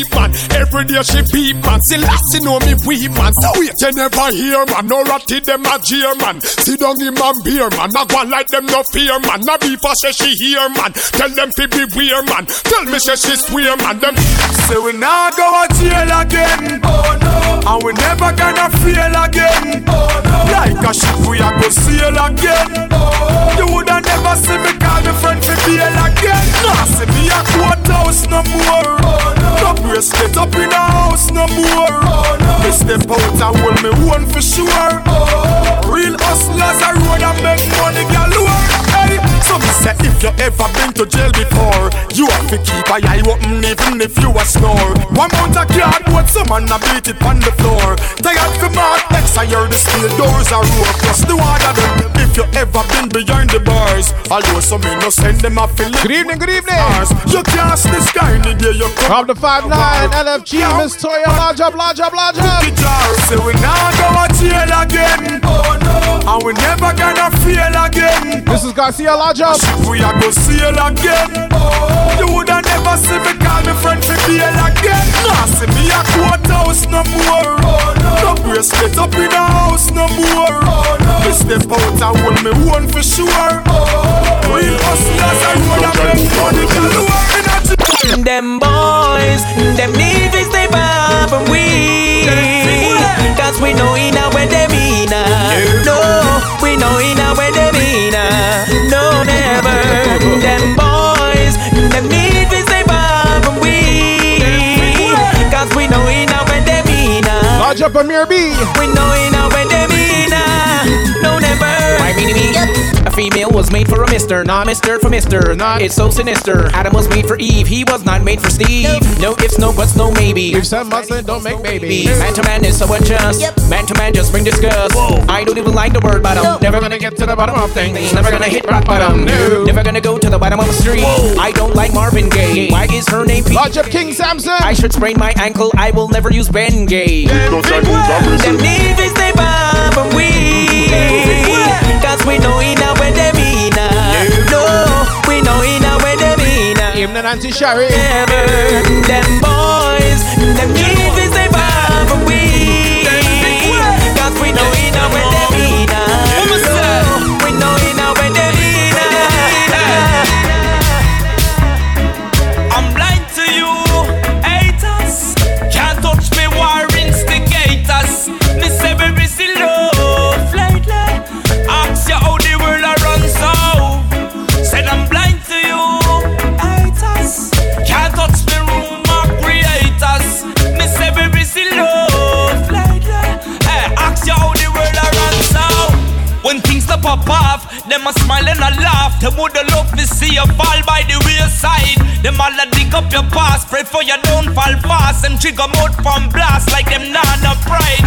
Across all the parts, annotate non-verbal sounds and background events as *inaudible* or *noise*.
weep, man. Every day she beep, man. See, last you know me weep, man. So wait, you never hear, man. No ratty them a jeer, man. Sit down in man beer, man. I go like them no fear, man. Na beef a say she hear, man. Tell them to be weird, man. Tell me say she swear, man. Them say we now go a jail again. Oh no. And we never gonna fail again. Oh no. Like a ship we a go sail again. Oh. You woulda never see me call me friend for bail again. Nah, see me a courthouse no more. Oh no. No bracelet up in the house no more. Oh no. Step out and hold me one for sure. Oh. Real hustlers a road and make money galore. Hey, so me say if you ever been to jail before, you have to keep a eye open even if you a snore. One mount a cardboard, some man a beat it on the floor. Tired for mark next, I hear the steel doors are roar. Plus the water them if you ever been behind the bars. I Although some me no send them a fill Good evening, good evening. Stars. You see the sky in the day you come. From the 5-9 LFG, Miss Toya, large up, large up, large up. Say we now go a jail again. Oh no. And we never gonna fail again. This is Garcia Large up. We are go sail again. Oh. You woulda never see me call me friend for bail again. Nah, see me a courthouse no more. Oh no. No bracelet up in the house no more. Oh no. Me step out and hold me one for sure. Oh. Real hustlers and road and make money galore in a them boys, them need to stay far from we. Cause we know in a way they mean uh. No, we know in a way they mean uh. Up Amir B. We know A female was made for a mister, not mister for mister. Not it's so sinister. Adam was made for Eve, he was not made for Steve. No ifs, no buts, no maybe. If some months then don't make babies. Man to man is so unjust. Man to man just bring disgust. I don't even like the word bottom. Never gonna get to the bottom of things. Never gonna hit rock bottom. No. Never gonna go to the bottom of the street. I don't like Marvin Gaye. Why is her name Pete? Large up King Samson. I should sprain my ankle. I will never use Ben Gay. Them need to stay far from we. Cause we know in way they mean uh, No, we know in a way they mean uh, Him and Auntie Sherry. Never. Them boys, them When things stop pop off, them a smile and a laugh. Them woulda love to see you fall by the wayside. Them all a dig up your past, pray for you don't fall fast. And trigger mode from blast like them nana pride.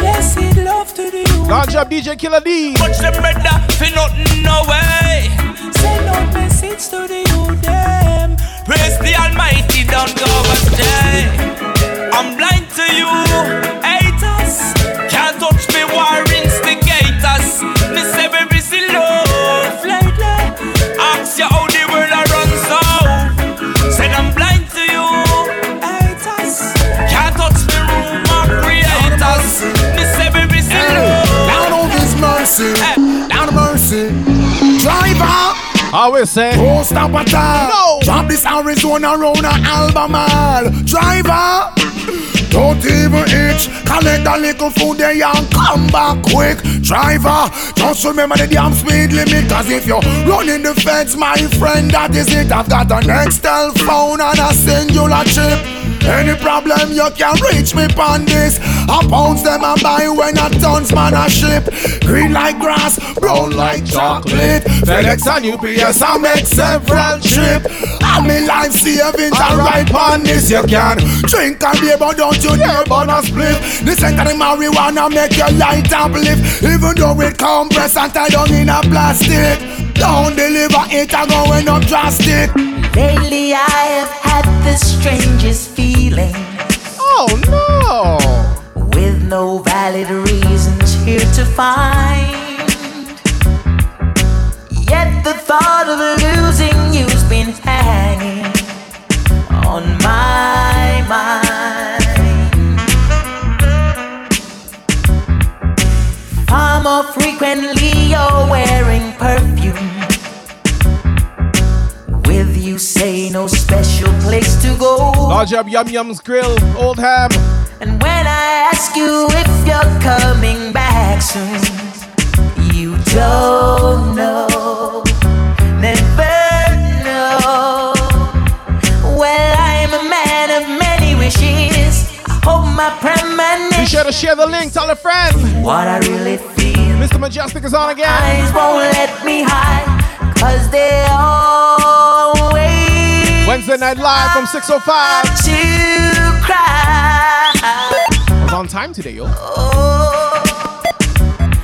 Blessed love to the youth. Large up DJ Killer D. Much them better uh, for nothing no way. Send out message to the youth them. Praise the Almighty, don't go astray. I'm blind to you, mercy, down on mercy. Driver. I will say. Don't stop at all. No. Drop this Arizona round a Albemarle. Driver. Don't even itch. Collect a little food there and come back quick. Driver, just remember the damn speed limit. Cause if you're running the fence, my friend, that is it. I've got an Nextel phone and a singular chip. Any problem you can reach me on this. I pounds them and buy when a tons man a ship. Green like grass, brown like chocolate. FedEx and UPS I make several trip. And me life savings are right on this. You can drink and beer, but don't you dare burn a split. This ain't the marijuana make your light uplift. Even though it compressed and tied down in a plastic. Don't deliver it, I'm going up drastic. Lately I have had the strangest feeling. Oh no! With no valid reasons here to find. Yet the thought of losing you's been hanging on my mind. Far more frequently you're wearing perfume Large up Yum Yum's Grill, Oldham. And when I ask you if you're coming back soon, you don't know, never know. Well, I'm a man of many wishes. I hope my premonition. Be sure to share the link, tell a friend. What I really feel. Mr. Mejustik is on again. Eyes won't let me hide, cause they always Wednesday night live from 605. To cry. I was on time today, yo. Oh,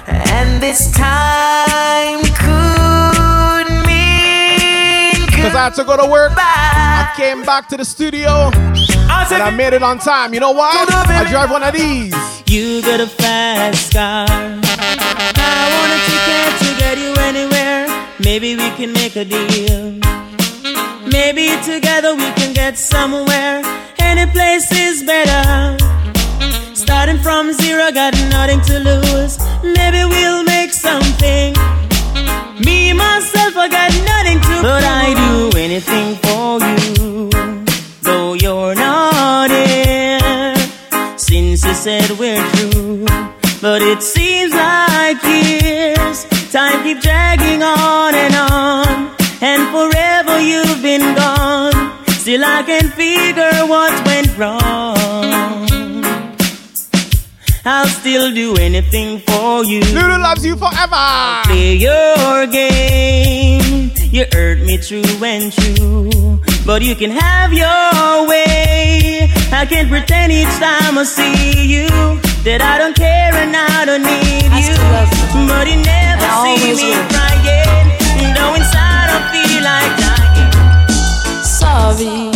and this time could mean Because I had to go to work. I came back to the studio. And I made it on time. You know why? I drive one of these. You got a fast car. I want a ticket to get you anywhere. Maybe we can make a deal. Maybe together we can get somewhere. Any place is better. Starting from zero, got nothing to lose. Maybe we'll make something. Me, myself, I got nothing to But I do anything for you. Though you're not here. Since you said we're through. But it seems like years. Time keep dragging on and on. And forever you've been gone. Still I can figure what went wrong. I'll still do anything for you. Lulu loves you forever. i Play your game. You hurt me true and true. But you can have your way. I can't pretend each time I see you that I don't care and I don't need you. But you never see me crying. Though inside Like dying. Sorry.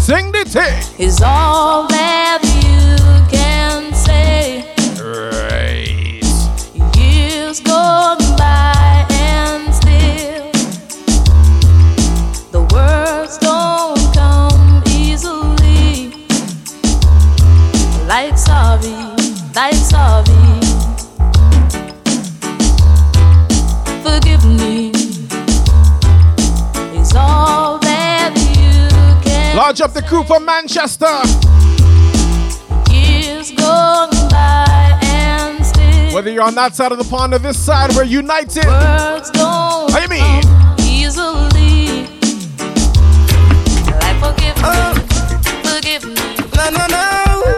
Sing the tape. Is all that you can say. Right. Years gone by and still the words don't come easily. Like sorry, like sorry. You can. Lodge up the crew from Manchester. Years gone by and still Whether you're on that side of the pond or this side, we're united. words don't How you mean? come easily. Like forgive me, forgive me. No, no, no.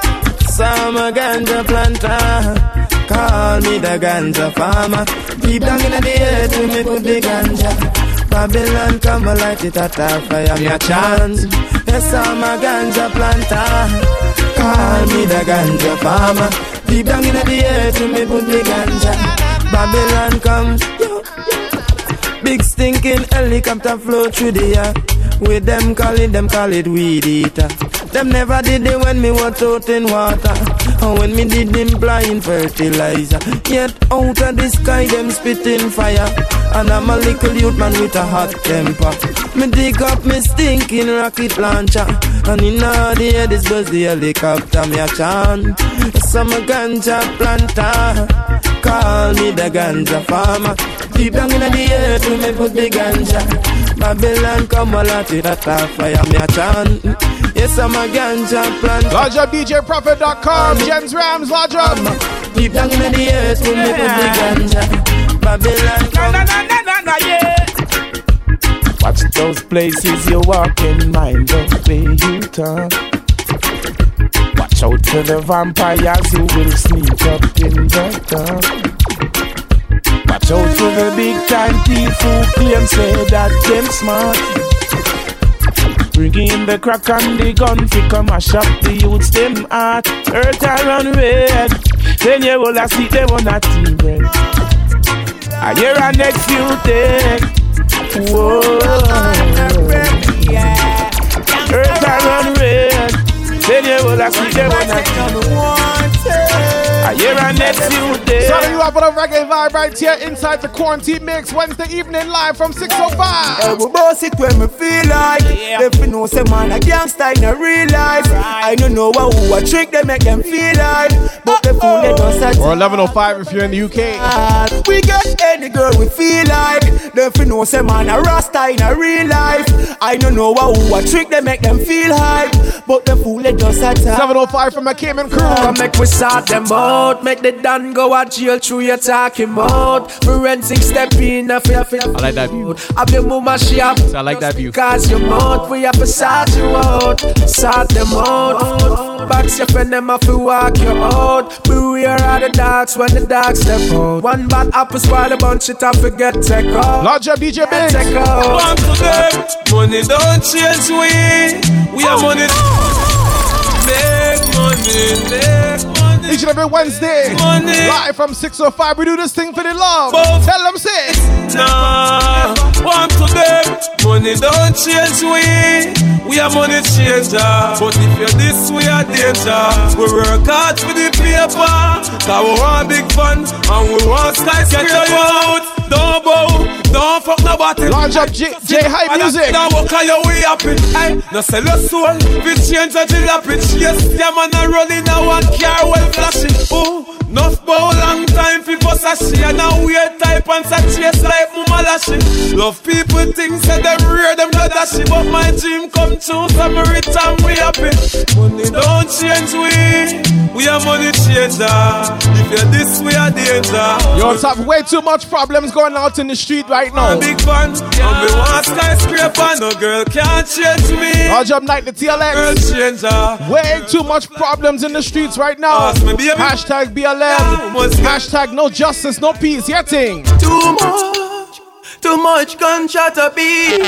Summer ganja planter. Call me the ganja farmer. Deep down in the earth, we me put the ganja. Babylon come and light it at a fire, me a chance. Yes, I'm a ganja planter. Call me the ganja farmer. Deep down in the earth, me put the ganja. Babylon come. Big stinking helicopter flow through the air. With them call it, them call it weed eater. Them never did it when me was out in water. Or when me did them blind fertilizer. Yet out of the sky them spitting fire. And I'm a little youth man with a hot temper. Me dig up me stinking rocket launcher. And in all the air this was the helicopter me a chant. Some a ganja planter. Call me the ganja farmer. Deep down in the earth we me put the ganja. Babylon come a lot it at a fire me a chant. Yes, I'm a ganja plant. Lodge up DJProfit.com. Jens Rams, lodge up. Deep down in the earth we me put the ganja. Babylon come. Na, na, na, na, na, yeah. Watch those places you walk in, mind the way you talk. Watch out for the vampires who will sneak up in the dark. Watch out for the big time thief who claim say that them smart. Bring in the crack and the gun fi come mash up the youths them heart. Earth a run red, then you will a see them on a team bread. I hear a next few take. Whoa. Earth a run red, then you will a see on a team I hear a next few days. Starting you up with a reggae vibe right here inside the quarantine mix Wednesday evening live from 605. I will boss it when me feel like Yeah. If you know say man a gangster in a real life I don't know what who a trick they make them feel like, but the fool they don't start. Or 1105 if you're in the UK. We get any girl we feel like. Them fi know say man a rasta in a real life. I don't know what who a trick they make them feel hype, but the fool they just attack. 705 from my Cayman crew. I make we sort them out. Make the done go a jail through your talking about. Forensic step in a fear fear. I like that view. Have your mama she up. I like that view. Cause your mouth we have to sort you out. Sort them out. Box your friend them have to walk you out. Beware of the dogs when the dogs step out. One bad apple spoil a bunch it I forget take out. Large up DJ Biggs. Take out. One to them, money don't change we. We are money. Oh, oh, oh, make money, make money. Each and every Wednesday, live from 605, we do this thing for the love. Both. Tell them, say. Nah, one to them, money don't change we. We are money changer, but if you're this, we are danger. We work hard for the paper, cause we want big fun and we want skyscraper. Get out. Don't bow, don't fuck nobody. Launch up J, J High Music. Now walk on your way up it. Hey, no sell your soul. We change jalopy. Yes, yeah, man, I rolling one car well flashing. Ooh, bow long time a she and now weird type and sa chase like mama lashy. Love people think say them rear them ashy, but my dream come true. So me rich and we happy. Money don't change we. We are money changer. If you're this, we are danger. Yo, top, way too much problems going out in the street right now. I'm big fan. And me want skyscraper. No girl can't change me. Large up night, the TLX. Girl changer. Way too much problems in the streets right now. Hashtag BLM. Hashtag no justice, no peace. Yeah, thing. Too much, too much gunshot a beat.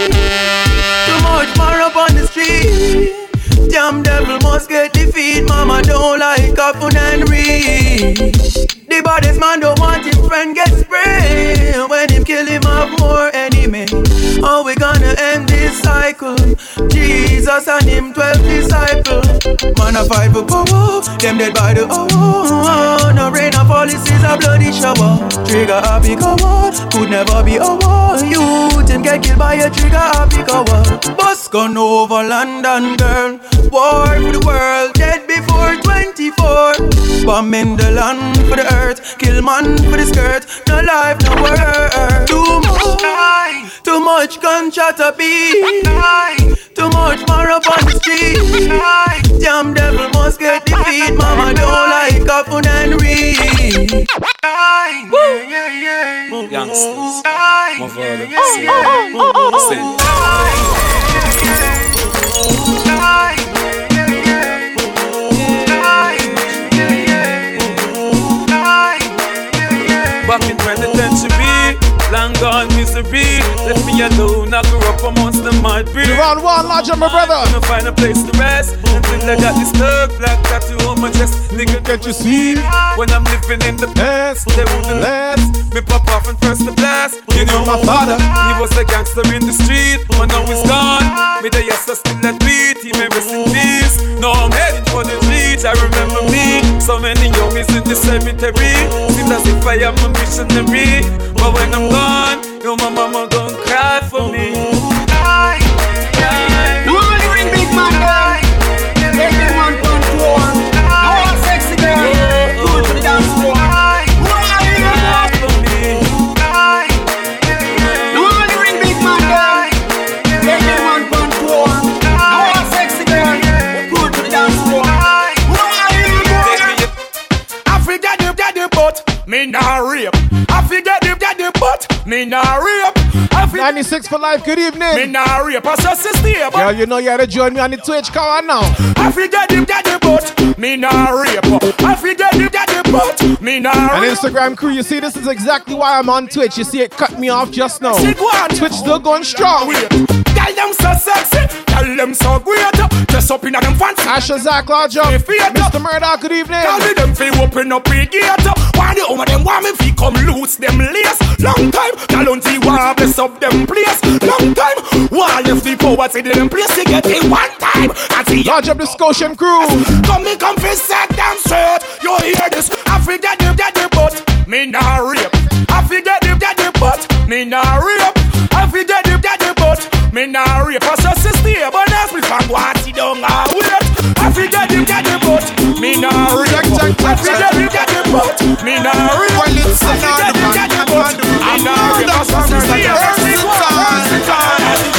Too much more up on the street. Damn devil must get defeat. Mama don't like Capone and Reed. The baddest man don't want his friend get sprayed. When him kill him have more enemy. How we gonna end cycle? Jesus and him twelve disciples. Man a fight oh, for oh. power. Them dead by the hour. No rain or policies a bloody shower. Trigger happy coward. Could never be a war. Youth him get killed by a trigger happy coward. Bus gone over London girl. War for the world. Dead before 24. Bombing the land for the earth. Kill man for the skirt. No life, no word. Too much. Too much gunshot a beat. Too much more up on the street. Damn devil must get defeat. Mama don't like Capone and Reed. Youngsters. My father. Oh, oh, oh, Say, Back Me alone, I grew up amongst the mud breed. Round one, large up, my brother. Gonna find a place to rest until I got this thug black tattoo on my chest. Nigga, Can't you see? when I'm living in the past, they wouldn't last. me pop off and press the blast. You know my father, he was a gangster in the street, but now he's gone. Me the yes, I still at beat, he may rest in peace. Now I'm heading for the streets, I remember me. So many youngies in the cemetery. Seems as if I am a missionary. But when I'm gone, yo, my mama gon' cry for me. Cry for me. Make me I forget the get the butt, me nah rape. I was sexy. Who are you? I forget the get the butt, me nah rape. I forget 96 for life, good me evening. nah rape. I just stay, Girl, but you know you gotta join me on the Twitch, come now. I forget get the butt, me nah rape. I forget get the butt, me nah And. Instagram crew, you see, this is exactly why I'm on Twitch. You see, it cut me off just now. Say, go on. Twitch still going strong. Tell them so sexy, tell them so great. Dress up in a them fancy. Asha Zach, up. Mr. Murdoch, good evening. Tell me them fi open up a gate Why the of them want me fi come loose them lace. Long time, Talonti want bless up them place. Long time, want left the power to them place To get it one time. And see Large up the Scotian crew. Come me come fi set them straight You hear this, I forget the get the butt Me nah rape. I forget the get the butt Me nah rape. I forget the get the butt Me nah rape. I just stay But as me from what see down we forget you get the boat. Me now rip. We forget you get the boat. Me now reject Well,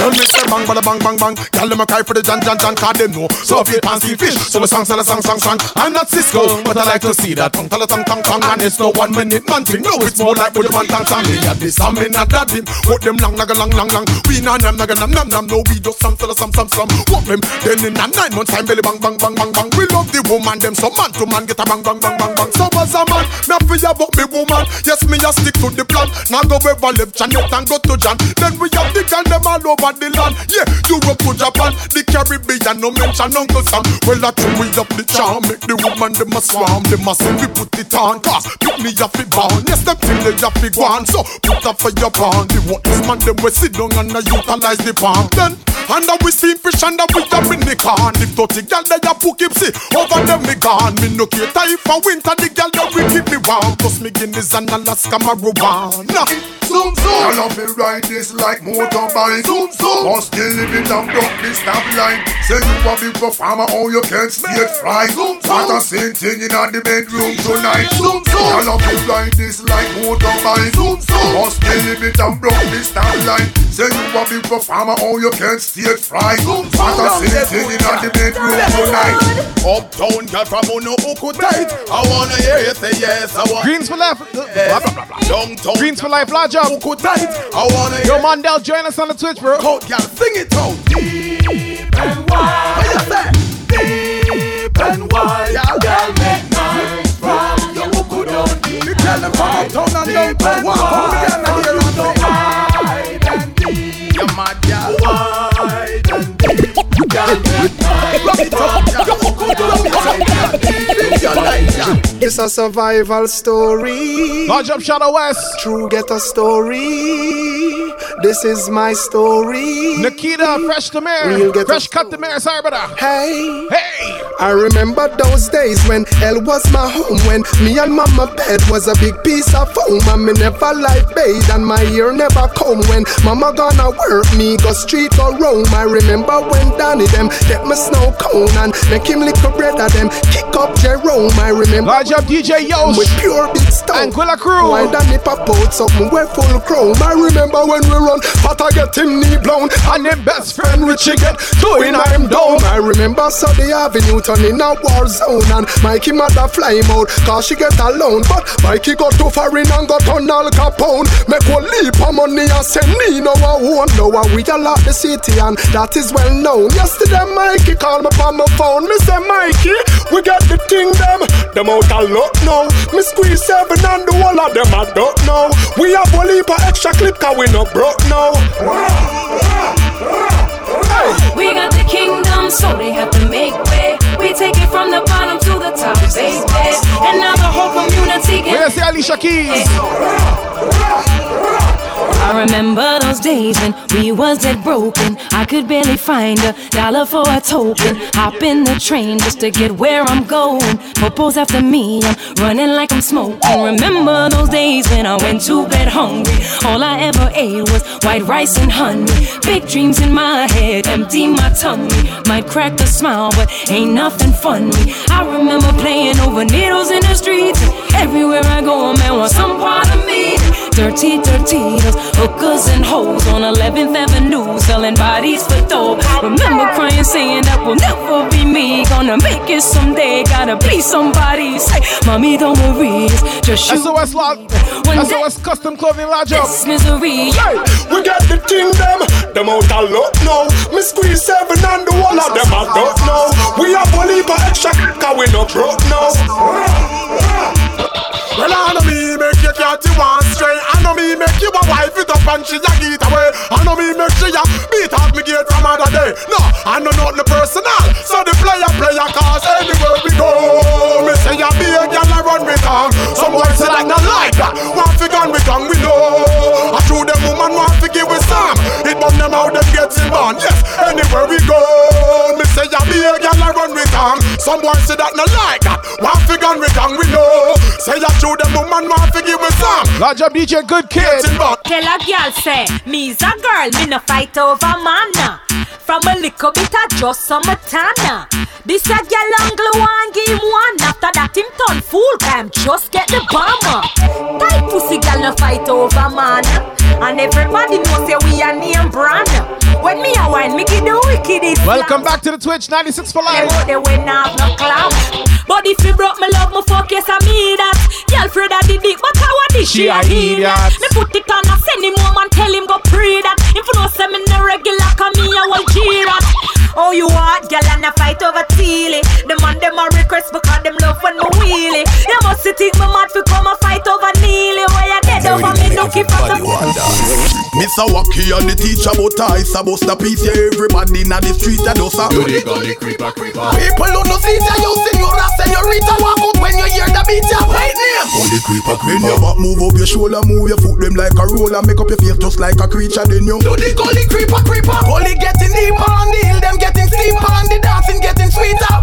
Tell me say bang bada bang bang bang Girl them a cry for the John John John Cause them know So if you fancy fish So we song song song song song I'm not Cisco But I like to see that tongue Tell a tongue tongue tongue And it's no one minute man thing No it's more like with the man tongue tongue Me at this I'm in at that him Put them long naga long long long We nah nam naga nam nam nam No we just some some some some some Walk them? Then in a nine months time Belly bang bang bang bang bang We love the woman Them so man to man Get a bang bang bang bang bang So as a man Me a fear about me woman Yes me a stick to the plan. Now go ever left Janet and go to John Then we have the girl them all over the land. Yeah Europe to Japan The Caribbean no mention Uncle Sam. Well I think we up the charm. Make the woman them a swarm Them a say we put it on. Cause pick me a fi born Yes them till they a fi go So put up for your pawn The what man them we sit down And a utilize the palm. Then and under we steam fish and Under we a in the can If dirty girl they a Poughkeepsie Over them me gone. Me no care if for winter The girl they will keep me warm. Plus me Guinness and Alaska marijuana Zoom zoom. I love me ride this like motorbike. Zoom zoom. Must still living down broke this stoplight. Say you a big performer, oh you can't it fly. Zoom zoom. What a same thing in the bedroom tonight. Zoom zoom. I love me ride this like motorbike. Zoom zoom. Must still living down broke this stoplight. Say you a big performer, oh you can't it fly. Zoom zoom. What a same thing in the bedroom tonight. Uptown girl from Uno Uku tight I wanna hear you say yes I want Greens for life. Blah, blah, blah, blah. Downtown. Greens for life, large up. Uku tight I wanna hear Yo, Mondell, join us on the Twitch, bro. Coat girl sing it out. Deep and wide What you say? Deep and wide Girl make noise from your Uku down deep You tell them from uptown and downtown Walk home again and hear them say. Wide and deep You mad girl Wide and deep. Girl make noise Rock it It's a survival story. Large up, Shadow West. True get a story. This is my story. Nikita, fresh the Real mayor. get Fresh cut the mayor, sorry, brother. Hey, Hey! I remember those days when hell was my home. When me and mama bed was a big piece of foam. And me never life bathe and my ear never comb. When mama gonna work me, go street or roam. I remember when Danny them get me snow cone and make him lick a bread of them. Kick up Jerome. I remember Large up, DJ Yosh. with pure big stone. Anguilla Crew. Why Danny pop out something we full chrome. I remember when we run, but I get him knee blown. And him best friend Richie get doing I'm down. I remember Sunday Avenue turning a war zone. And Mikey mother fly him out, cause she get alone. But Mikey got too far in and got on Al Capone. Make one leap of money and send me no won't know. We a lot the city and that is well known. Yesterday Mikey called me on my phone. Me say Mikey, we got the thing them. Them out a lot now. Me squeeze seven and the whole of them I don't know. We have a leap of extra clip cause we not broke now. We got the kingdom, so they have to make way. We take it from the bottom to the top, baby. And now the whole community Where can. you see Alicia Keys? I remember those days when we was dead broken. I could barely find a dollar for a token. Hop in the train just to get where I'm going. Popos after me, I'm running like I'm smoking. Remember those days when I went to bed hungry. All I ever ate was white rice and honey. Big dreams in my head, empty my tummy. Might crack a smile, but ain't nothing funny. I remember playing over needles in the streets. Everywhere I go, a man wants some part of me. Dirty, dirty, those hookers and hoes on 11th Avenue selling bodies for dough. Remember crying, saying that will never be me. Gonna make it someday, gotta be somebody. Say, mommy, don't worry, it's just you. SOS Lodge. One day, SOS Custom Clothing Lodge up. this misery. Hey, we got the thing them, them out a lot now. Me squeeze seven and the one of them I don't know. We have a leap of extra cause we not broke now. Well, I know me make you cat you one stray. I know me make you a wife it up and she a get away. I know me make she a beat off me gate from other day. No, I know not the personal. So the player player cause anywhere we go. Me say ya be a girl I run with tongue. Some boys say that not like that. Want fi gun with tongue we know. I true them woman want to give with some. It bomb them out them getting born. Yes, anywhere we go. Me say ya be a girl I run with tongue. Some boys say that not like that. Want fi gun with tongue we know. Say ya true them woman want to give with some. Lodge up, DJ Good Kid. Getting born. Tell a girl say, me's a girl, me no fight over man. From a little bit of just some tana. This a girl angle one give him one. After that him turn fool, cam just get the bomber. Tight pussy gal no fight over man. And everybody knows say we are name brand. When me a wine, me give the wickedest. Welcome back to the Twitch 96 for life. They win have no clap. But if you broke me love, me fuck yes I mean that. Girl Fred the dick, but how what this she a hear that? Me put it on a send him home and tell him go pray that. If you know say me no regular, come me a will cheer that. Oh, you hot, girl, and a fight over Teely. The man, them a request because them love when me wheelie. You must think me mad for come a fight over Neely. Where you dead over me, no keep from the Mr. Wacky and the teacher but I supposed to piece yeah, everybody in the street and us You the gully creeper creeper. People who no see ya, you senora, senorita Walk out when you hear the beat, ya. Right name Gully creeper When creeper your back move up your shoulder, move your foot them like a roller. Make up your face just like a creature then you. Do the gully creeper creeper. Gully getting deeper on the hill, them getting steeper On the dancing getting sweeter.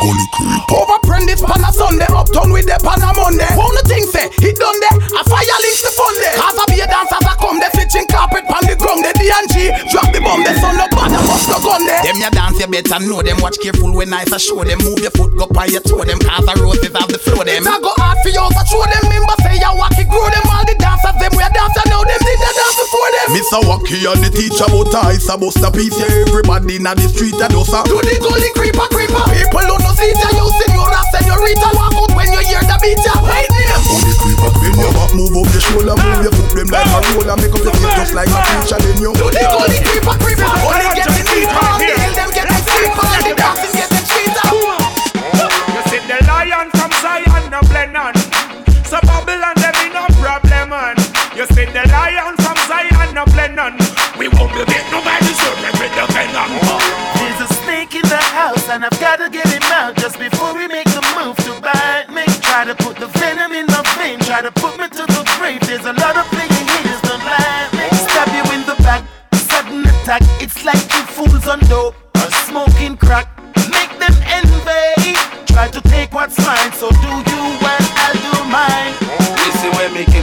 Gully creeper. Over prentice pan a Sunday, uptown with the pan a Monday. Phone the thing say, it done there. A fire links the fun there. Cause I be a dancer that come, they switching carpet pan the ground. The D&G drop the bomb, the sun up bad, bust the gun there. Them ya dance, you better know them. Watch careful when I say show them. Move your foot, go by your toe them. Cause the roses have the flow them. It a go hard for you, so show them. Member say ya wacky, grow them. All the dancers, them we a dancer now, them did the dance before them. Mr. Wacky and the teacher, but I supposed to piece yeah, everybody in the street and us. Do the gully creeper creeper. People who no see ya, you senora, senorita, walk out when you hear the beat, ya right name. Gully creeper When creeper your back move up your shoulder, move your foot them like a roller, make up your face just like a preacher, then you. Do the gully creeper creeper. Only getting deeper on the hill, them getting steeper, and the dancing getting sweeter. You see the lion from Zion, no blend on. So Babylon, them be no problem on. You see the lion from Zion, no blend on. We won't be beat nobody, so we be the venom. There's a snake in the house, and I've gotta get him out just before we make the Try to put the venom in my vein, try to put me to the grave. There's a lot of playing haters, don't lie. Stab you in the back, sudden attack. It's like you fools on dope smoking crack. Make them envy. Try to take what's mine, so do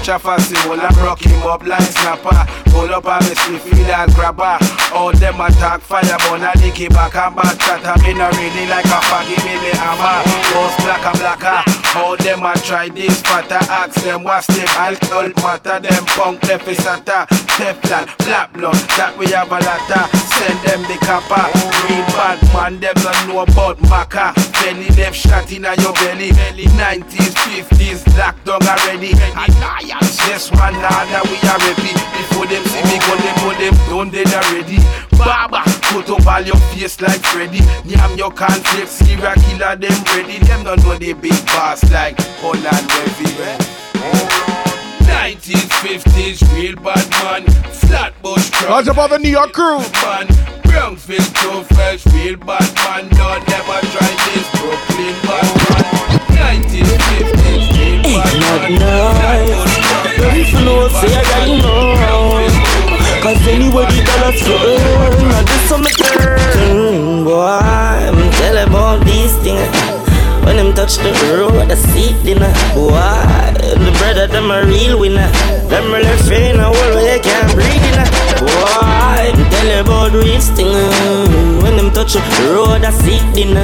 fussy Well I rock him up like snapper. Pull up on me see feel and grabber. All them attack fire But I lick it back and back. Chatter me no really like a faggy me me hammer. Most black and blacker. All them a try this fatter Ask them what's the alcohol matter. Them punk left is sata Teflon, black blood That we have a lotta Send them the copper. Real bad man Them don't know about maca. Belly left shot in your belly. 90s, 50s Locked down already. Alliance, yes one nada we are ready. Before them see me gun them put them down dead already. Baba, put up all your face like Freddy. Yam your conflict, serial killer them ready. Them don't know the big boss like Holland Wavy 1950s, real bad man Flatbush truck Roger about the New York crew. man Brownsville too fresh, real bad man Don't never try this Brooklyn bad man 1950s, real bad man If you know, say I got you know. Cause anybody tell us to earn, I do some turn. Boy, I'm telling about these things. When them touch the road, I see dinner. Why? The them a real winner. Them really fain a world where you can't breathe in. Why? I'm telling about these things. When them touch the road, I see dinner.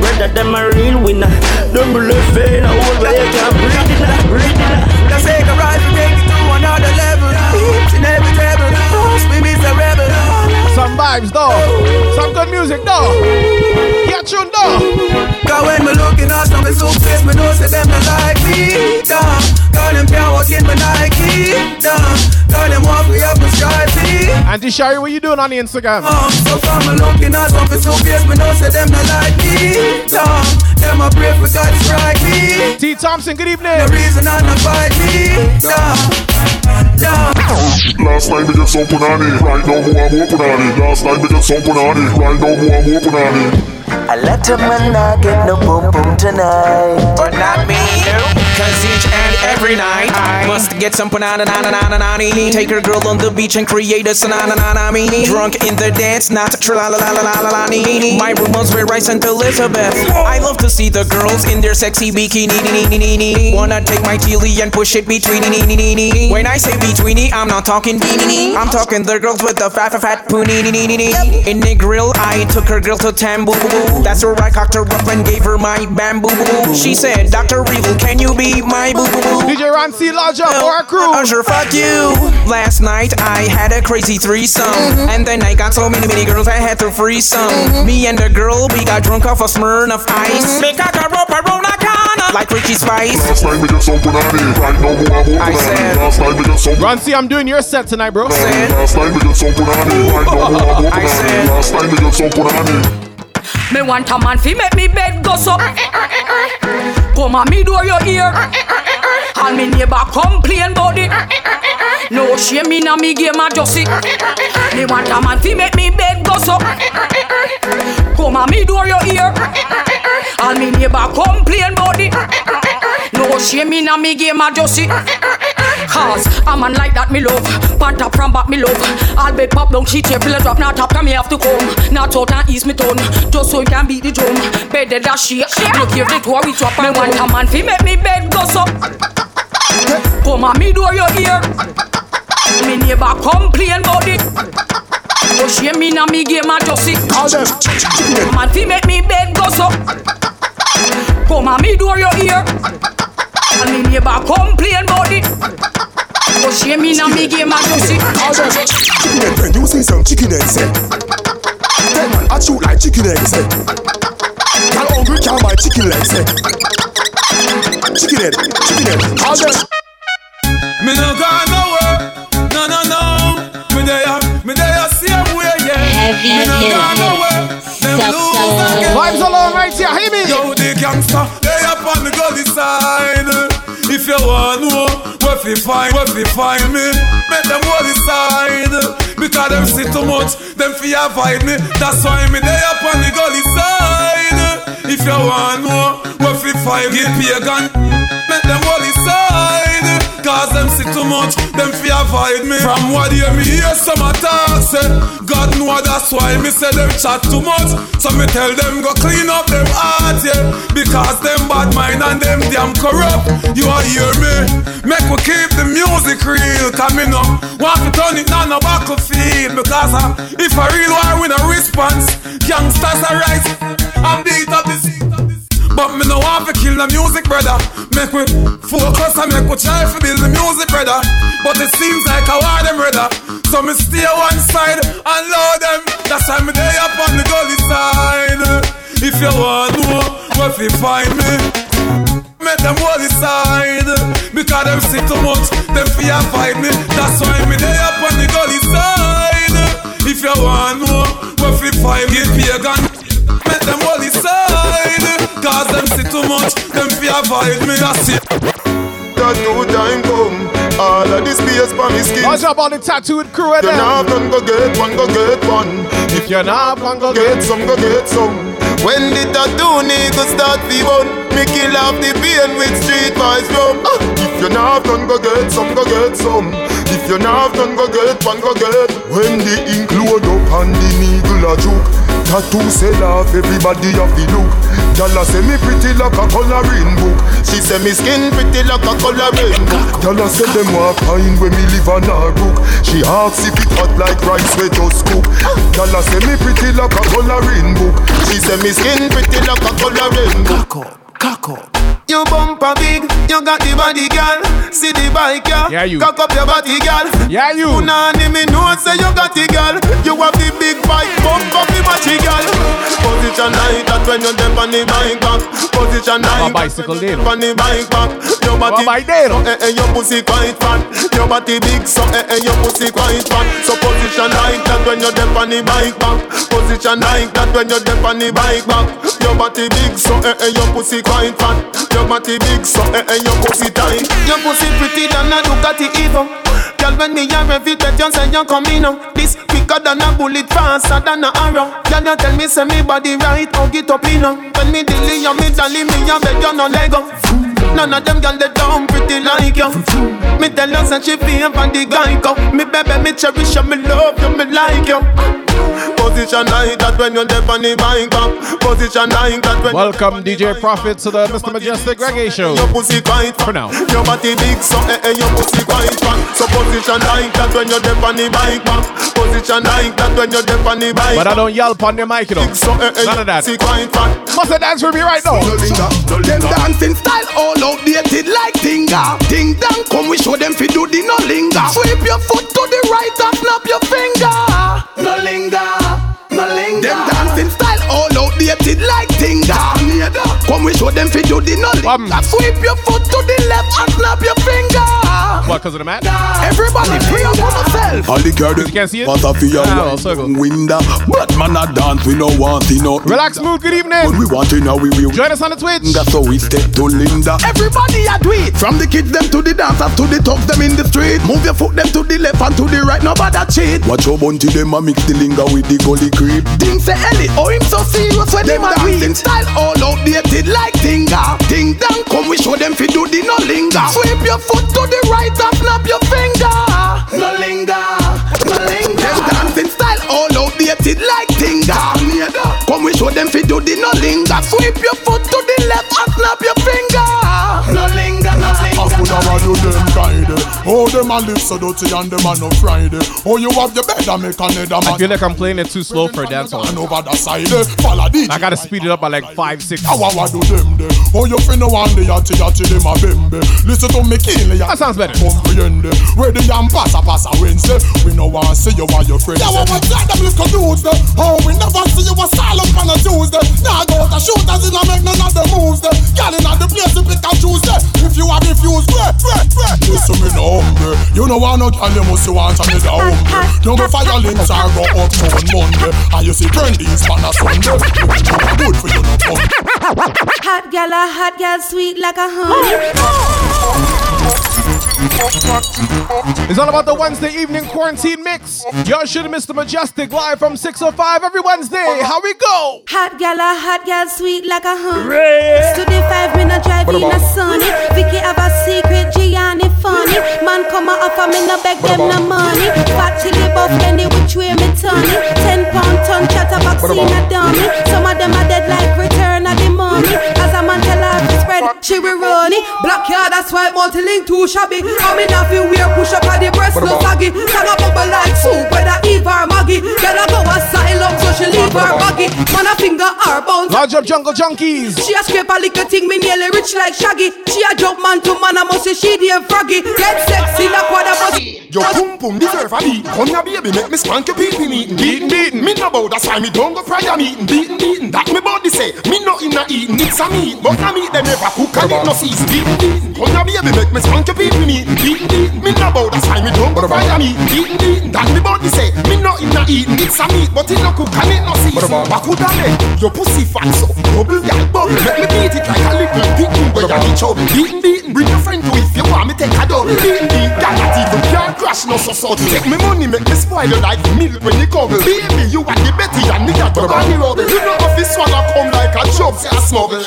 Brother, them a real winner. Them really fain a world where you can't breathe in. Breathe in. Let's take a ride to take it to another level. Each and every push me be a rebel. Some vibes, though. Some good music, though. Get tuned, though. Cause when me looking at some suitcase, me know say them not like me. Damn, cause them can't walk in my Nike. Damn, cause them walk me up my stripey. Auntie Sherry, what you doing on the Instagram? Um, so from me looking at some suitcase, me know say them not like me. Damn, them a pray for God to strike me. T. Thompson, good evening. The reason I not fight me. Damn, damn. Last night me get some punani Right now more and more punani Last night me get some punani Right now more and more punani A lot of man not get no boom boom tonight. But not me Cause each and every night I must get some banana na na Take her girl on the beach and create a sanana. Drunk in the dance, not tra la la la la la la My was where I sent Elizabeth. I love to see the girls in their sexy bikini. Wanna take my teely and push it between. When I say betweeny, I'm not talking beanie. I'm talking the girls with the fat fat fat poonie. In the grill, I took her girl to Tambu. That's where I cocked her up and gave her my bamboo. She said, Dr. Evil, can you be my boo boo? DJ Ron C. Lodge up for our crew. Sure, fuck you. Last night I had a crazy threesome. Mm-hmm. And then I got so many, many girls I had to free some. Mm-hmm. Me and the girl, we got drunk off a Smirnoff Ice. Mm-hmm. Make a rope around a corner. Like Richie Spice. Last night we get some punani. Right now we have I said. Last night we get some. Ron C, I'm doing your set tonight, bro. Last night we get some punani. Right now we I said. Last night we get some punani. Me want a man fi make me bed go so. Come on me door your ear. And me neighbor complain about it. No shame in a me game I just. Me want a man fi make me bed go so. Come on me door your ear. And me neighbor complain about it. No shame in a me game I just. Cause a man like that me love Pant up from back me love I'll be pop down she table and drop Not top come me have to come Not out and ease me tone Just so you can beat the drum. Bed that shake Look here the door we drop Me want. A man fi make me bed go so. Come on me door your ear. Me neighbor complain about it. Oh shame me na me game I just it. Man fi make me bed go so. Come on me door your ear. And me neighbor complain about it. But shame me now me game I just see. Chicken head. You see some chicken head say. Ten man I shoot like chicken eggs say. Girl hungry can't buy chicken legs say. Chicken head, chicken head, all them. Me no go nowhere, no no no. Me there, me there same way yeah. Heavy me no go nowhere. Them lose again. Vibes alone right here, hear me. Yo, the gangster, they up on the gully side. If you want know where fi find, where fi find me, make them hold the side. Because them see too much, them fi avoid me. That's why me they up on the gully side. If you want know where fi find, get pagan, make them hold the side. Cause them see too much, them fear avoid me. From what you me hear some attack say, God know that's why me say them chat too much. So me tell them go clean up them heart, yeah. Because them bad mind and them damn corrupt. You are hear me? Make we keep the music real. Cause me no want to turn it on a battlefield. Because uh, if I real war win a response, youngsters arise and beat up this. But me no want to kill the music, brother. Make we focus and make we try to build the music, brother. But it seems like I want them, brother. So me stay one side and load them. That's why me day up on the gully side. If you want know where fi find me, make them hold the side. Because them see too much, them fear fight me. That's why me day up on the gully side. If you want know where fi find me, pagan. Make them hold the side Cause them see too much Them fear avoid me That's it. That new time come All of this space for me skin. Watch up on the tattooed crew and You not have none go get one go get one. If you're not one go get some go get some. When the tattoo nigga start fi bun Me kill off the pain with street boys from. Ah. If you not have none go get some go get some. If you're not have none go get one go get. When the ink load up and the needle a juke Tattoo sell off, everybody have the look. Gyal say me pretty like a coloring book. She say me skin pretty like a coloring book. Gyal say them want fine when me live on a brook. She asks if it hot like rice we just cook. Gyal say me pretty like a coloring book. She say me skin pretty like a coloring book. Cock up, cock up. You bumper big, you got the body, girl. See the bike, yeah. Yeah, you. Cock up your body, girl. Yeah, you. Punani me know say you got the girl. You have the big bike, bump up the matchy, girl. Position like that when you're deep on the bike back. Position like bicycle did. on the bike back. Your body, so, eh, eh, your pussy quite fat. Your body big, so eh, eh, your pussy quite fat. So position like that when you're deep on the bike back. Position like that when you're deep on the bike back. Your body big, so eh, eh, your pussy quite fat. Your body big, so eh, eh, your pussy tight. Your pussy pretty than a Ducati Evo. Girl, when me a rev it, you say you coming now. This quicker than a bullet, faster than a arrow. Girl, you tell me say me body right, hug it up in. When me dilly, you me dolly, me a beg you no lego. None of them girl they down pretty like you. Me tell you say she feel for the guy go. Me baby, me cherish you, me love you, me like you. Position like that when you're deaf on the bike Position like that when Welcome DJ Prophet to the Mr. Mejustik Reggae Show. Your pussy quite For now. Your body big so eh eh your pussy quite fat So position like that when you're deaf on the bike Position like that when you're deaf on the bike But I don't yell upon the mic, you know. So eh eh None of that. pussy quite fat Must have dance with me right now. Them dancing style all outdated like Tinga. Ding dong, come we show them fi do the no linger. Sweep your foot to the right and snap your finger. No linger, no linger. Them dancing style all outdated like Tinga. Come we show them fi do the no linger. Sweep your foot to the left and snap your finger. What, because of the mat? Everybody free up on yourself. All the girls You can't see it? What a fear Ah, well, circle. window. But man a dance, we no want it no. Relax mood, good evening. When we want it now, we will. Join us on the Twitch. That's how we step to Linda. Everybody a do it. From the kids them to the dancers to the thugs them in the street. Move your foot them to the left and to the right. Nobody cheat. Watch your bunty them a mix the linga with the gully creep. Ding say Ellie, oh him so serious when them a dancing style all outdated like Tinga. Ding dong, come we show them fi do the no linger. Sweep your foot to the right and snap your finger. No linger, no linger. Them dancing style all outdated like Tinga. Come we show them fi do the no linger. Sweep your foot to the left and snap your finger. No linger, no linger. I could have do them guide Oh, them a live so dirty and them a no Friday Oh, you have your bed and make another I feel like I'm playing it too slow for a dance. And over the side eh, Follow DJ I gotta speed it up by like five, six. How I do them there Oh, you finna one the yachty yachty them a bembe Listen to me keenly That sounds better Comprehend Where the yam pass a pass a Wednesday We no want see you and your friends Yeah, we try them little dudes there Oh, we never see you a silent on a Tuesday Now go to shooters in a make none of the moves there Girl in the place you pick choose there If you have refused, pray, pray, pray Listen me no hungry You know want no girl you must want me the hungry Don't go fire links or go up on Monday. And you see trendies on a Sunday. You good for you no fun Hot gal, a hot gal, sweet like a honey. It's all about the Wednesday evening quarantine mix. Y'all should have missed the Mejustik live from 605 every Wednesday. How we go? Hot gal, a hot gal, sweet like a honey. To the five minute drive in a sunny. Vicky have a secret, Gianni funny. Man come a offer me no beg them no money. Fat chili buff, Benny which way me turny. Ten pound ton chatter vaccine a dummy. Some of them are dead like return of the money. As a man tell her to she will run it. Black card, that's why multi-link too shabby. In a few wear push up at the breast no saggy. Sang a bubble like soup, whether Eve or Maggie. Girl a go asylum, so she leave her baggy. Man a finger her bones. Large up jungle junkies. She a scrape a little thing, me nearly rich like Shaggy. She a jump man to man, I must say she damn froggy. Get sexy, like what a bus. Your pum pum deserve a beat. Come here, baby, make me spank your pee pee meeting. Beatin', beatin'. Me no bow, that's why me don't go prayer meeting. Beatin', beatin'. That me body say. Me no inna eating, it's a meat. But a meat them never cook and it no season. Beatin', beatin'. Come here, baby, make me spank your pee meeting. Beatin', beatin'. Me no bow, that's why me don't prayer meeting. Beatin', beatin'. That me body say. Me no inna eating, it's a meat. But it no cook and it no season. Bakuda me, your pussy fat so. Bubble, yeah, bubble. Make me beat it like a little pigeon where you get trouble. Beatin', beatin'. Bring your friend to if you want me take a double. Beatin', beatin'. That not even can't crash no so so. Take me money, make me spoil you like milk when you gobble. Baby, you are the Betty and me at the body rubble. You know if this swallow come like a job, say a smuggle.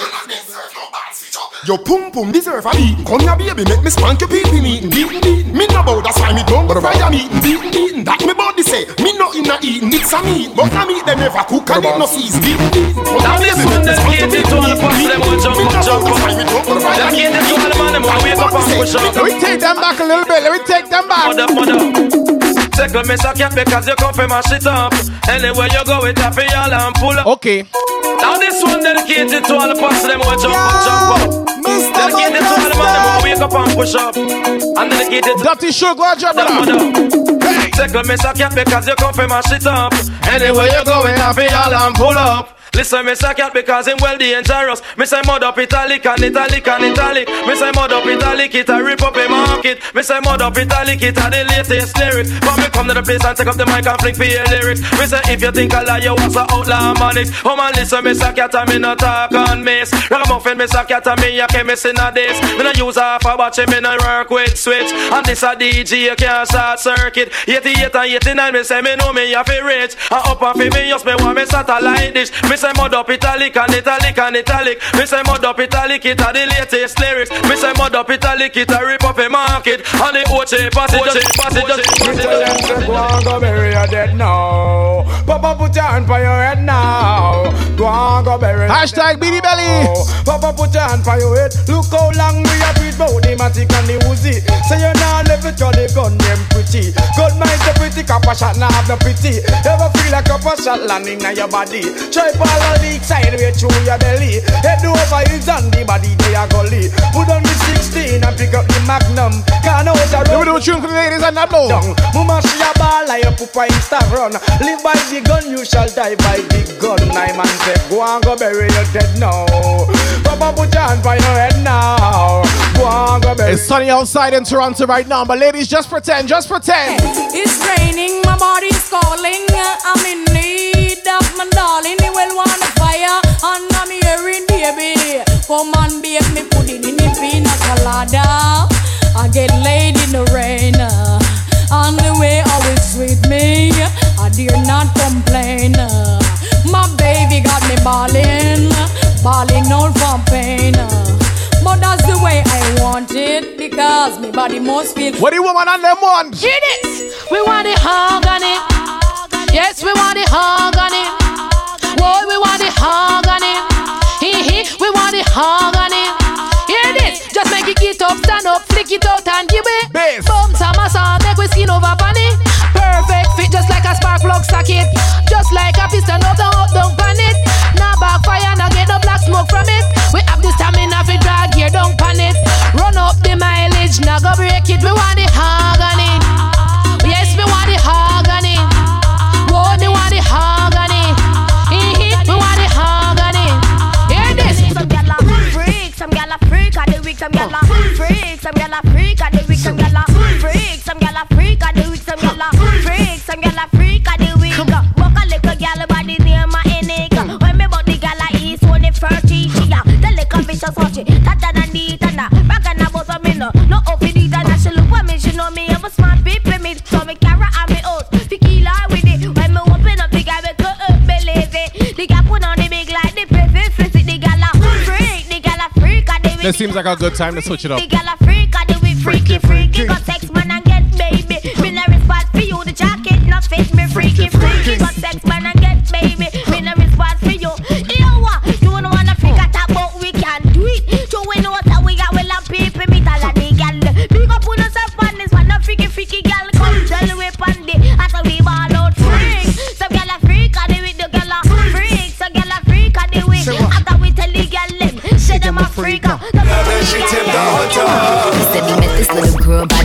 Your pum pum deserve a beat. Come here, baby, make me spank your pee pee meeting. Beatin', beatin'. Me no bow, that's why me don't go fire meeting. Beatin', beatin'. That me body say. Me no inna eating, it's a meat. But a meat they never cook and it no season. Beatin', beatin'. Come Now here, this baby, one make me them spank your cater pee to all pee the pussy, them will jump up, jump up. Them cater to all the man, them will wake up and push up. Let me take them back a little bit. Let me take them back. Mother, mother. Tickle me suck your because you come from my shit up. Anywhere you go, it happy all and pull up. Okay. Now this one dedicated to all the pussy, them will jump up, jump up. Dedicated to all the man, will wake up and push up. And dedicated to Dirty sugar, drop it Tickle me suck your because you come from my shit up. Anywhere you go, it happy all and pull up. Listen, me say cat because him well dangerous. Me say mud up italic and italic and italic. Me say mud up italic, it a rip up a market. Me say mud up italic, it a the latest lyrics. But me come to the place and take up the mic and flick for your lyrics. Me say if you think I lie, you was a outlaw manics. Oh man, listen, me say cat and me no talk on miss. Ragamuffin, me say cat and me a chemist in this. Me no use half a watch, me no work with switch. And this a DJ, you can't short circuit. 88 and 89, me say me know me a fi rich. And up and fi me, just me want me satellite dish. Me say mud up italic and italic and italic. Me say mud up italic, it a the latest lyrics. Me say mud up italic, it a rip up a market. And the OJ passage, just passage, just Me tell them say go and go bury your dead now. Papa put your hand for your head now. Go and go bury. Hashtag Beanie Belly. Papa put your hand for your head. Look how long we have breathe bout the matic and the Uzi. Say you now never try the gun them pretty. Gun mind the pretty, copper shot now have the pity. Ever feel like a copper shot landing on your body? Try ball on the side way through your belly. Head over heels on the body they are gully. Put on the 16 and pick up the magnum. Can't know what Let me do a tune for the ladies and that blow. Mama she a ball like a pupa insta run. Live by the gun, you shall die by the gun. I man say go and go bury your dead now. Papa put your hand by your head now. Go and go bury. It's sunny outside in Toronto right now, but ladies, just pretend, just pretend. It's raining, my body's calling. I'm in need of my darling. He will want a fire, and I'm hearing baby. Come on, babe, me put it in the pina colada. I get laid in the rain. Uh, on the way, always sweet me. I dare not complain. My baby got me balling, balling out from pain. But that's the way I want it because my body must feel. What do you woman and them want? Hear this. We want the harmony. Yes, we want the harmony. Boy, we want the harmony. Hee hee, we want the harmony. Hear this. Just make it get up, stand up, flick it out and give it. Bass. Boom, samasa, make we skin over funny. Perfect fit, just like a spark plug socket. Just like a piston up, down, up, down, pan it. Now backfire, now get no black smoke from it. We have the stamina for drag here, don't pan it. Run up the mileage, now go break it. We want some gyal a freak of the week, some gyal a freak, some gyal a freak of the week, some gyal a freak, some gyal a freak of the week. Walk a little gyal body near my neck. When me bought the gyal a east, when the first teach ya, the little vicious watch it, than the tanda, back and about a minute, no. Up in it, This seems like a good time to switch it up. The girl a freak, I freaky, freaky. He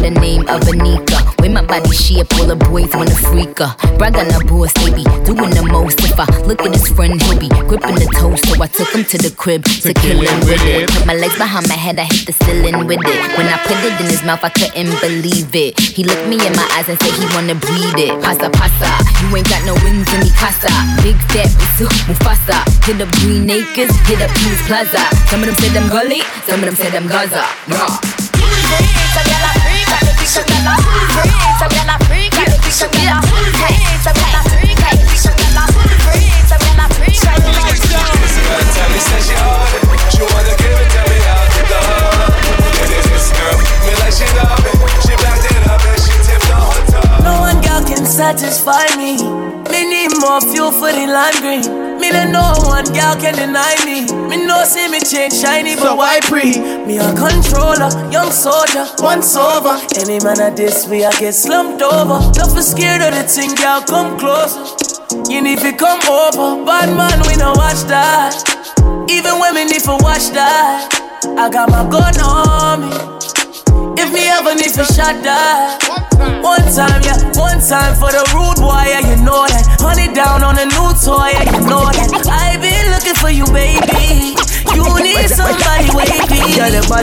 the name of Anika. With my body shape, all the boys wanna freak her. Brag on her boss, they be doing the most. If I look at his friend, he'll be gripping the toes. So I took him to the crib to, kill him with it. Put my legs behind my head, I hit the ceiling with it. When I put it in his mouth, I couldn't believe it. He looked me in my eyes and said he wanna breathe it. Pasa pasa, you ain't got no wings in me casa. Big fat Bisu Mufasa. Hit up Green Acres, hit up Peace Plaza. Some of them said I'm gully, some of them said I'm Gaza. Raw. Satisfy me. Me need more fuel for the lime green. Let no one girl can deny me. Me know see me change shiny, but why pre? Me a controller, young soldier, once over. Any man at this way I get slumped over. Don't be scared of the thing, girl, come closer. You need to come over, bad man, we no watch that. Even when me need to watch that, I got my gun on me. If me ever need to shot that, One time, yeah, one time for the rude boy, yeah, you know that. Honey down on a new toy, yeah, you know that. I been looking for you, baby. You need somebody wavy.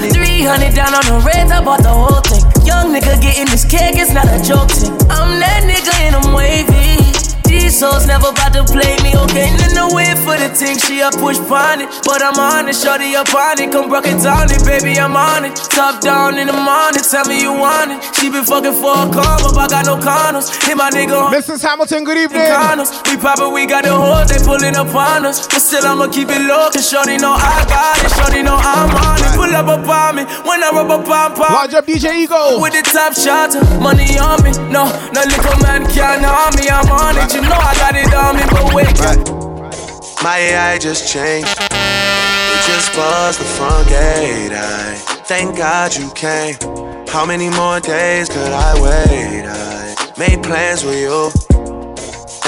300 down on the rent, I bought the whole thing. Young nigga getting this cake, it's not a joke thing. I'm that nigga and I'm wavy. These hoes never about to play me, okay? In the way for the thing, she a push pon it. But I'm on it, shorty up on it. Come rock it down it, baby, I'm on it. Top down in the morning, tell me you want it. She been fucking for a car, but I got no condoms. Hit my nigga. Mrs. Hamilton, good evening. Condoms. We poppin', we got the hoes, they pulling up on us. But still, I'ma keep it low, cause shorty know I got it. Shorty know I'm on it. Pull up up on me when I rub up on pop. Watch up, DJ Ego. With the top shot, money on me. No, no little man can't harm me, I'm on it. You know I got it on me, but wait. My AI just changed. It just buzzed the front gate. I thank God you came. How many more days could I wait? I made plans with you,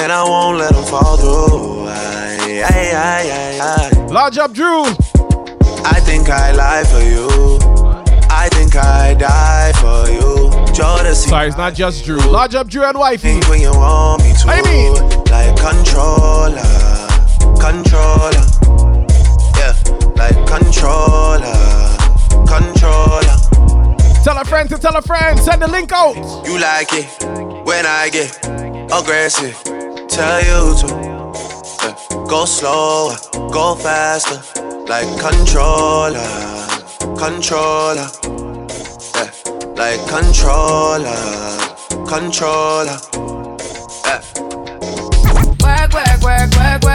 and I won't let them fall through. I, I, I, I, I. Lodge up, Drew. I think I lie for you. I think I die for you. Jodeci. Sorry, it's not just Drew. Lodge up, Drew and wifey. When you want me to. I mean, like controller, controller. Yeah, like controller, controller. Tell a friend to tell a friend. Send the link out. You like it when I get aggressive. Tell you to. Yeah, go slower, go faster, like controller, controller. Like controller, controller. Yeah. Work, work, work, work, work,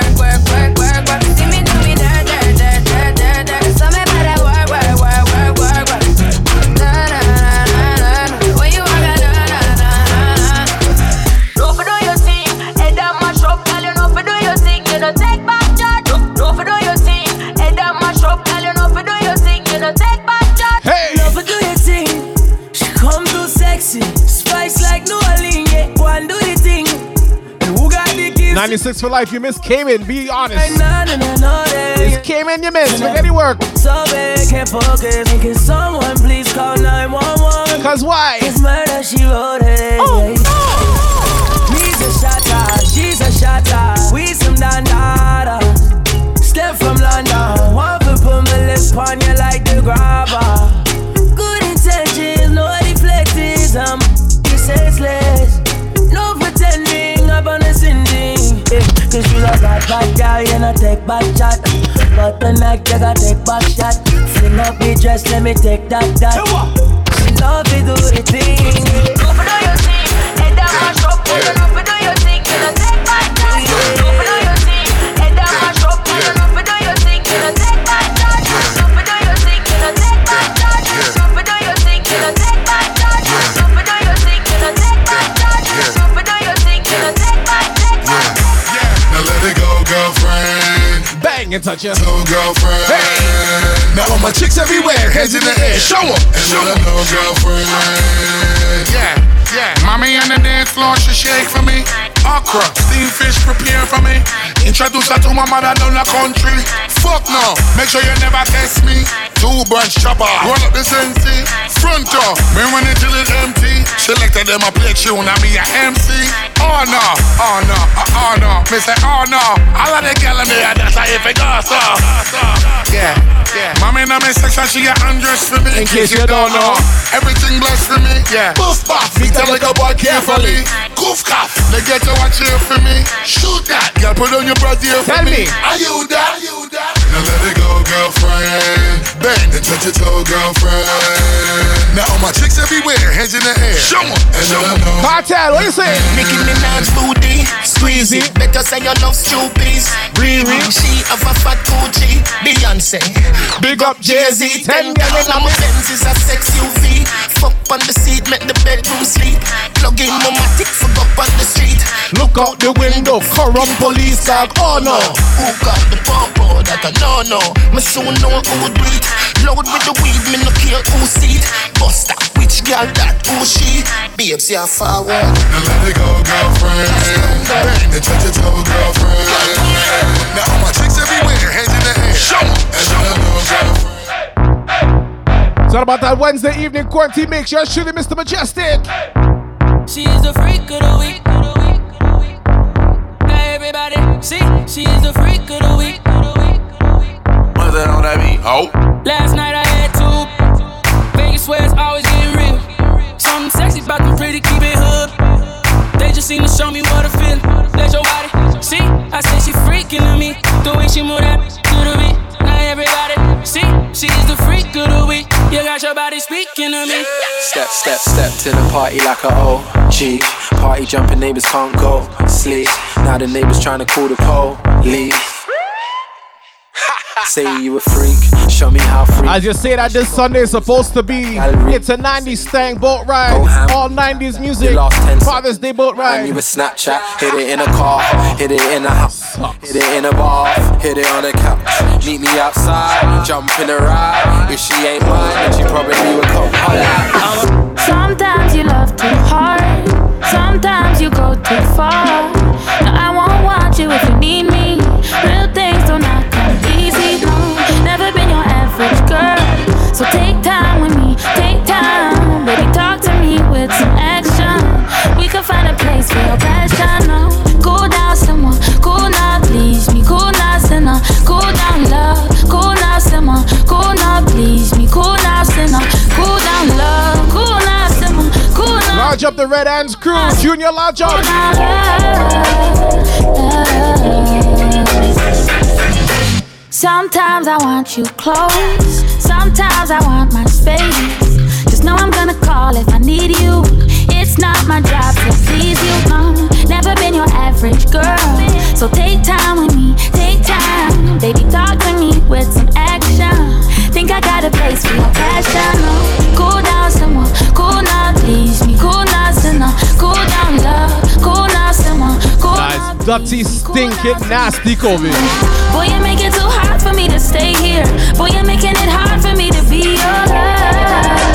96 for life. You miss Cayman. Be honest. It's Cayman you miss. Make any work. So big, can't focus. Can someone please call 911? Cause why? It's murder, she wrote it. Oh, He's a shatter, she's a shatter. We some dandada. Step from London. Want to put my lips on you like the grabber. Good intentions, no deflecting. I'm Cause you a bad bad girl, you know take back chat. But the night you got take back shot. Fling up the dress, let me take that that. She love to do the thing. Don't for do your thing, head down mash up, girl. You know for do your thing, and touch ya. No girlfriend. Hey. Now all my chicks everywhere, heads in the air, show 'em. Show 'em. No girlfriend. Yeah, yeah. Mommy on the dance floor, she shake for me. Okra, steamed fish, prepare for me. Introduce her to my mother down the country. Fuck no, make sure you never test me. Two bunch chopper, roll up the sensi. Front door, me when it till it's empty. Selected them a play tune, I be a MC. Oh no, oh no, oh no. Me say oh no, all of the gal in there, that's how if it goes so. Yeah, yeah. Mommy in my section, she get undressed for me. In case you don't know. Everything blessed for me. Yeah. Boof, bop, Me tell like a boy carefully. Goof cough. They get to watch here for me. Shoot that. Girl, put on your brassiere for Tell me. Are you that? You that? Now let it go, girlfriend. Bend and touch your toe, girlfriend. Now all my chicks everywhere, hands in the air. Show 'em. And show 'em. Cartel, what you say? Nicki Minaj booty, squeeze it. Better say you love Stupid. Riri, she have a fat Gucci. Beyonce, big up Jay Z. Ten girl in my Benz is a sex UV. Fuck on the seat, make the bedroom sleep. Plug in my matic, fuck up on the street. Look out the window, corrupt police dog. Oh no. Who got the popo? That I know no. Me soon know who do it. Load with the weed, me no care who see it. Buster, which girl that who she? Babes, yeah forward. Now let it go, girlfriend. Bend and touch your toe, girlfriend. Now all my chicks everywhere, hands in the air. Show 'em. And show 'em, girlfriend. It's all about that Wednesday evening quarantine mix. You're shooting Mr. Mejustik. She is the freak of the week. Now everybody see, she is the freak of the week. What's that on that beat? Oh. Last night I had two. Vegas where it's always getting real. Something sexy about them pretty, keep it hood. They just seem to show me what I feel. Let your body see. I say she freaking to me. The way she move that to the beat. Now everybody see, she is the freak of the week. You got your body speaking to me. Step, step, step to the party like a OG. Party jumping, neighbors can't go sleep. Now the neighbors trying to call the police. Say you a freak, show me how freak. I just say that this Sunday is supposed to be. It's a 90s thing, boat ride. All 90s music. Father's Day boat And ride. you a Snapchat, hit it in a car, hit it in a house, hit it in a bar, hit it on a couch. Meet me outside, jump in a ride. If she ain't mine, then she probably would come holler. Sometimes you love too hard. Sometimes you go too far. No, I won't want you if you need me. Real things do average girl. So take time with me. Take time, baby. Talk to me with some action. We can find a place for your passion. No, cool down, someone. Cool now, please me. Cool now, sinner. Cool down, love. Cool now, simmer. Cool now, please me. Cool now, sinner. Cool down, love. Cool now, simmer. Cool now. Large up the Red Hands crew. Junior large up. Sometimes I want you close, sometimes I want my space. Just know I'm gonna call if I need you. It's not my job to please you, no. Never been your average girl. So take time with me, take time. Baby, talk to me with some action. Think I got a place for your passion, no. Cool down, someone, cool now, please me. Cool now, sinner, cool down, love. Dirty, stinking, nasty COVID. Boy, you make it too hard for me to stay here. Boy, you're making it hard for me to be your love.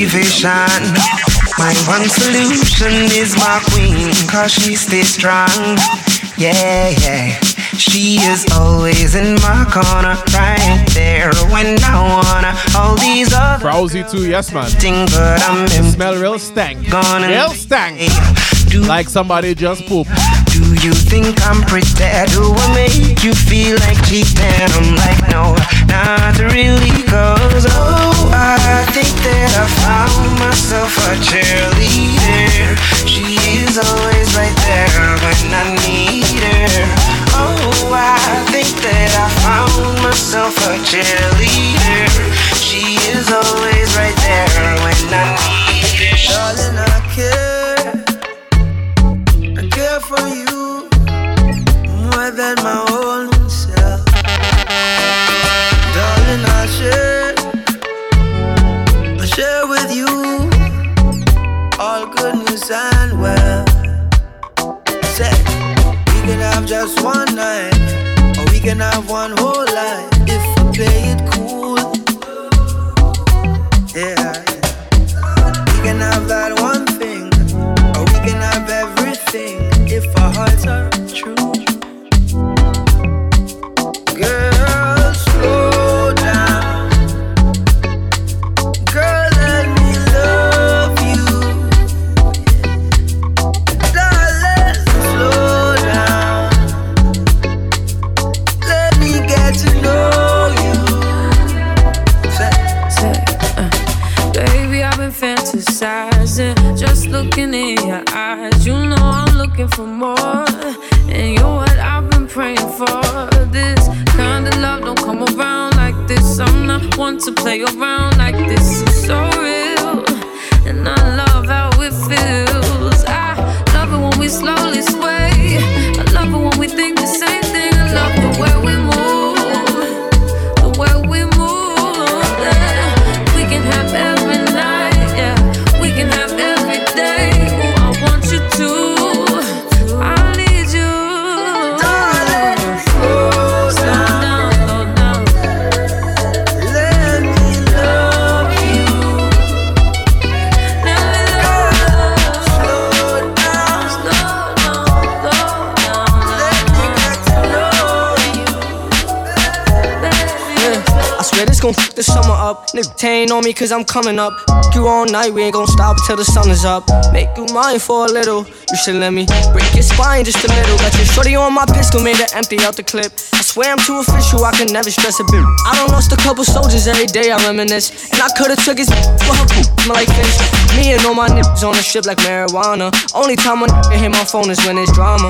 Motivation, my one solution is my queen, cause she stays strong. Yeah, yeah. She is always in my corner, right there when I wanna. All these other Frowsy too, yes man. but I'm smell real stank. Gonna real stank. Like somebody just poop. Do you think I'm pretty? Do I make you feel like cheating? I'm like, no, not really. Cause, oh, I think that I found myself a cheerleader. She is always right there when I need her. Oh, I think that I found myself a cheerleader. She is always have one whole life Ain't on me cause I'm coming up. You all night, we ain't gon' stop till the sun is up. Make you mine for a little. You should let me break your spine just a little. Got your shorty on my pistol, made it empty out the clip. I swear I'm too official, I can never stress a bit. I don't lost a couple soldiers every day, I reminisce. And I could've took his for her smell like fish. Me and all my niggas on the ship like marijuana. Only time I hit my phone is when it's drama.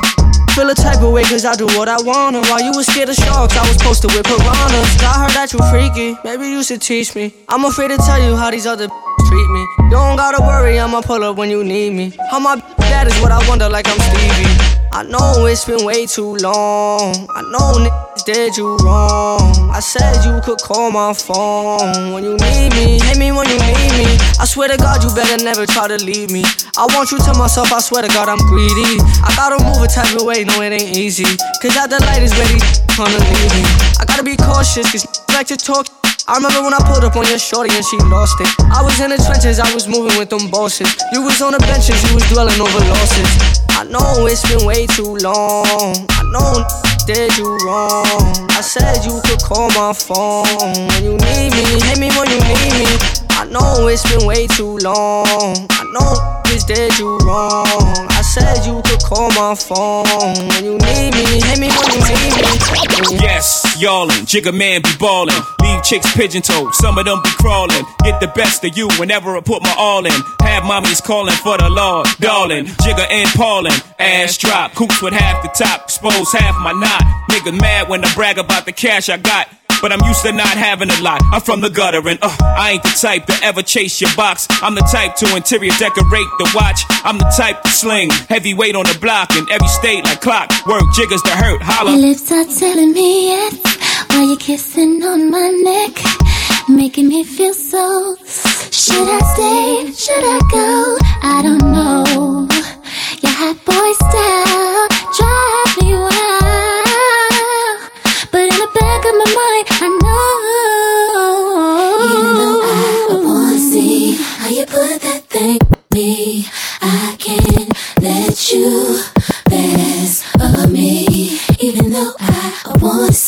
Feel a type of way cause I do what I wanna. While you was scared of sharks, I was posted with piranhas. I heard that you freaky, maybe you should teach me. I'm afraid to tell you how these other *laughs* treat me. You don't gotta worry, I'ma pull up when you need me. How my *laughs* that is what I wonder like I'm Stevie. I know it's been way too long. I know niggas did you wrong. I said you could call my phone when you need me. Hit me when you need me. I swear to God, you better never try to leave me. I want you to myself, I swear to God, I'm greedy. I gotta move a type of way, no, it ain't easy. Cause at the light is ready, to *laughs* leave me. I gotta be cautious, cause like to talk. I remember when I pulled up on your shorty and she lost it. I was in the trenches, I was moving with them bosses. You was on the benches, you was dwelling over losses. I know it's been way too long. I know did you wrong. I said you could call my phone when you need me. Hit me when you need me. I know it's been way too long. I know niggas did you wrong. I said you could call my phone when you need me. Hit me when you need me. Yes, y'allin', Jigga man be ballin'. Leave chicks pigeon toed, some of them be crawlin'. Get the best of you whenever I put my all in. Have mommies callin' for the law, darling. Jigga and Paulin', ass drop. Coops with half the top, expose half my knot. Niggas mad when I brag about the cash I got. But I'm used to not having a lot. I'm from the gutter and uh, I ain't the type to ever chase your box. I'm the type to interior decorate the watch. I'm the type to sling heavyweight on the block in every state like clock. Work jiggers to hurt, holla. Your lips are telling me yes while you're kissing on my neck, making me feel so. Should I stay? Should I go? I don't know. Your hot boy style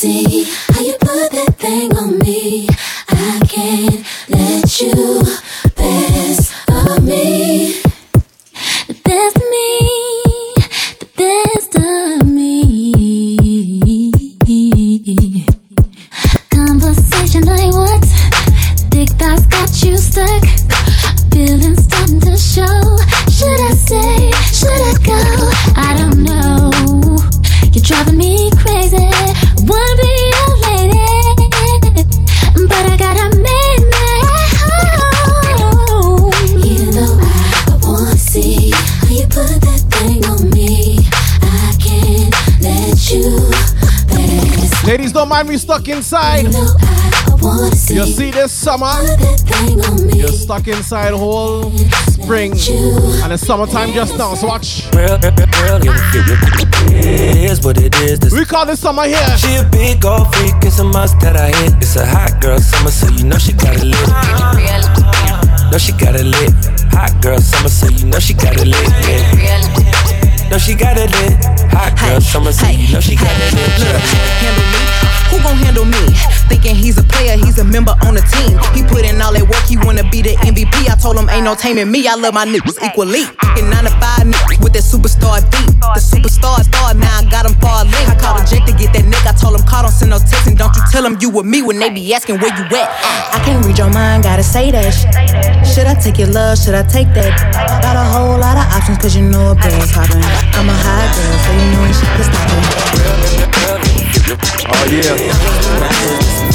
see inside. You see this summer, you're stuck inside whole spring, and it's summertime just now. So watch. It is what it is. This we call this summer here. She a big old freak, it's a must that I hit. It's a hot girl summer, so you know she got it lit. Know she got it lit. Hot girl summer, so you know she got it lit. Yeah. Know she got it lit. Hot girl summer, so you know she got it lit. Look, handle me. Who gon' handle me? Thinking he's a player, he's a member on the team. He put in all that work, he wanna be the MVP. I told him ain't no taming me. I love my niggas equally. Fucking nine to five niggas with that superstar beat. The superstar star, now I got him far. I called a Jake to get that nigga. I told him call, don't send no text, and don't you tell him you with me when they be asking where you at. I can't read your mind, gotta say that. Should I take your love? Should I take that? Got a whole lot of options, cause you know a girl's hopping. I'm a high girl, so you know when can stop it. Oh yeah.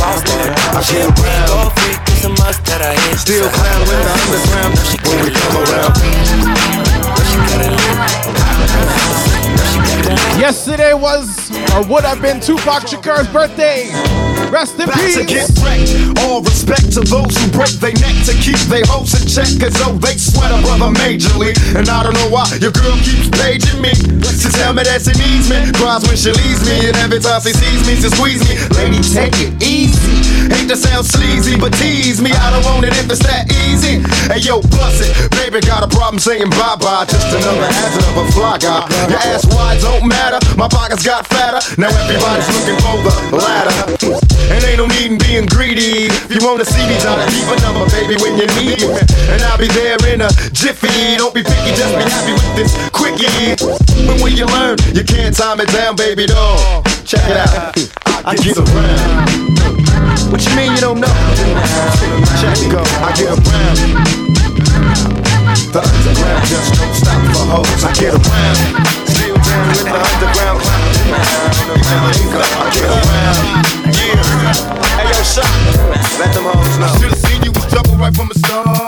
I feel proud. Still clown with the underground when we come around. Yesterday was or would have been Tupac Shakur's birthday. Rest in Back peace. to get wrecked. All respect to those who break their neck to keep their hopes in check. Cause oh, they sweat a brother majorly. And I don't know why your girl keeps paging me. To tell me that she needs me. Cries when she leaves me. And every time she sees me, she squeeze me. Lady, take it easy. Hate to sound sleazy, but tease me. I don't want it if it's that easy. Hey yo, bust it. Baby got a problem saying bye bye. Just another hazard of a fly guy. Your ass wide don't matter. My pockets got fatter. Now everybody's looking for the ladder. And ain't no need in being greedy. If you wanna see me, try to keep a number, baby, when you need me. And I'll be there in a jiffy. Don't be picky, just be happy with this quickie. But when you learn, you can't time it down, baby doll. Check it out. I get around. What you mean you don't know? Check it go. I get around. The underground just don't stop for hoes. I get around. Still down with the underground I get around. Yeah. Hey yo, shot. Let them hoes know. Should've seen you was trouble right from the start.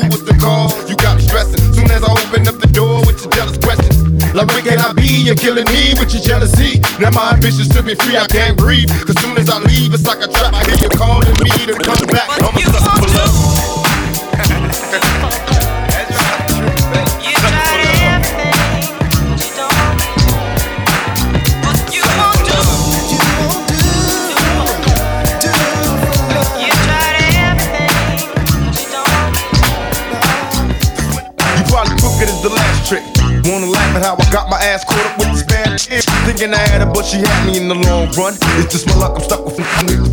Like where can I be? You're killing me with your jealousy. Now my ambitions to be free, I can't breathe. Cause soon as I leave, it's like a trap. I hear you calling me to come back. I'm a sucker for love. *laughs* *laughs* At how I got my ass caught up with this bad chick. Thinking I had her, but she had me in the long run. It's just my luck, I'm stuck with the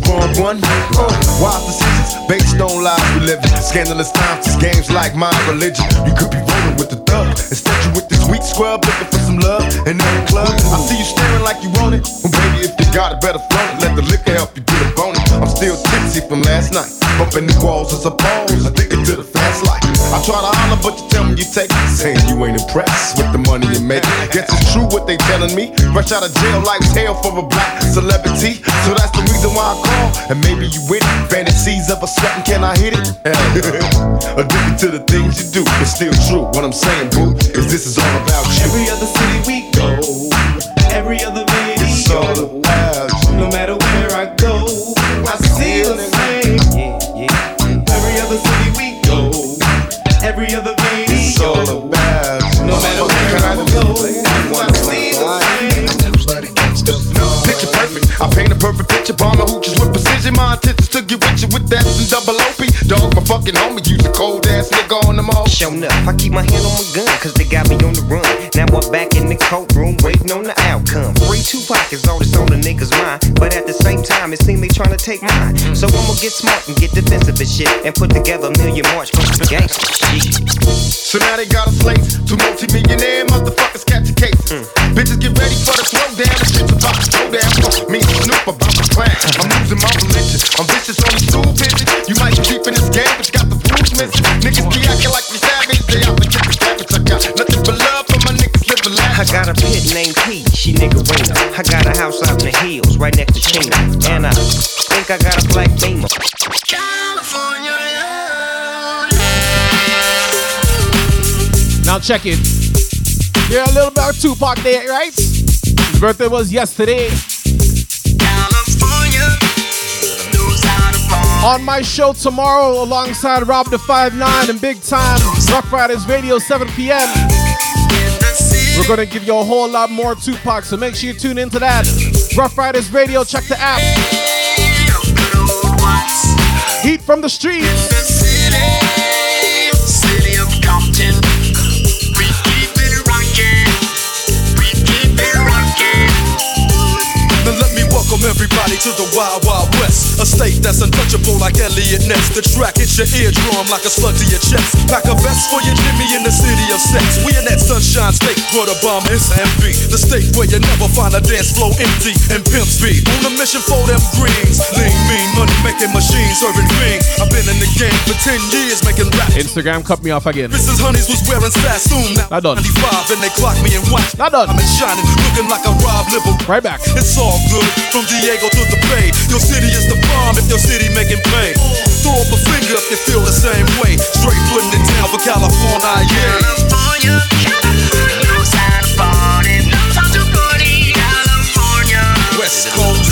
wrong one. Uh, wise decisions based on lies we live in. Scandalous times, this game's like my religion. You could be rolling with the thug. Instead, you with this weak scrub looking for some love in the club. I see you staring like you want it. Well, baby, if you got it, better flaunt it. Let the liquor help you get a bonus. I'm still tipsy from last night. Bumping these walls as a pose. Addicted to the fast life. I try to holler, but you tell me you take it. Saying you ain't impressed with the money you make. Guess it's true what they telling me. Rush out of jail, life's hell for a black celebrity. So that's the reason why I call. And maybe you with it. Fantasies of a sweating, can I hit it? *laughs* Addicted to the things you do. It's still true. What I'm saying, boo, is this is all about you. Every other city we go, every other video, It's all about you. no matter Perfect picture. Bomb my hooches with precision. My intentions to get with you with that and double OP. Dog, my fucking homie. Ass nigga on them all. Show enough, I keep my hand on my gun, cause they got me on the run. Now I'm back in the courtroom, waiting on the outcome. Free Tupac is all that's on the niggas' mind. But at the same time, it seems they trying to take mine. So I'ma get smart and get defensive and shit. And put together a million march for the gangsta shit. So now they got a slate. Two multi-millionaire motherfuckers catch catching cases. Hmm. Bitches get ready for the throwdown. The shit's about to go down. Fuck me and Snoop about to plan. I'm losing my religion. I'm vicious on the stool pigeon. You might be deep in this game, but you got the rules missing. Niggas be acting like we savage. They out to get the savage. I got nothing but love for my niggas living life. I got a pit named P, she niggerina. I got a house out in the hills, right next to Chino. And I think I got a black beamer. Now check it. You're a little bit of Tupac there, right? His birthday was yesterday. On my show tomorrow, alongside Rob the Five Nine and Big Time, Rough Riders Radio, 7 p.m. We're gonna give you a whole lot more Tupac, so make sure you tune into that. Rough Riders Radio, check the app. Heat from the streets. Welcome everybody to the Wild Wild West. A state that's untouchable like Eliot Ness. The track hits your eardrum like a slug to your chest. Pack a vest for your Jimmy in the city of sex. We in that sunshine state where the bomb is be. The state where you never find a dance floor empty and pimp speed. On a mission for them greens. Lean, mean, money making machines, serving rings. I've been in the game for 10 years making rap. Instagram cut me off again. Mrs. Honeys was wearing Sassoon. Now Not done. 95 and they clocked me in white. Not done. I'm shining, looking like a Rob Liberal. Right back. It's all good. From Diego to the Bay. Your city is the bomb if your city making pain. Throw up a finger if you feel the same way. Straight putting it down for California, yeah. West Coast.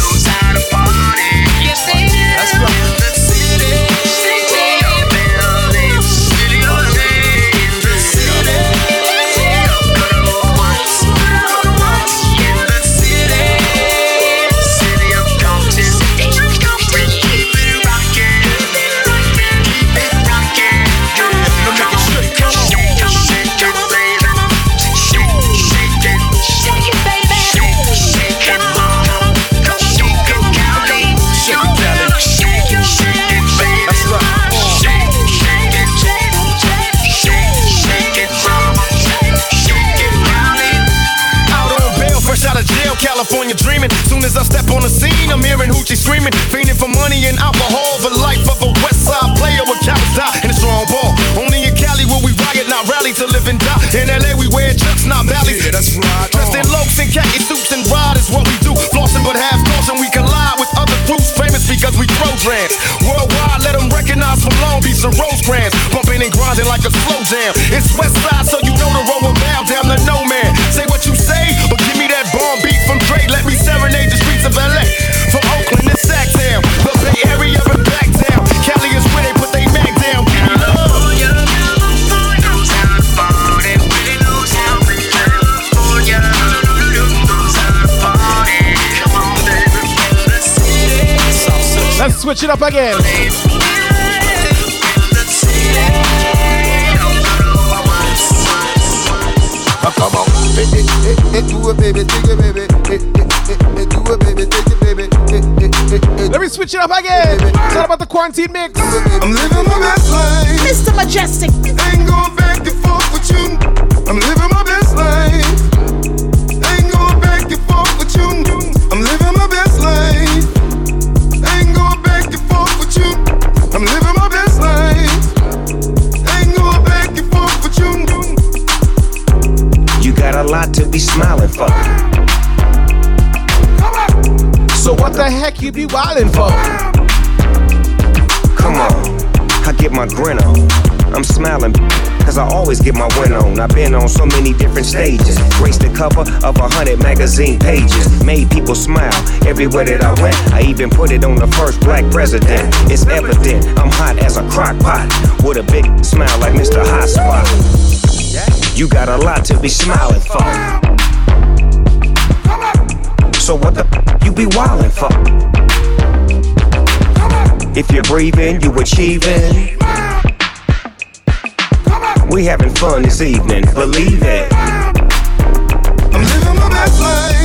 As I step on the scene, I'm hearing hoochie screaming, fiending for money and alcohol. The life of a West Side player with cowards die in a strong ball. Only in Cali will we riot, not rally to live and die. In LA we wear chucks, not valleys. Yeah, that's right. Dressed in lokes and khaki suits and ride is what we do. Flossing but half caution, we collide with other groups famous because we throw grams. Worldwide, let them recognize from Long Beach to Rosecrans. Bumping and grinding like a slow jam. It's West Side, so you know the road will bow down to no man. Say what you say, but give streets of LA. From Oakland to Sacktown, the Bay Area and back down. Cali is where they put they mag down. Give me love. Let's switch it up again. Come on, eh, eh, do it, baby, take it, baby. Do it, baby, take it, baby. Eh. Let me switch it up again. It's all about the quarantine mix. I'm living my best life. Mr. Majestic. Ain't going back and forth with you. I'm living my best life. Ain't going back and forth with you. I'm living my best life. Ain't going back and forth with you. I'm living my best life. Ain't going back and forth with you. You got a lot to be smiling for. So what the heck you be wildin' for? Come on, I get my grin on. I'm smiling, cause I always get my win on. I've been on so many different stages. Graced the cover of a hundred magazine pages. Made people smile everywhere that I went. I even put it on the first black president. It's evident I'm hot as a crock pot. With a big smile like Mr. Hot Spot. You got a lot to be smiling for. So what the you be wildin' for? If you're breathing, you achieving. We having fun this evening, believe it. I'm living my best life.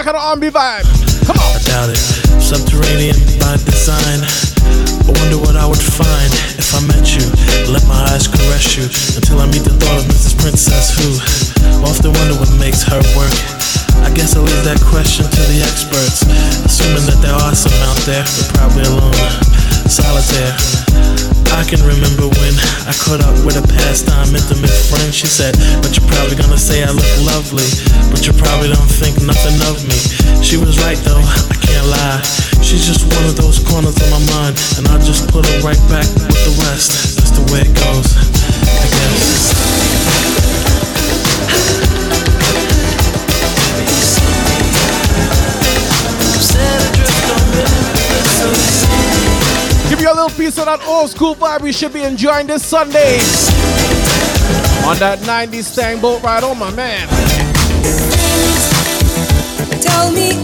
Back on the R&B vibe. Come on. I doubt it. Subterranean by design. I wonder what I would find if I met you. Let my eyes caress you until I meet the thought of Mrs. Princess, who often wonder what makes her work. I guess I'll leave that question to the experts, assuming that there are some out there, but probably alone, solitaire. I can remember when I caught up with a pastime intimate friend. She said, But you're probably gonna say I look lovely, but you probably don't think nothing of me. She was right though, I can't lie. She's just one of those corners of my mind, and I just put her right back with the rest. That's the way it goes, I guess. Give you a little piece of that old school vibe we should be enjoying this Sunday. On that 90s stang boat ride, oh my man. Tell me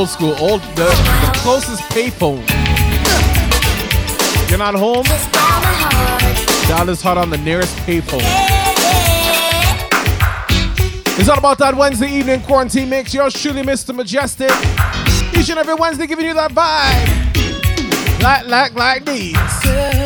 old school. Old the, the closest payphone. You're not home? Dial this hot on the nearest payphone. It's all about that Wednesday evening quarantine mix. Yours truly, Mr. Majestic. Each and every Wednesday giving you that vibe. Like, like, like these.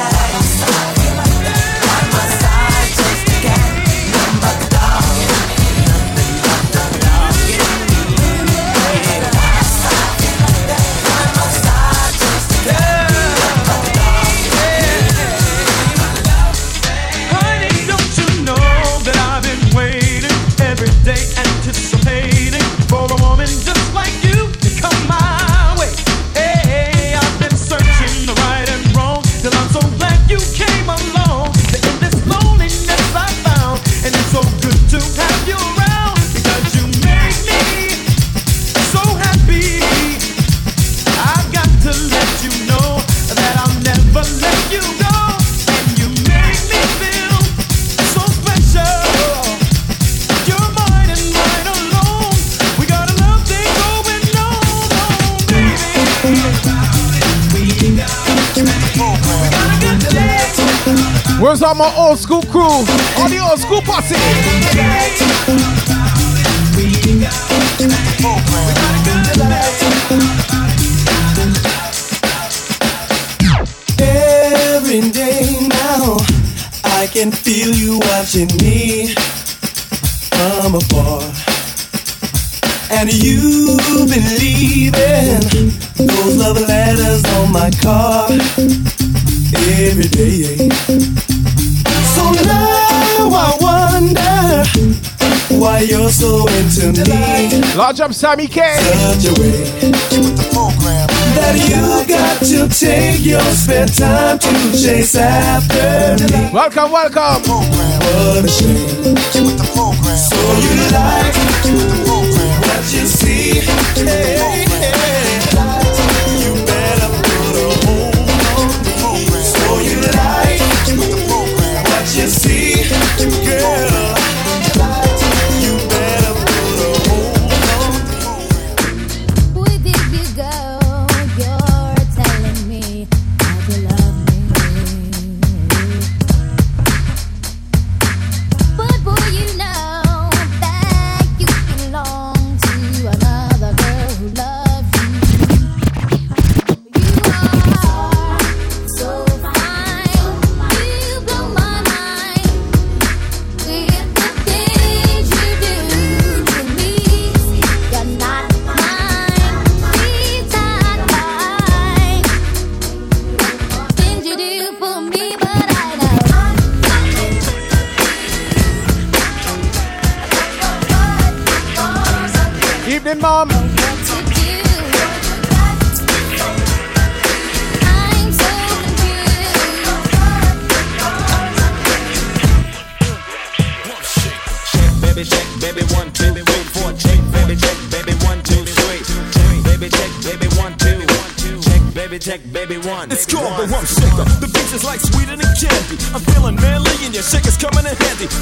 Swing. All my old school crew? All the old school posse. Every day now, I can feel you watching me from afar. And you've been leaving those love letters on my car every day. Now I wonder why you're so into me. Large up Sammy K. Such a way that you got to take your spare time to chase after me. Welcome, welcome. What a shame. So you like what you see. Hey.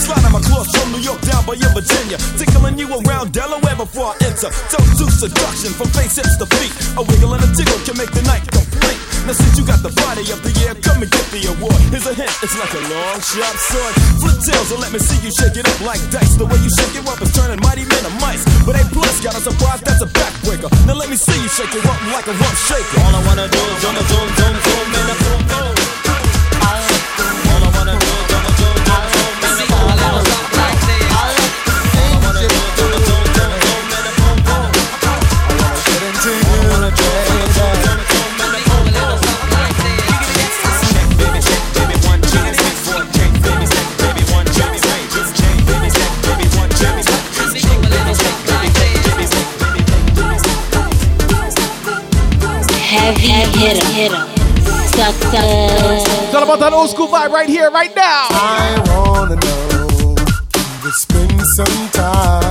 Sliding my claws from New York down by your Virginia. Tickling you around Delaware before I enter. Toast to seduction from face hips to feet. A wiggle and a jiggle can make the night complete. Now since you got the body of the year, come and get the award. Here's a hint, it's like a long sharp sword. Flip tails and let me see you shake it up like dice. The way you shake it up is turning mighty men to mice. But A plus got a surprise, that's a backbreaker. Now let me see you shake it up like a rump shaker. All I wanna do is zoom, zoom, zoom, zoom, and a boom, boom. That old school vibe right here, right now. I wanna know. Spend some time,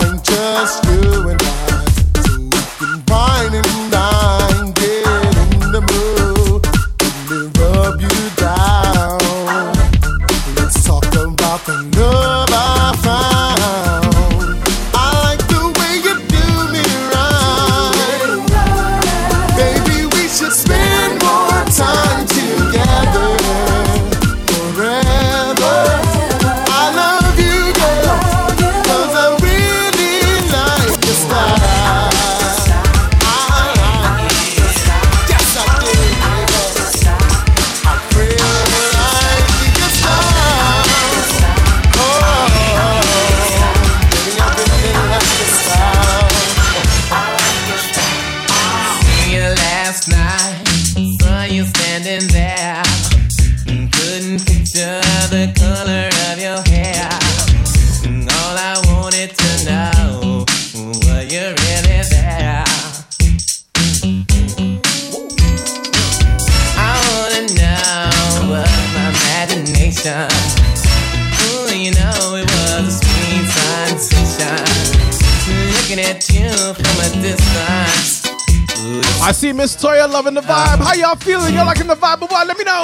the vibe. How y'all feeling? Y'all liking the vibe But what? Let me know.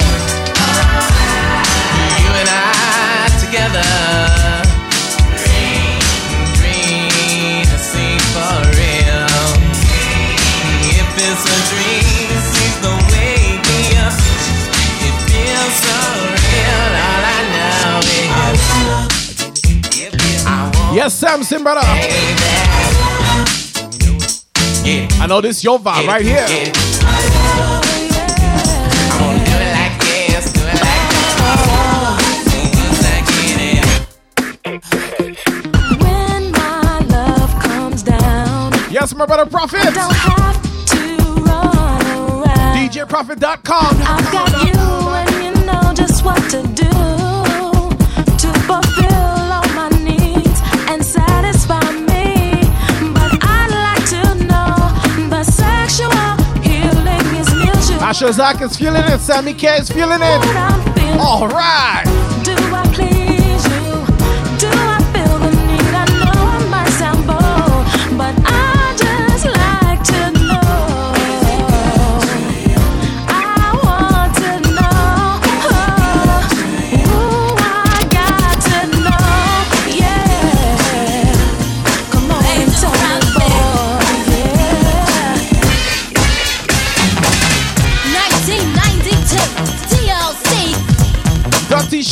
You and I together. It's a dream, the. It feels so real. All I know is yes, Samson, brother. Baby. I know this your vibe right here. Yes, my brother Prophet. DJProfit.com. I've got you and you know just what to do to fulfill all my needs and satisfy me. But I'd like to know. Asha Zach is feeling it. Sammy K is feeling it. All right.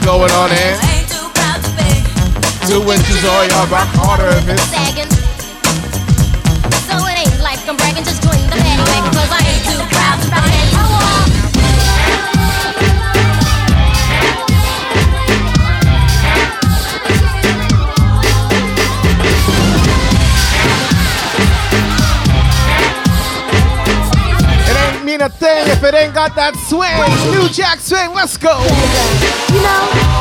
going on here. Two inches or y'all rock harder if it's. a thing if it ain't got that swing. New Jack swing, let's go. You know,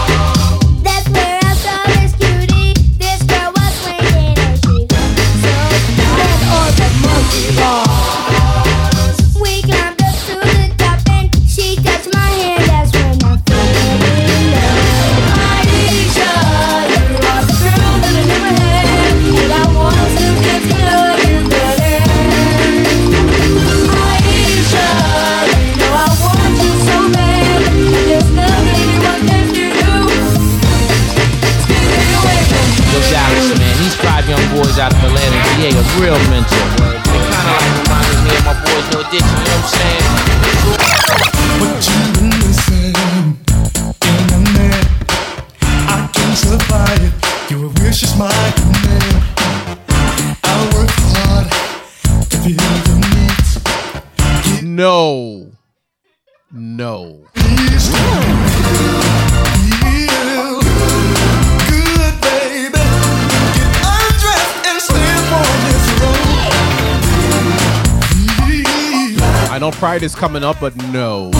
is coming up, but no.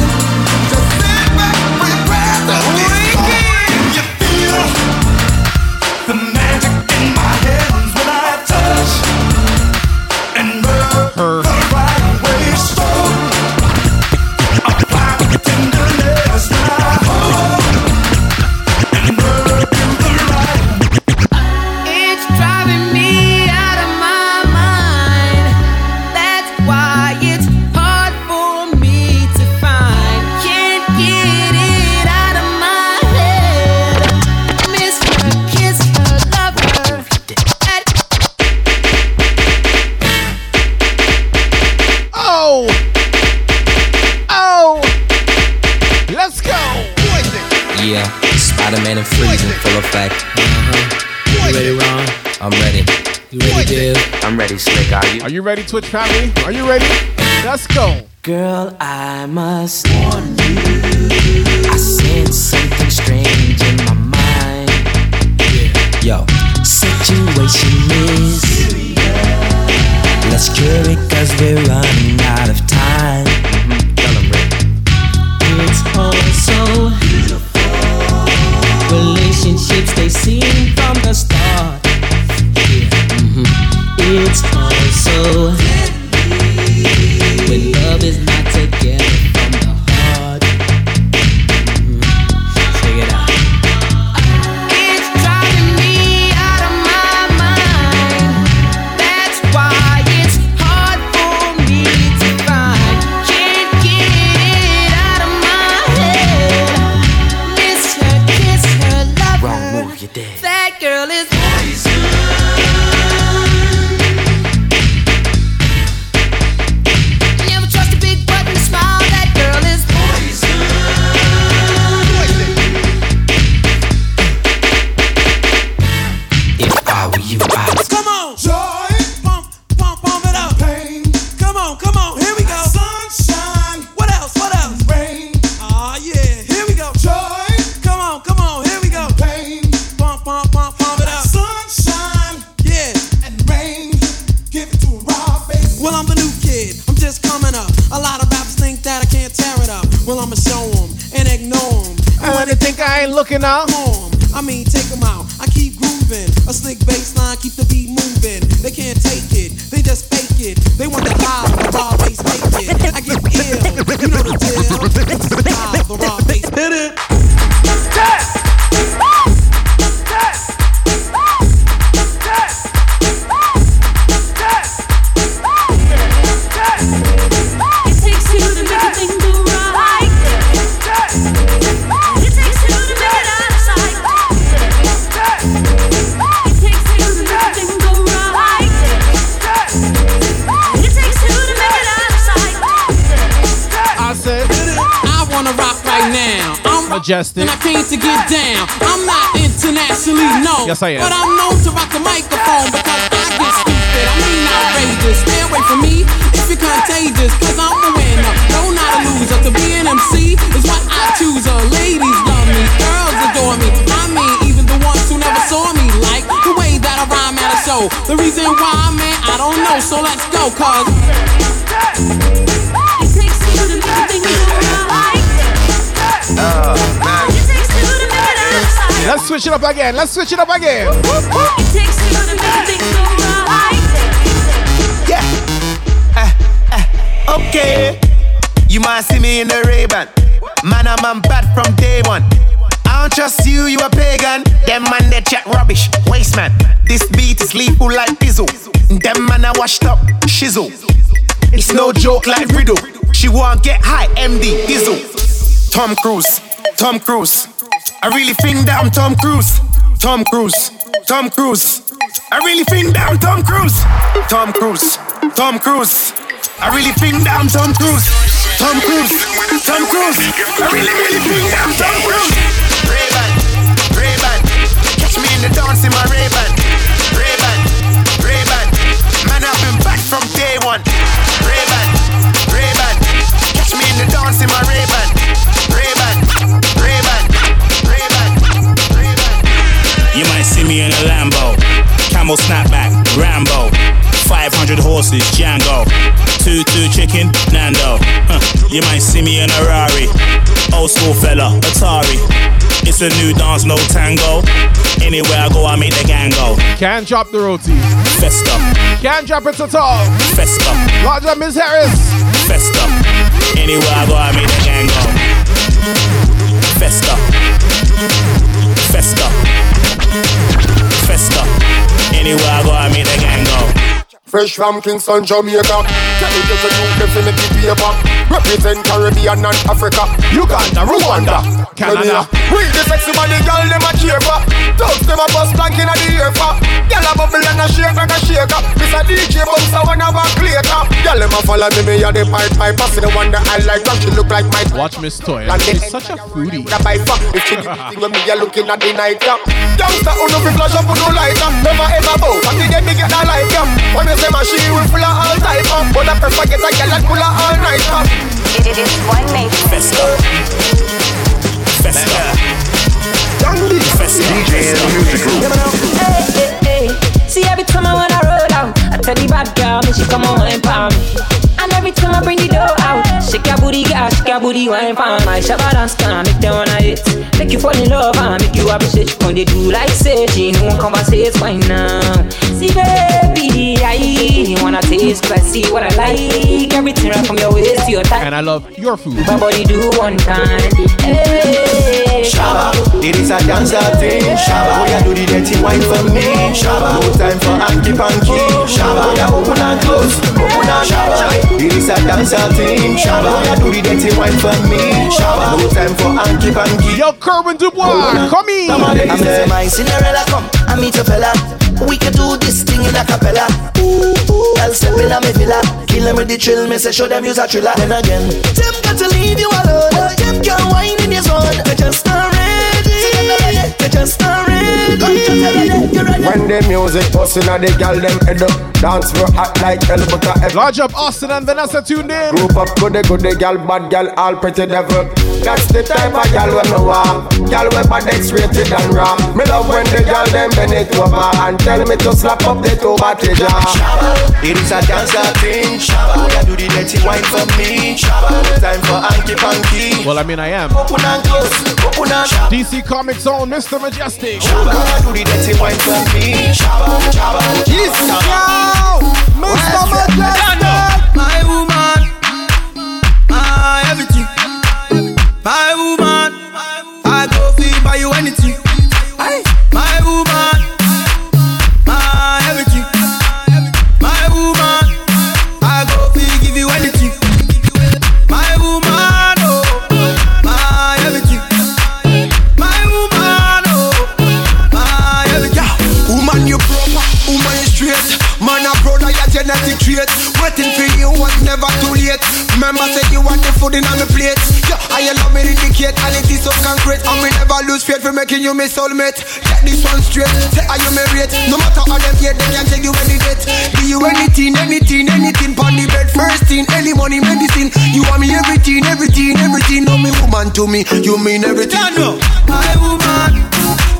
Twitch family? Are you ready? Again. Let's switch it up again. Thing go right. Okay, you might see me in the Ray-Ban. Man, I'm bad from day one. I don't trust you, you a pagan. Them man they chat rubbish, waste man. This beat is lethal like Bizzle. Them man I washed up, shizzle. It's no joke like riddle. She won't get high, MD Dizzle. Tom Cruise, Tom Cruise. I really think that I'm Tom Cruise. Tom Cruise, Tom Cruise. I really think I'm Tom Cruise. Tom Cruise, Tom Cruise. I really think I'm Tom Cruise. Tom Cruise, Tom Cruise. I really, really think I'm Tom Cruise. Ray-Ban, Ray-Ban. Catch me in the dance in my Ray-Ban. Ray-Ban, Ray-Ban. Man, I've been back from day one. Ray-Ban, Ray-Ban. Catch me in the dance in my. Ray-Ban, me in a Lambo, camel snapback, Rambo. 500 horses, Django. Two two chicken, Nando. Huh. You might see me in a Rari, old school fella, Atari. It's a new dance, no tango. Anywhere I go, I make the gang go. Can't drop the roti. Festa, Can't drop it at all. festa, Large up Miss Harris. festa. Anywhere I go, I make the gang go. Festa, Anywhere I go, I make the gang go. Fresh from Kingston, Jamaica. Tell me just a new definitely paper. Represent Caribbean and Africa. Uganda, Rwanda, Canada. We the sexy body girl, them a cheer for. Thugs them a bust blank in the ear for. Girl a bubble and a shake like a shaker. Miss a DJ bounce a one a back later. Girl, them a follow me, me a the pipe piper. See the one that I like, she look like my. Watch Miss Toy. She's such a foodie. That by fuck, if she did thing when me a looking at the night cap. Youngster, who no fi flash up, who no light up. Never ever bow, but the day me get that light up. When me say my she will full of all type up, but I prefer get a girl that full of all night up. It is one name. Festa. Festa. Festa. DJ Music Hey, hey, hey. See every time I wanna roll out, I tell the bad girl, me she come on and palm me. And every time I bring the dough out, shake your booty, girl, shake your booty, wine palm. My shabba dance can make them wanna hit, make you fall in love and make you appreciate. When they do like say, she no one conversate, why now? See baby, I wanna taste, but I see what I like. Everything right from your waist to your thigh. And I love your food. My body do one kind. Hey, Shabba, it is a dancer thing. Shabba, oh yeah, do the dirty wine for me. Shabba, no time for hanky panky. Shabba, oh yeah, open and close, open and Shabba, it is a dancer thing. Shabba, yeah, do the dirty wine for me. Shabba, no time for hanky panky. Yo, Kerwin Dubois, come in. I'm say my Cinderella come, I meet a fella. We can do this thing in a cappella. Ooh, ooh, I'll step in a me villa. Kill them with the trill, me say show them use a thriller. Then again, them got to leave you alone. Them can't whine in your zone. They just not ready. They just not ready. When the music bustin' and the gal them head up Dance for hot like hell but a F Lodge up Austin and Vanessa tuned in Group up goody goody gal bad gal all pretty devil That's the type of gal when me want ah. Gal we bad X-rated and raw Me love when the gal them bend it over And tell me to slap up the two battery jar It is a dancer thing. Shabba, yeah, do the dirty wine for me. Shabba, time for hanky panky. Well, I mean, I am. Open and close, open and Shabba, DC Comics Zone, Mr. Majestic. Shabba, do the dirty wine for me. Shabba, Shabba, Yes, Mr. Majestic. My woman, my everything. For making you my soulmate. Get this one straight. Say, are you married? No matter how them hate, they can't take you any date. Do you anything, anything, anything? Pon the bed, first thing, any money, medicine. You want me everything, everything, everything. No, me woman to me, you mean everything. Yeah, no. My woman,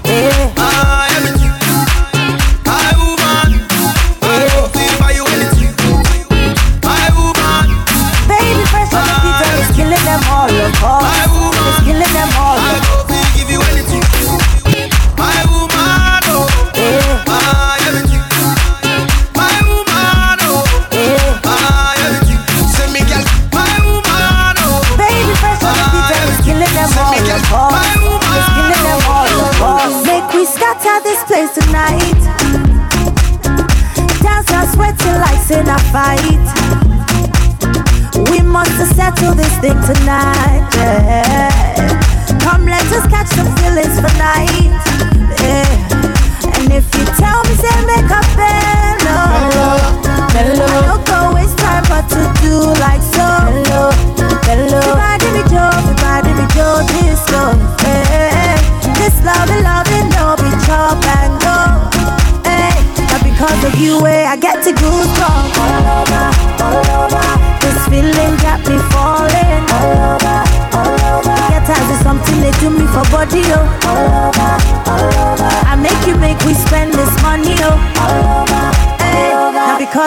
eh, my everything.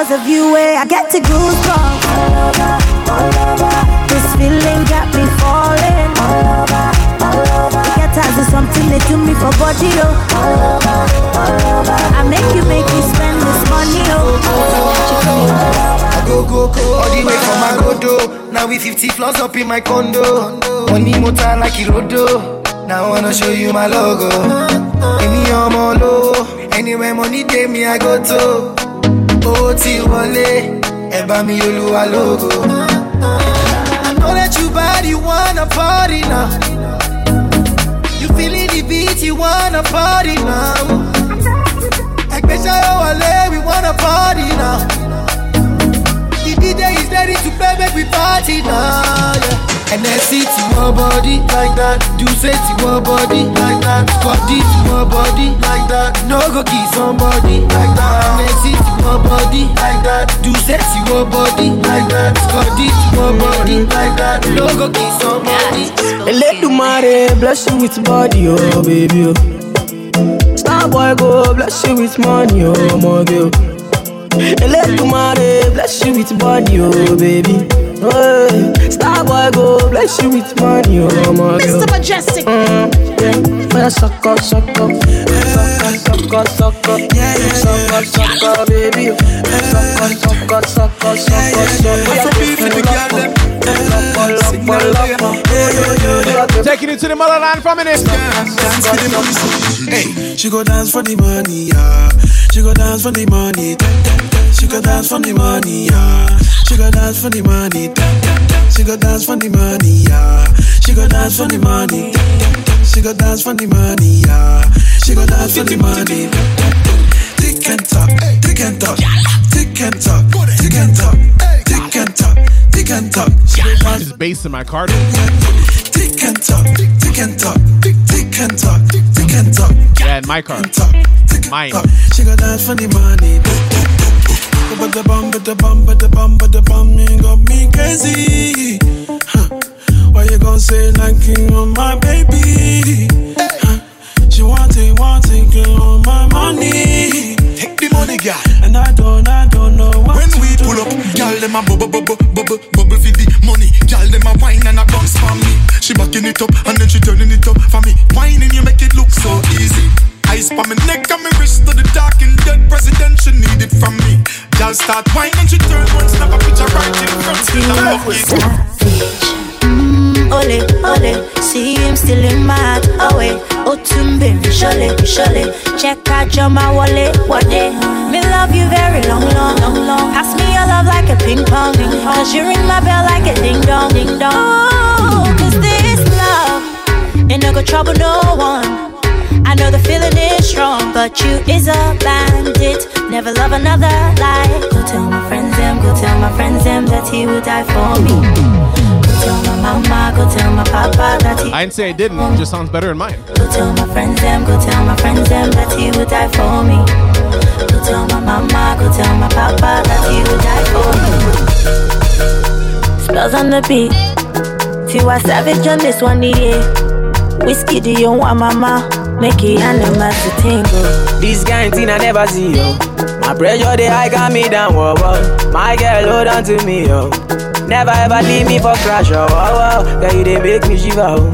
Because of you, eh, I get to goosebumps all over, all over. This feeling got me falling all over, all over. Get is something they do me for body, oh. All over, all over. I make you make me spend this money, oh. I go go go all the way from my godo. Now we 50 floors up in my condo. Money motor like Irodo. Now I wanna show you my logo. Give me your molo. Anywhere money day me I go to. Oh ti wọlé, ẹ bá mi olúwa logo. I know that you bad, you wanna party now. You feeling the beat, you wanna party now. Ẹgbẹ́ ṣayọ wọlé, we wanna party now. The DJ is ready to play, make we party now, yeah. NSC to one body like that. Do say to one body like that. Scotty to one body like that. No go kiss somebody like that. NSC to one body like that. Do say to one body like that. Scotty to one body like that. No go kiss somebody. Eledumare bless you with body, oh baby. Oh. Star boy go bless you with money, oh my girl. Oh. Eledumare bless you with body, oh baby. Hey, Star boy go bless you with money, oh my girl. Mr. Mejustik. Mm, yeah, for suck up, suck up, suck up, suck up, suck up, suck up, suck up, baby. Suck up, suck up, suck up, suck up, suck up. Taking it to the motherland for a minute. Hey, she go dance for the money, yeah. She go dance for the money. She go dance for the money, yeah. She go dance for the money. She go dance for the money, yeah. She go dance for the money. She go dance for the money, yeah. She go dance for the money. Tick and talk, tick and talk, tick and talk, tick and talk, tick and talk, tick and go dance Just bass in my car. tick and talk, tick and talk, tick and talk, tick and talk. Yeah, in my car. Mine. She go dance for the money. But the bum, but the bum, but the bum, but the bum, you got me crazy. Huh. Why you gonna say like you on my baby? Huh. She want it, want it, girl on my money. Take money, girl. And I don't, I don't know what When we pull up, girl them a bubble, bubble, bubble, bubble for the money. Girl them a wine and a bounce for me. She backing it up and then she turning it up for me. Whining you make it look so easy. Ice pa my neck and my wrist to the dark and dead president she need it from me. Girl start whining, she turn one snap a picture right in front. Still a love it. Ole, ole, see him still in my heart. Away, Otumbe, surely, surely. Check out your my wallet, what day? Me love you very long, long, long, long. Pass me your love like a ping pong. Cause you ring my bell like a ding dong, ding dong. Oh, cause this love ain't no go trouble no one. I know the feeling is strong, but you is a bandit. Never love another lie. Go tell my friends them, go tell my friends them that he would die for me. Go tell my mama, go tell my papa that he. I didn't say it didn't. It just sounds better in mine. Go tell my friends them, go tell my friends them that he would die for me. Go tell my mama, go tell my papa that he would die for me. Spells on the beat. Tiwa Savage on this one, yeah. Whiskey, do you want mama? Make it animals to tingle. This kind thing I never see, yo. My pressure, they high got me down, whoa, whoa. My girl, hold on to me, yo. Never ever leave me for crash, oh, oh, oh. Girl, you they make me shiver, oh.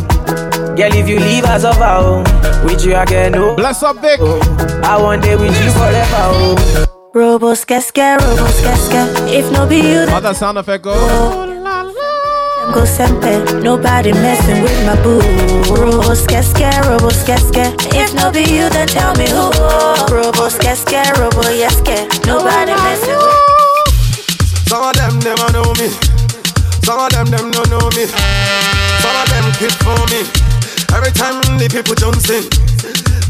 Girl, if you leave us over, oh. With you, I can know. Bless up, Vic. Oh. I want day with you forever, oh. Robo skeske, robo skeske. If no be you, How that sound effect oh. Oh, go? go sempe. Nobody messing with my boo. Robo skeske, robo skeske. If no be you, then tell me who. Robo skeske, robo yeske. Nobody messing with. Some of them, them a know me. Some of them, them don't know me. Some of them kick for me. Every time the people in.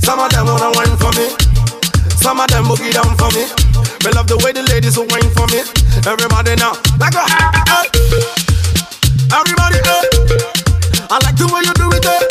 Some of them wanna wine for me. Some of them boogie down for me. Me love the way the ladies will wine for me. Everybody now, like a. Hey. Everybody, hey. I like the way you do it, hey.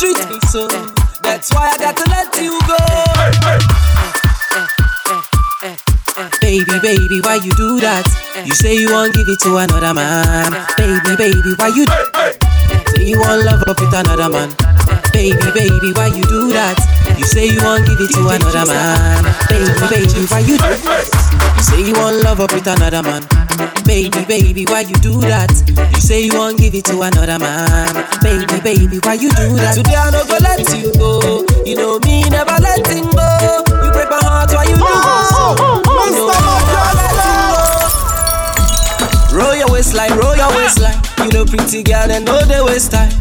Treat me so. That's why I got to let you go. Baby, baby, why you do that? You say you won't give it to another man. Baby, baby, why you say you want love up with another man? Baby, baby, why you do that? You say you won't give it to another man. Baby, baby, why you do that? You say you want love up with another man. Baby, baby, why you do that? You say you won't give it to another man. Baby, baby, why you do that? Today I no go let you go. You know me, never let him go. You break my heart, why you do so? You know me, never let him go. Roll your waistline, roll your waistline. You know pretty girl, they know they waste time.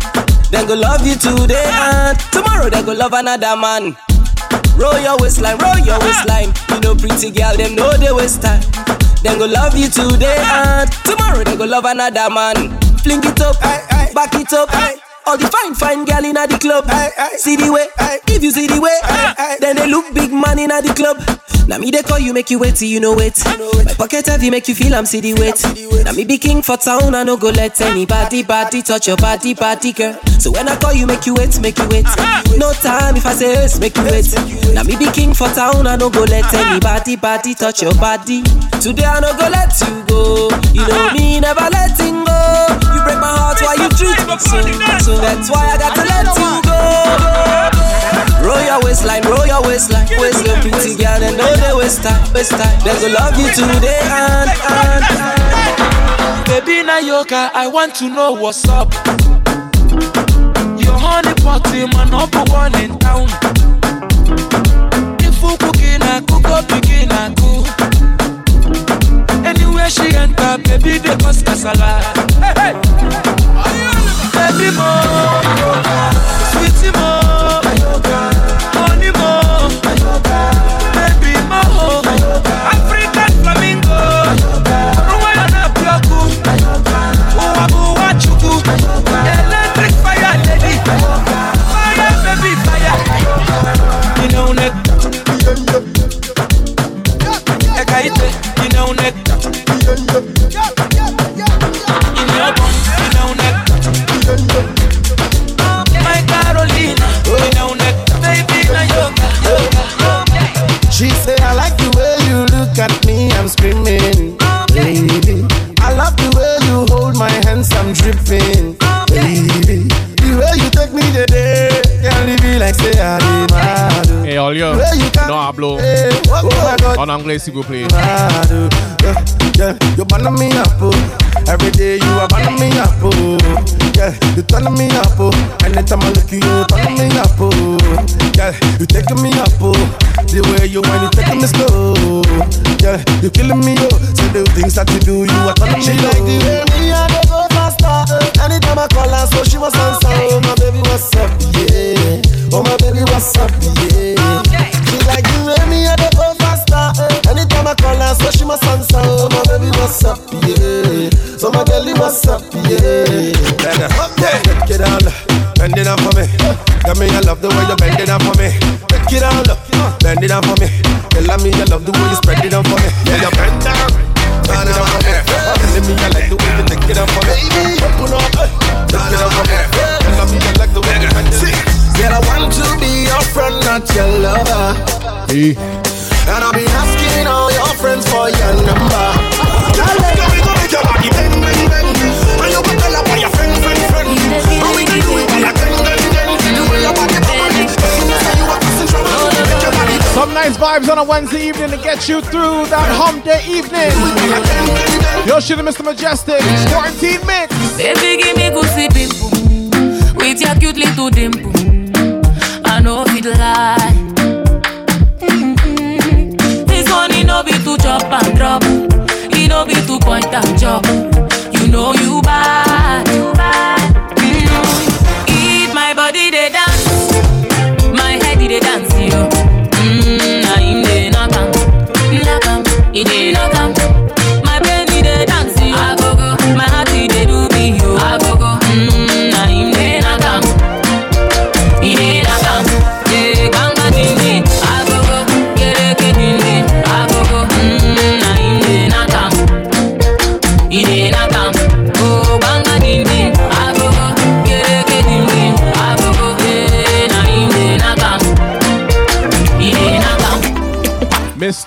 Then go love you today and tomorrow they go love another man. Roll your waistline, roll your waistline. You know pretty girl, them know they waste time. Then go love you today and tomorrow they go love another man. Fling it up, back it up. All the fine, fine girl in the club. See the way, if you see the way, then they look big man in the club. Now me they call you, make you wait till you know it. My pocket heavy, make you feel I'm see the weight. Now me be king for town, I no go let anybody, body touch your body, body girl. So when I call you, make you wait, make you wait. No time if I say yes, make you wait. Now me be king for town, I no go let anybody, body touch your body. Today I no go let you go. You know me, never letting go. You break my heart while you treat me so. So that's why I got to let you go. Roll your waistline, roll your waistline. Waistline, pretty girl, they know they waste time, waste time. They go love you today and and. Baby Nayoka, I want to know what's up. Your honey party, my number one in town. If you cooking, I cook up, begin, I cook. Anywhere she enter, baby, they cause casala. Hey, hey. Baby mo, dripping, baby. Baby. She say I like the way you look at me. I'm screaming. Baby. I love the way you hold my hands. I'm dripping. The way you take me today, can't leave me like say I did mad. All yo. Where you can- No hablo. My God. En anglais, s'il vous plaît. Mad, yeah, yeah, you burn me up, oh. Every day you are burn me up, oh. Yeah, you turn me up, oh. Anytime I look you, you turn me up, oh. Yeah, you taking me up, oh. The way you want, you taking me slow. Yeah, you killing me, oh. So the things that you do, you are turning me She like the way me and they go faster. Anytime I call her, so she was answer. Oh my baby, what's up? Yeah. Oh my baby, what's up? Yeah. She like the way me and they go faster. Anytime I call her, so she must answer. Oh my baby, what's up? Yeah. So my girlie, what's up? Yeah. Take it all, bend it down for me. Tell me I love the way you bend it down for me. Take it all, bend it down for me. Tell me I love the way you spread it down for me. Yeah, you bend down. Bend it down for me. Tell me I like the way you take it down for me. Open up, take it down for me. Tell me I like the way you bend it. Girl, I want to be your friend, not your lover. Hey. And I'll be asking all your friends for your number. Oh, Some nice vibes on a Wednesday evening to get you through that hump day evening. Yo, shit, Mr. Mejustik, quarantine mix. Baby, give me goosey pimple with your cute little dimple. I know it lie. Mm-mm. This one no be to chop and drop. It no be to point and chop. You know you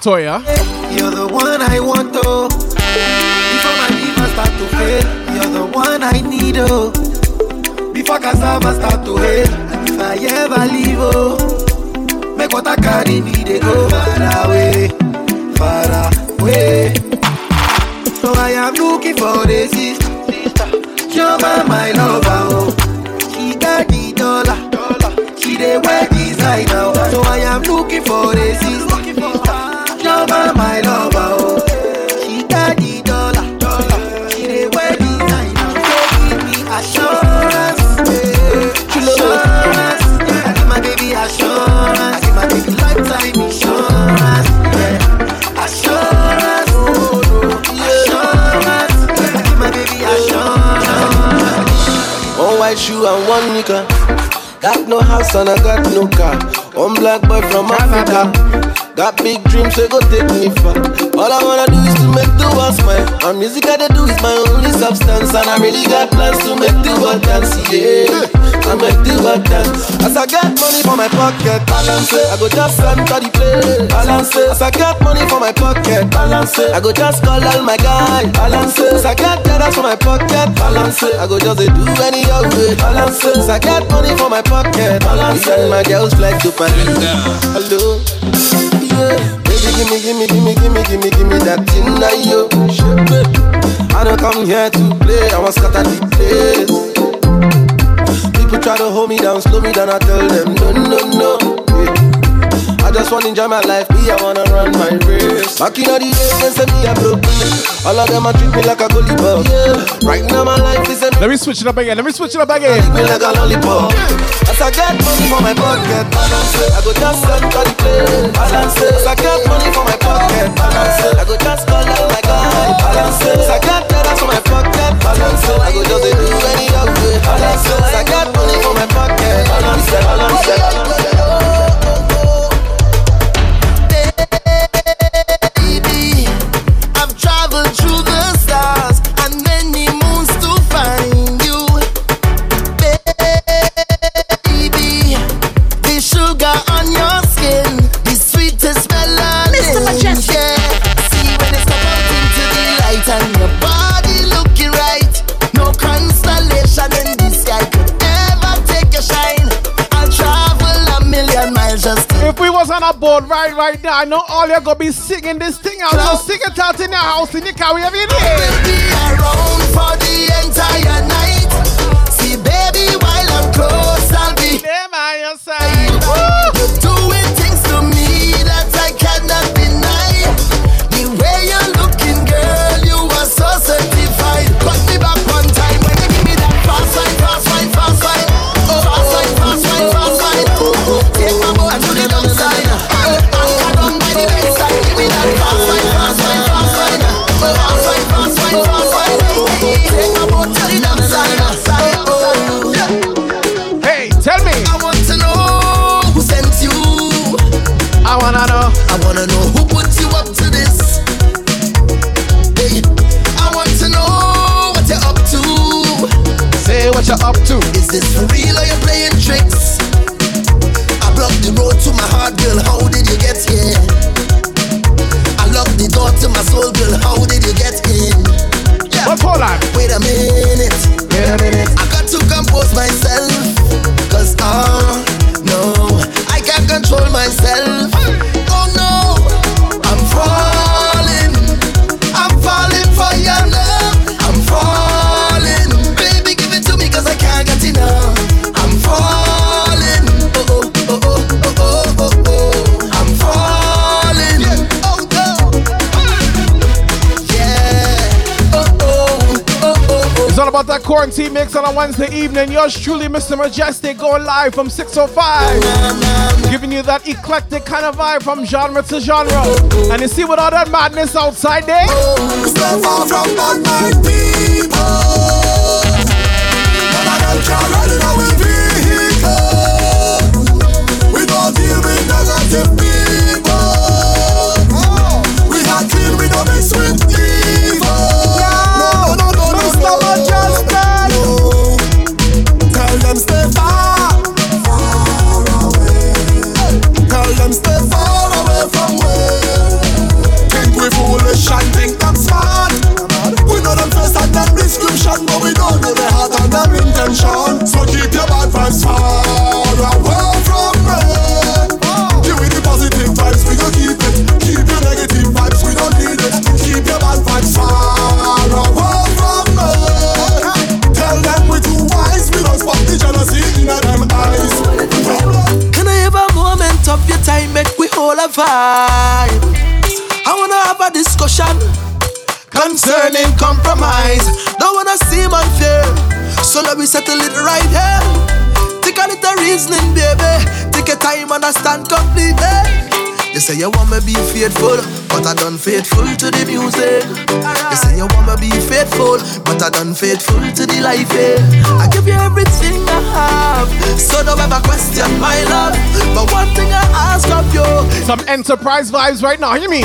Toya. You're the one I want. Before my start to you're the one I need, oh. Before cassava start to hail, I ever leave, oh, make what I carry me, they go far away, far away. So I am looking for the sister, my, oh. She got the dollar, she wear designer, oh. So I am looking for the sister, Shoe and one nigga. Got no house and I got no car. One black boy from Africa. Got big dreams, so go take me far. All I wanna do is to make the world smile. And music I do is my only substance. And I really got plans to make the world dance, yeah. I make the world dance. As I get money for my pocket, balance it. I go just enter the place, balance it. As I get money for my pocket, balance it. I go just call all my guys, balance it. As I get dollars for my pocket, balance it. I go just do any old way, balance it. As I get money for my pocket, balance it. My girls fly to Paris. Hello. Baby, gimme, gimme, gimme, gimme, gimme, gimme that thing yo. I don't come here to play, I want scatter the place. People try to hold me down, slow me down, I tell them no, no, no. Yeah. I just wanna enjoy my life, me, I wanna run my race. Back in the days, they say me a broke. All of them a treat me like a bug. Yeah. Right now my life is a Let me switch it up again. Let me switch it up again. me like a lollipop. As I get money for my pocket, balance it. I go just the balance it. As I get money for my pocket, balance it. I go just call out my guy, balance it. As I get dollars for my pocket, balance it. I go just do any balance it. As I get money for my pocket, balance balance If we was on a boat right right now, I know all you're gonna be singing this thing out. So sing it out in your house, in your car, wherever you be around for the entire night. See, baby, while I'm close, I'll be there by your side. This quarantine mix on a Wednesday evening. Yours truly, Mr. Mejustik, going live from 605. Giving you that eclectic kind of vibe from genre to genre. And you see what all that madness outside there? Say you want me be faithful, but I done faithful to the music. You say you want me be faithful, but I done faithful to the life. Eh? I give you everything I have, so don't ever question my love. But one thing I ask of you, Some enterprise vibes right now, you mean?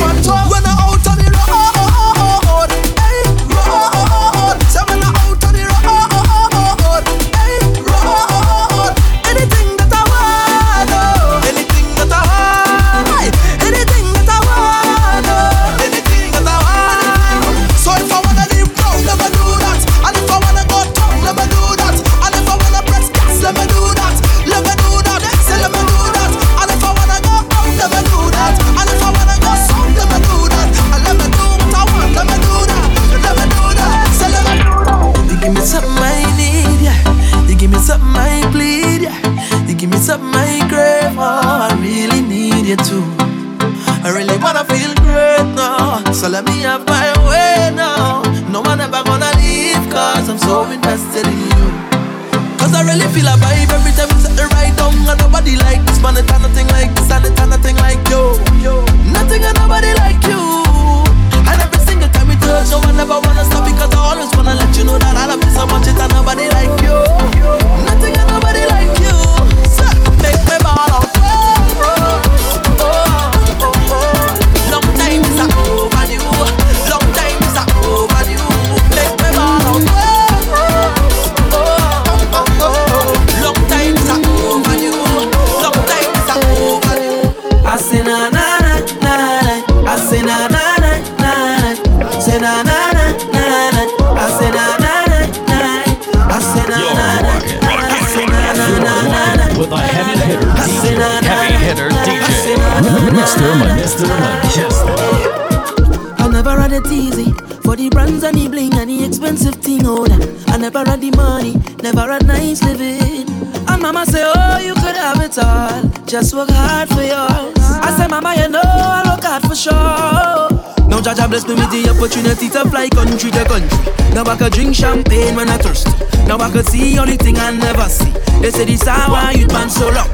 Just work hard for yours. I say, Mama, you know I look hard for sure. Now Jaja bless me with the opportunity to fly country to country. Now I could drink champagne when I thirst. Now I could see only thing I never see. They say this how I youth man so long.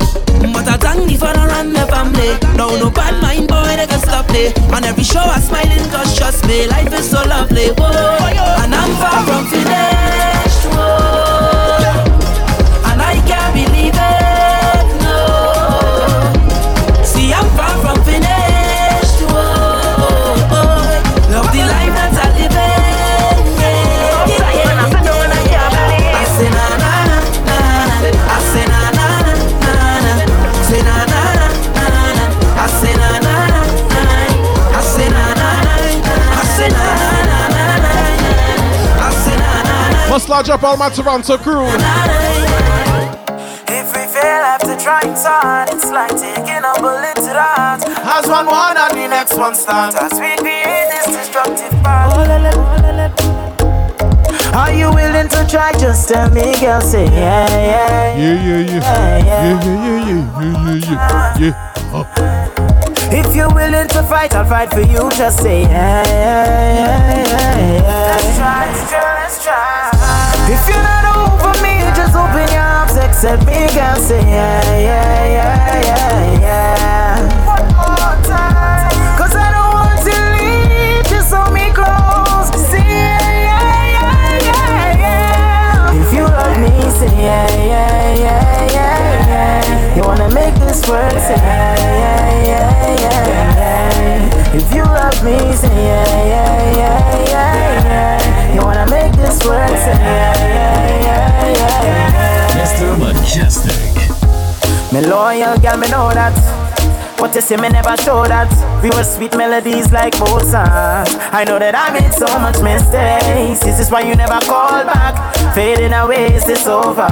But I thank the father and the family. Now no bad mind boy they can stop me. On every show I smiling cause trust me life is so lovely. Whoa. And I'm far from finished. Lodge up all my Toronto crew. If we fail after trying so hard, it's like taking a bullet to the heart. As one one and the next one start. As we create this destructive path. Are you willing to try? Just tell me, girl. Say yeah, yeah, Yeah, yeah, yeah. Yeah, yeah, yeah, yeah, yeah, yeah, yeah. Oh. If you're willing to fight, I'll fight for you. Just say yeah, yeah, yeah, yeah, yeah. Let's try, let's try. If you're not over me, just open your arms, accept me, girl. Say yeah, yeah, yeah, yeah, yeah. One more time. Cause I don't want to leave, just hold me close. Say yeah, yeah, yeah, yeah, yeah. If you love me, say yeah, yeah, yeah, yeah, yeah. You wanna make this work, say yeah, yeah, yeah, yeah, yeah. If you love me, say yeah, yeah, yeah, yeah, yeah. You wanna make this work, say yeah, yeah, yeah, yeah, yeah. Mr. Mejustik. Me loyal girl, me know that. But you see, me never show that. We were sweet melodies like Mozart. I know that I made so much mistakes. This Is this why you never call back? Fading away, is this over?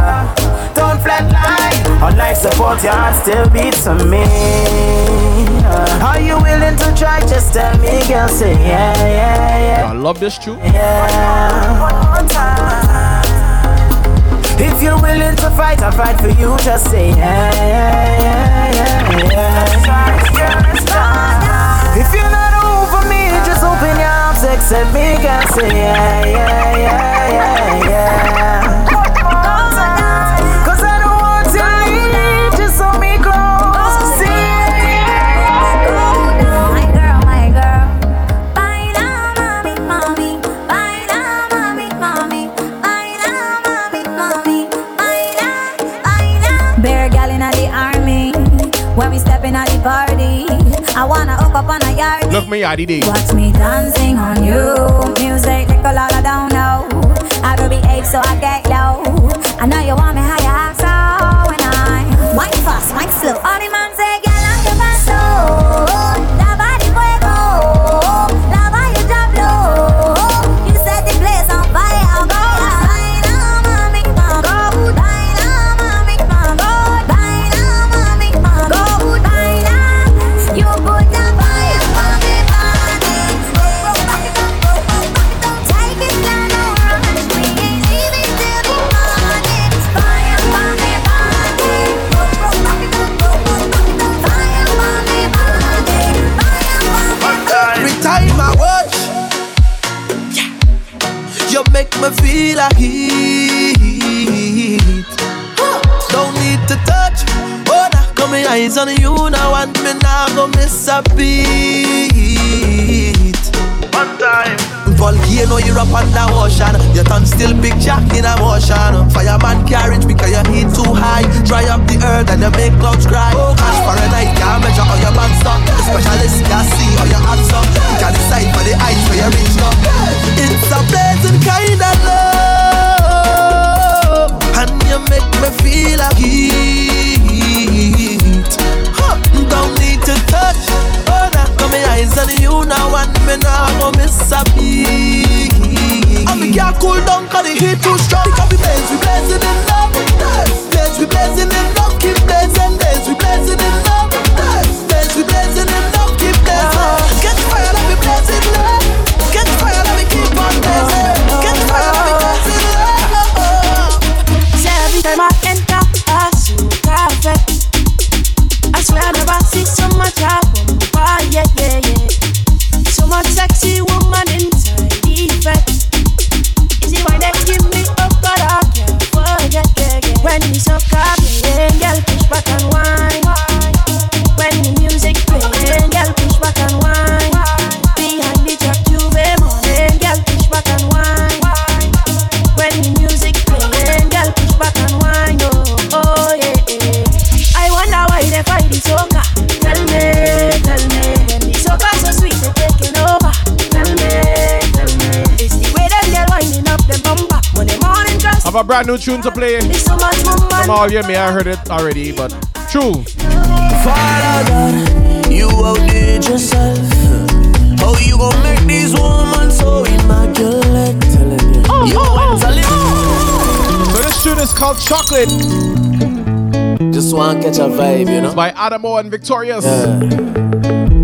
flatline. Unlike support, your heart still beats for me. Are you willing to try? Just tell me, girl, say yeah, yeah, yeah. I love this tune. Yeah. If you're willing to fight, I'll fight for you. Just say yeah, yeah, yeah, yeah, yeah. If you're not over me, just open your arms, accept me, girl, say yeah, yeah, yeah, yeah, yeah. Watch me dancing on you. Music, little all I don't know. I go behave so I get my on you now, and me now go miss a beat. One time. Volcano, you're up under ocean. Your tongue still big jack in a motion. Fireman carriage because your heat too high. Dry up the earth and you make clouds cry. Oh gosh, Fahrenheit can't measure how your man stop. The specialist can see how your hands up. You can decide for the heights where you reach up. It's a blazing kind of love, and you make me feel a heat. My eyes on you now, and me now go miss a beat. And we can't cool down 'cause the heat too strong. Because we blaze, we blazing in love. Blaze, we blazing in love. Keep blazing, blaze, we blazing in love. Blaze, we blazing in love. Brand new tune to play. it's so much more Some of you may have heard it already, but true. Father God, you outdid yourself. How you make these women so immaculate? Telling you, oh, you oh, went a. Oh, so this tune is called Chocolate. Just wanna catch a vibe, you know. It's by Adamo and Victorious.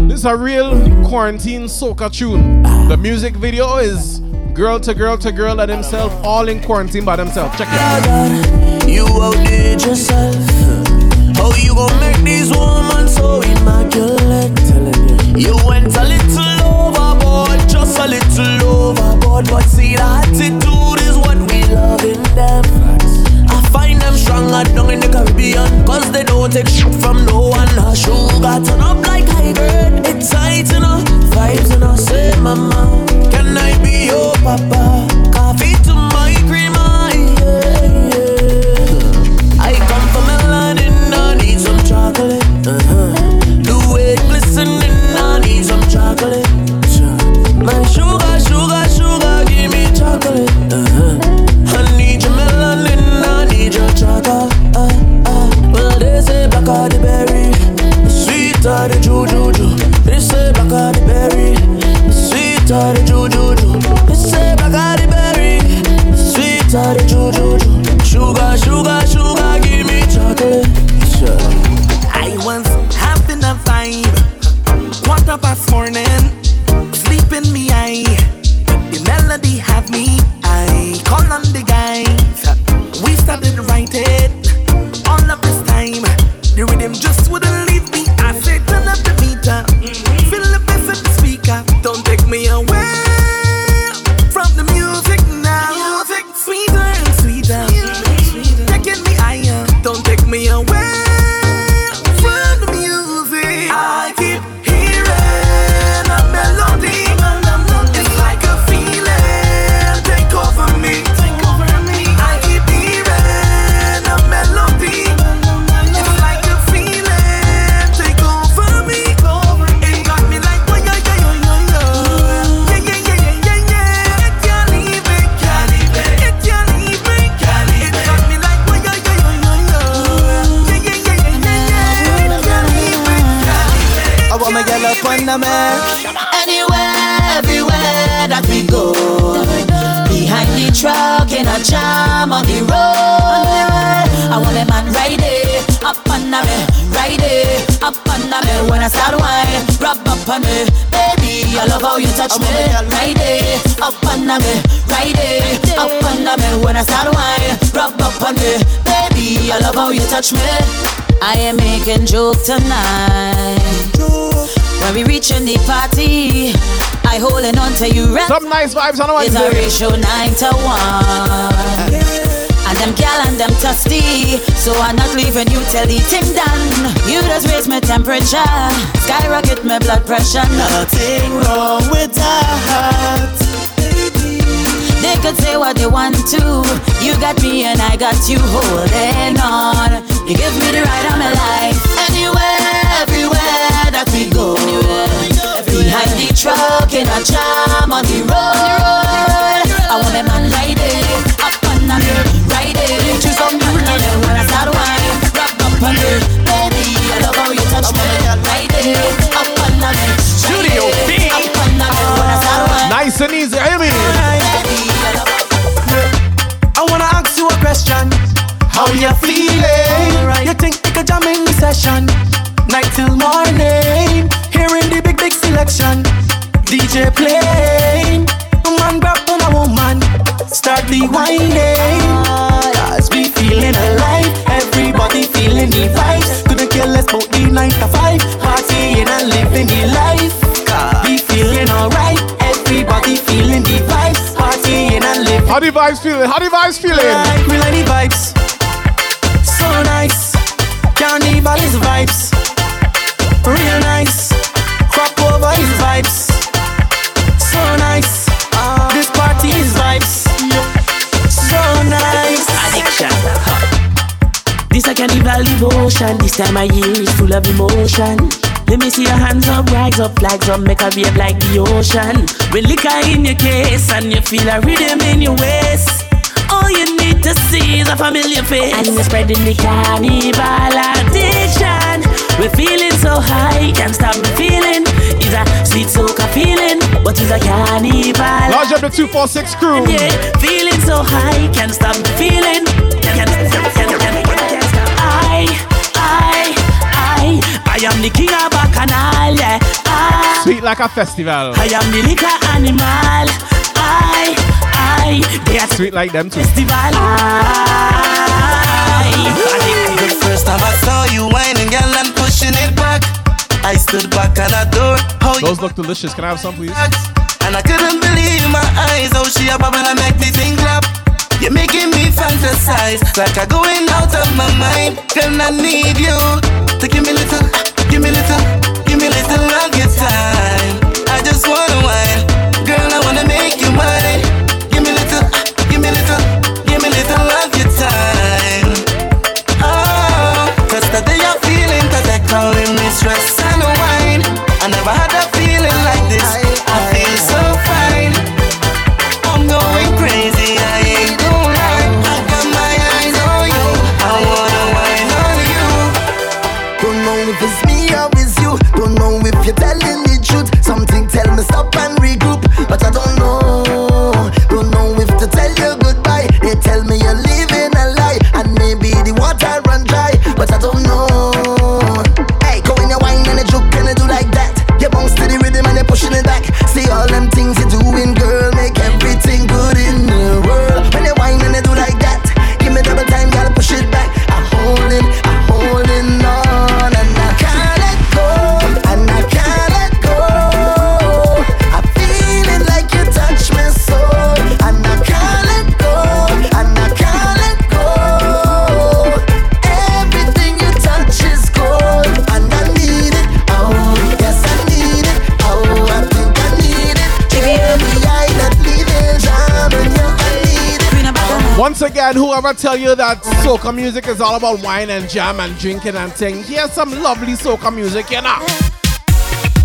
This is a real quarantine soca tune. The music video is girl to girl to girl and himself, all in quarantine by themselves. Check it out. You outdid yourself. You make these women so immaculate? You went a little overboard, just a little overboard. But see, the attitude is what we love in them. Stronger down in the Caribbean, cause they don't take shit from no one. Her sugar turn up like high grade. It's tight enough, vibes enough. Say, mama, can I be your papa? Coffee to my creamer, yeah, yeah. I come from melanin, I need some chocolate. Uh-huh. Right there, up on me, right there, up on me. When I start wine, rub up on me, baby. I love how you touch me. I am making joke tonight. When we reaching the party, I holding on to you right. Some nice vibes on the It's a ratio nine to one. And them gal and them thirsty, so I'm not leaving you till the thing done. You just raise my temperature, skyrocket my blood pressure. Nothing wrong with that. They could say what they want to. You got me and I got you holding on. You give me the ride of my life. Anywhere, everywhere that we go. Behind the truck in a jam on the road. I want a man right there, up on me, right there. Choose on when I start wine, rub up on me, baby. I love how you touch me, right there, up on me. Studio B, up on me when I start wine. Nice and easy, I mean. I wanna ask you a question. How you feeling? You think we could jam in session? Night till morning, hearing the big big selection. DJ playing, a man grab on a woman, start the whining. Everybody feeling the vibes. Couldn't care less about the nine to five, partying and living the life. We feeling alright, everybody feeling the vibes, partying and living. How the vibes feeling? How the vibes feeling? Like, we like the vibes. So nice. Carnival is vibes. Real nice. Crop over is vibes. So nice. This a carnival devotion. This time of year is full of emotion. Let me see your hands up, rise up, flags up, make a wave like the ocean. With liquor in your case and you feel a rhythm in your waist. All you need to see is a familiar face. And you're spreading the carnival addiction. We're feeling so high, can't stop the feeling. It's a sweet soca feeling, but it's a carnival. Large up the 246 crew. Yeah, feeling so high, can't stop the feeling. Can't, can't, can't, can't, can't I, I am the king of bacchanal, yeah. Ah. I, Sweet like a festival. I am the liquor animal. I, I, they are Sweet like them too. festival. I, The first time I saw you whining, girl, and pushing it back. I stood back and adored how you Those look delicious. Can I have some, please? And I couldn't believe my eyes, how she a bubble and make the thing clap. You're making me fantasize, like I'm going out of my mind. Girl, I need you to give me little, give me little, give me little your time. once again, whoever tell you that soca music is all about wine and jam and drinking and thing, here's some lovely soca music, you know.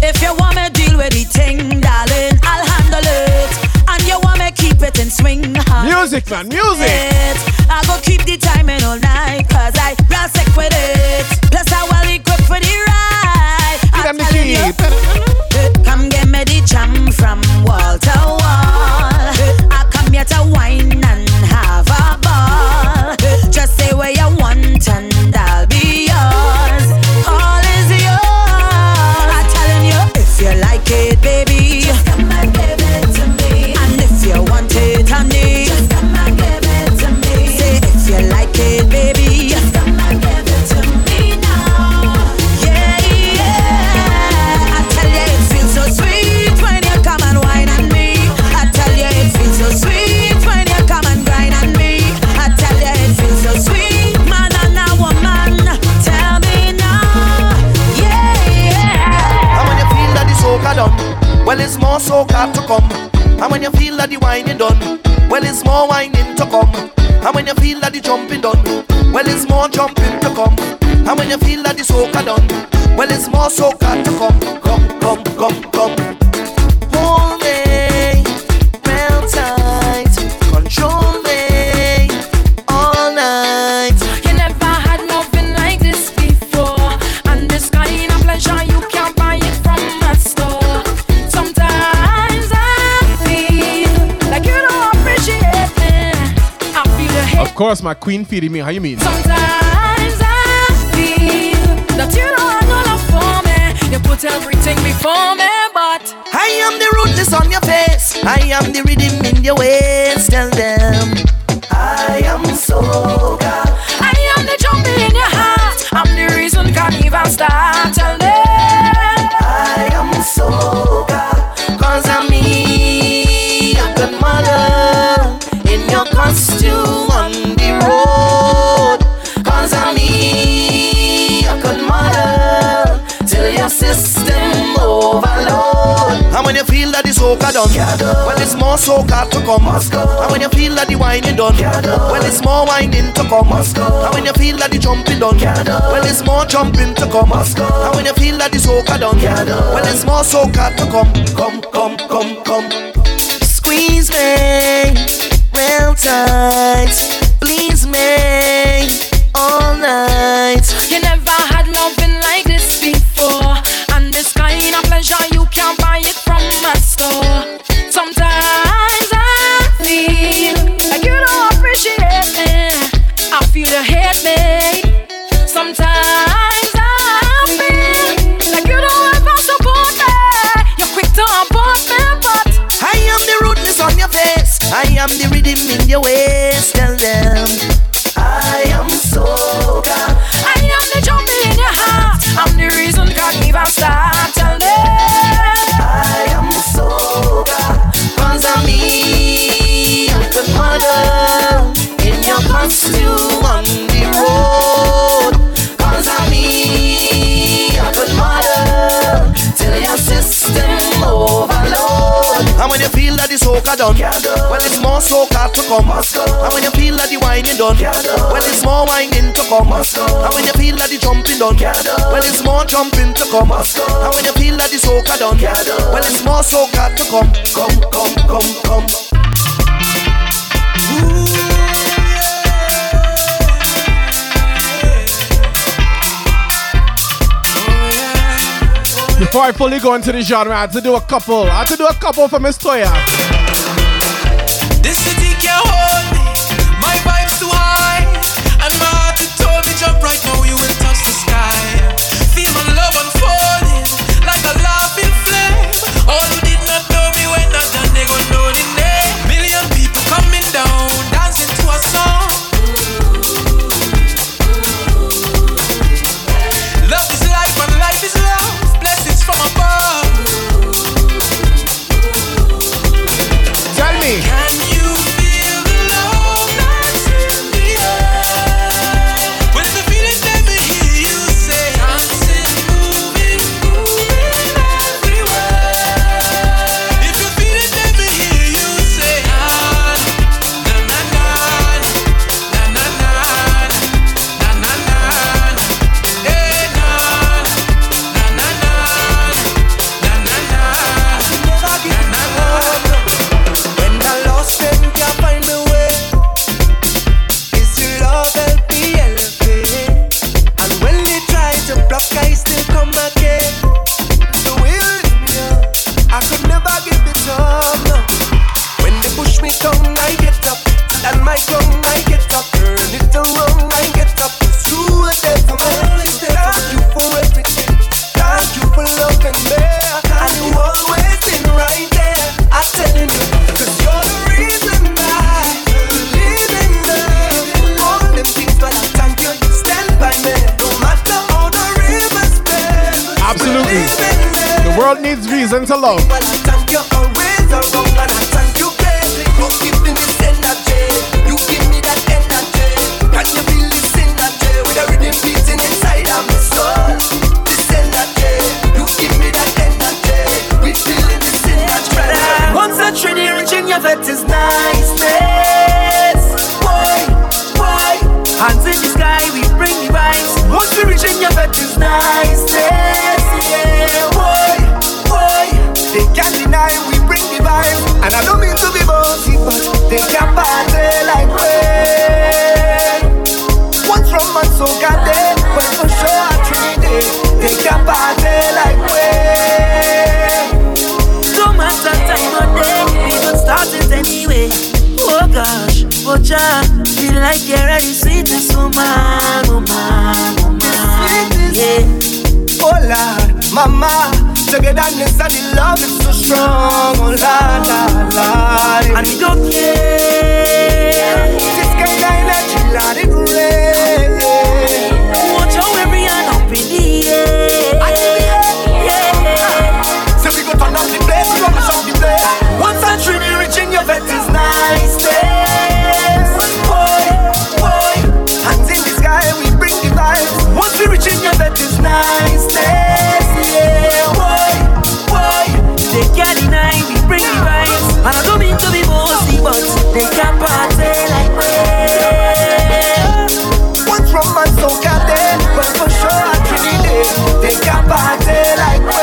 If you want me deal with the thing, darling, I'll handle it. And you want me keep it in swing, huh? Music, man, music. It. I go keep the timing all night, cause I run sick with it. Plus, I well equipped for the ride. Give I'm them the key. You, come get me the jam from wall to wall get a wine and have a ball. Just say where you want and I'll be yours. All is yours. I'm telling you if you like it. More soca to come. And when you feel that the whining done, well, it's more whining to come. And when you feel that the jumping done, well, it's more jumping to come. And when you feel that the soca done, well, it's more soca to come. Come, come, come, come. Course, my queen feeding me. How you mean? Sometimes I feel that you don't have no love for me. You put everything before me, but I am the rudeness on your face. I am the rhythm in your waist. Tell them I am soca. I am the jump in your heart. I'm the reason carnival start. Tell them I am soca. You feel that the soca done, well, it's more soca to come. And when you feel that the whining done, well, it's more whining to come. And when you feel that the jumping done, well, it's more jumping to come. And when you feel that the soca done, well, it's more soca to come. Come, come, come, come. Squeeze me real tight. Please me all night. you never had nothing like this before. And this kind of pleasure rhythm the soca done, well, it's more soca to come. And when you feel that the whining done, well, it's more whining to come. And when you feel that the jumping done, well, it's more jumping to come. And when you feel that the soca done, well, it's more soca to come. Come, come, come, come. Before I fully go into the genre, I had to do a couple. I had to do a couple for Miss Toya. This city can't hold me. My vibe's too high. And my heart told me jump right now, reason to love. Like you're ready, sweetest woman, woman, woman. Yeah. Oh Lord, mama, togetherness and the love is so strong. Oh Lord, Lord, Lord. And we don't care. This kind of energy, Lord, it great. Nice. days. Yeah, boy, boy, they can't deny we bring the vibes. And I don't mean to be bossy, but they can't party like we. What's from my soul, got there, but for sure I'm Trinidad. They can't party like we.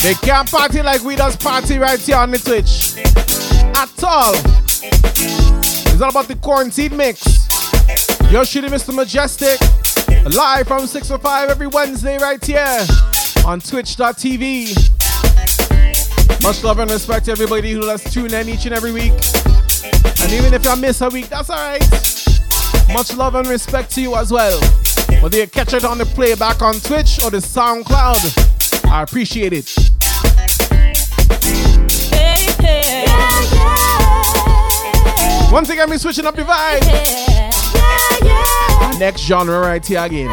They can't party like we does party right here on the Twitch. At all. It's all about the quarantine mix. You're shooting Mr. Mejustik. Live from 6 to 5 every Wednesday right here on twitch.tv. Much love and respect to everybody who does tune in each and every week. And even if I miss a week, that's alright. Much love and respect to you as well. Whether you catch it on the playback on Twitch or the SoundCloud, I appreciate it. Once again, we switching up the vibe. Next genre right here again.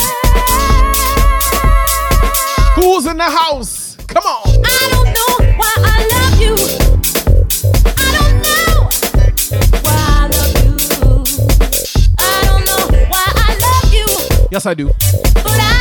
Who's in the house? Come on. I don't know why I love you. I don't know why I love you. I don't know why I love you, Yes, I do. but I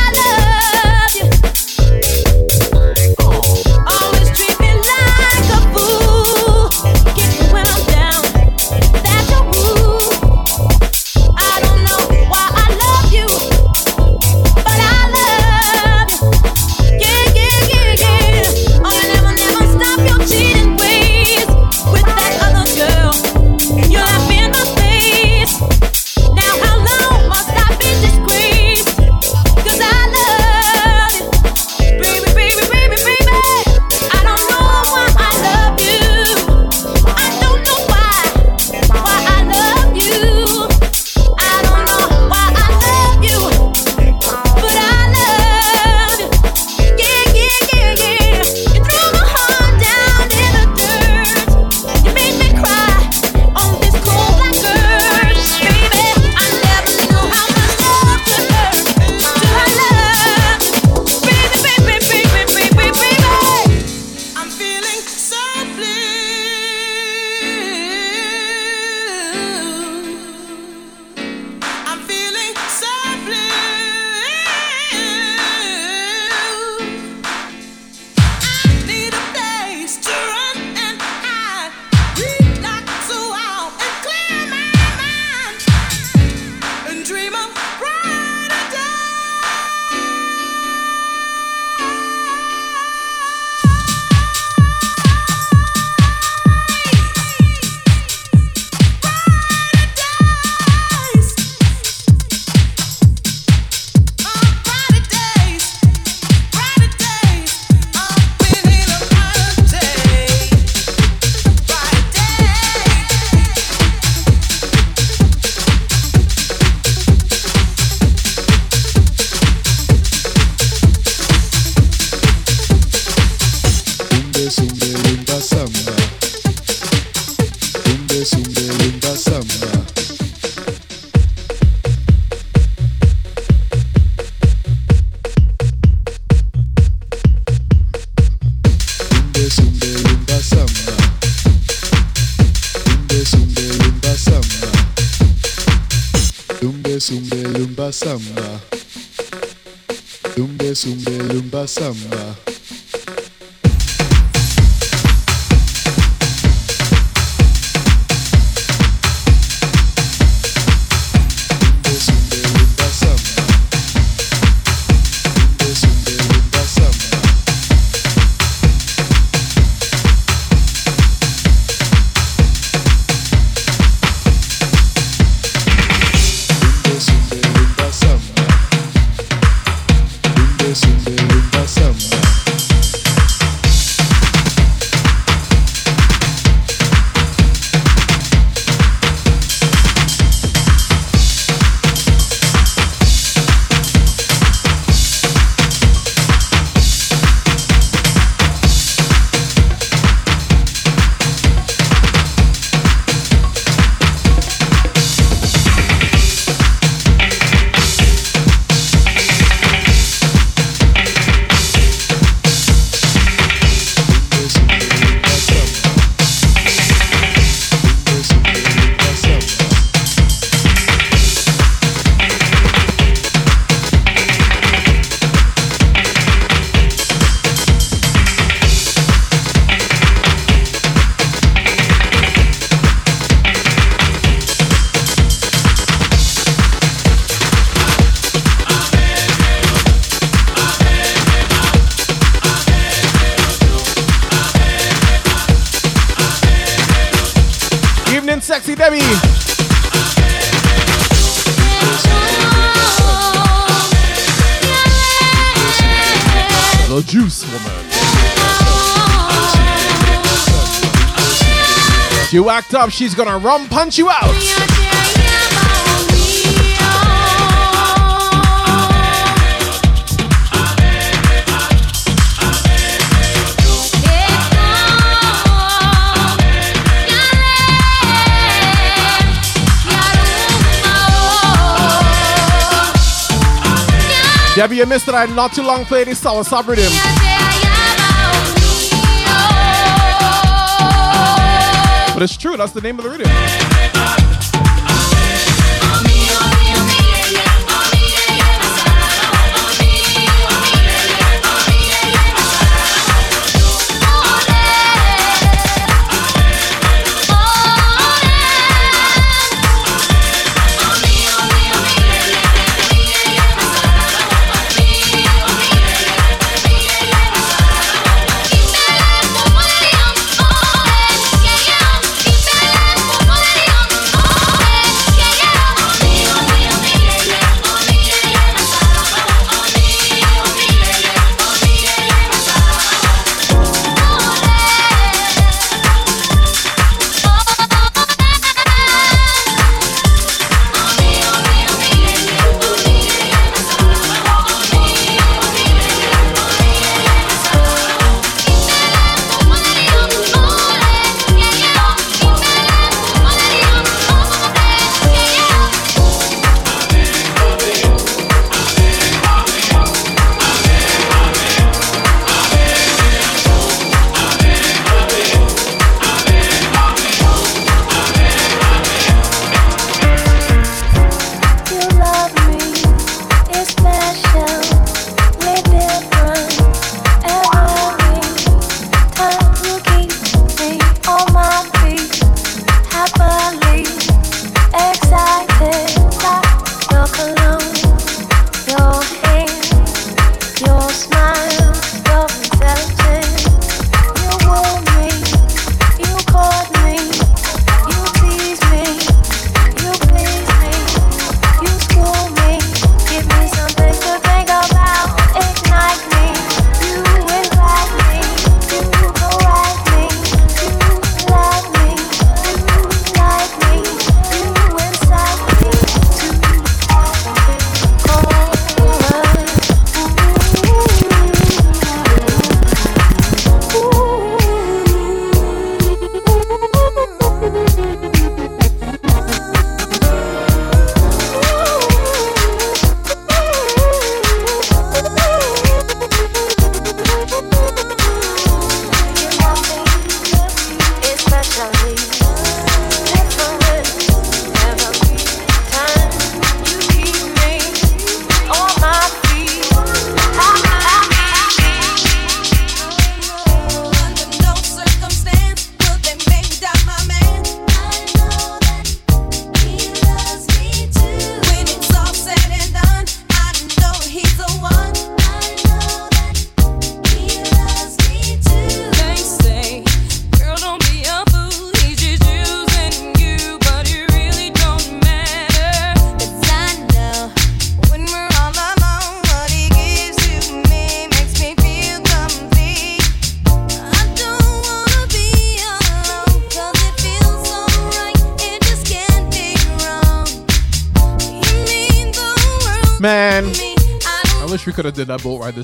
up, she's gonna rum punch you out. Debbie, you missed it. I not too long played this sour sub rhythm. But it's true, that's the name of the rhythm.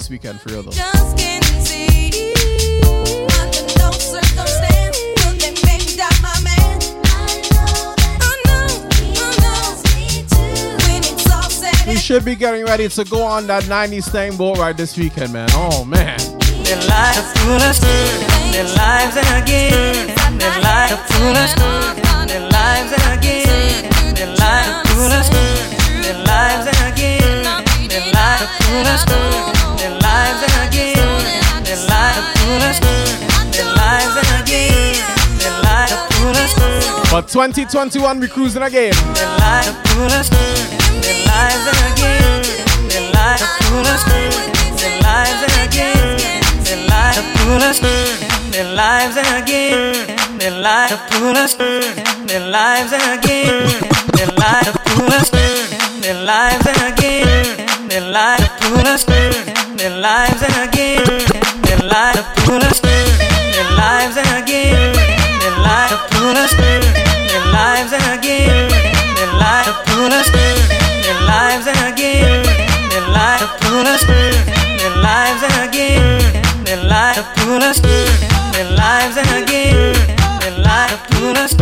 This weekend for real though. We should be getting ready to go on that 90s thing boat ride this weekend, man. Oh man. Their lives foolish, their lives again, their lives foolish, their lives again, their lives foolish, their lives again, their lives foolish, their lives again, their lives foolish, their lives again, their lives foolish, But 2021 we cruising again. lives foolish, their lives again, lives foolish, their lives again, lives foolish, their lives again, lives to pull us their lives again. Their lives to pull us their lives in their lives again. Their lives us in their lives and again. Their lives in their lives and again. Their lives to pull in their lives and again. Their lives to pull in their lives and again. Their lives to pull in their lives and again. Their lives to pull in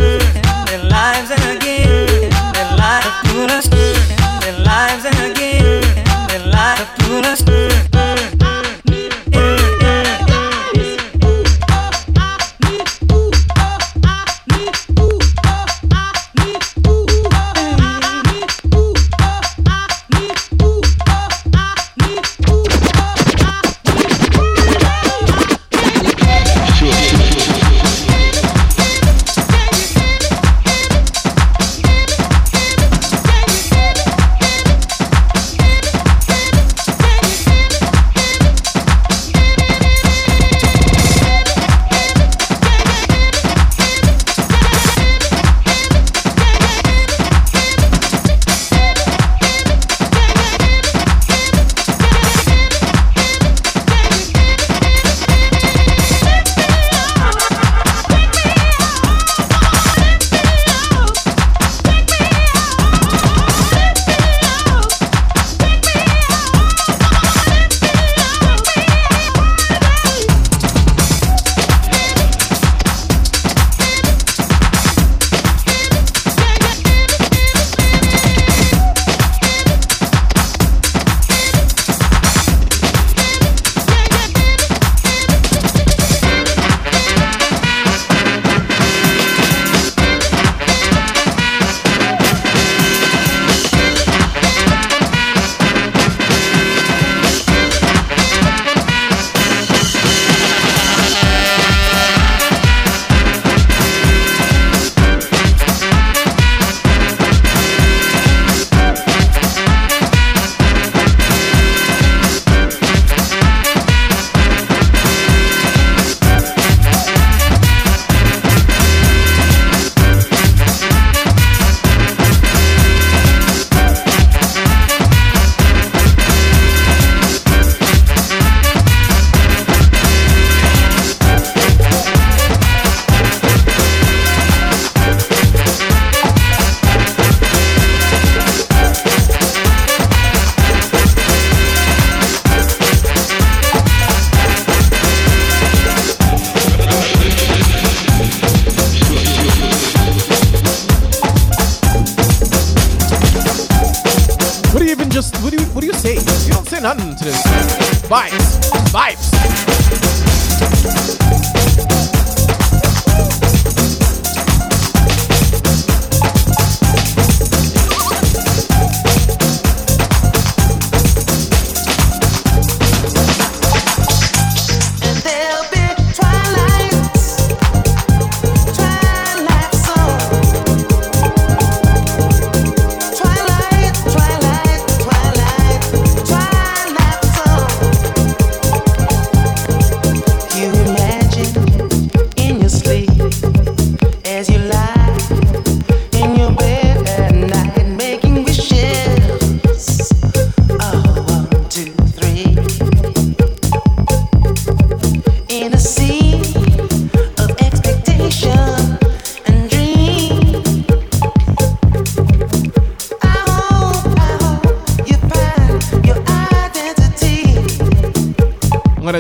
their lives and again. Their lives to pull in their lives and again. Their lives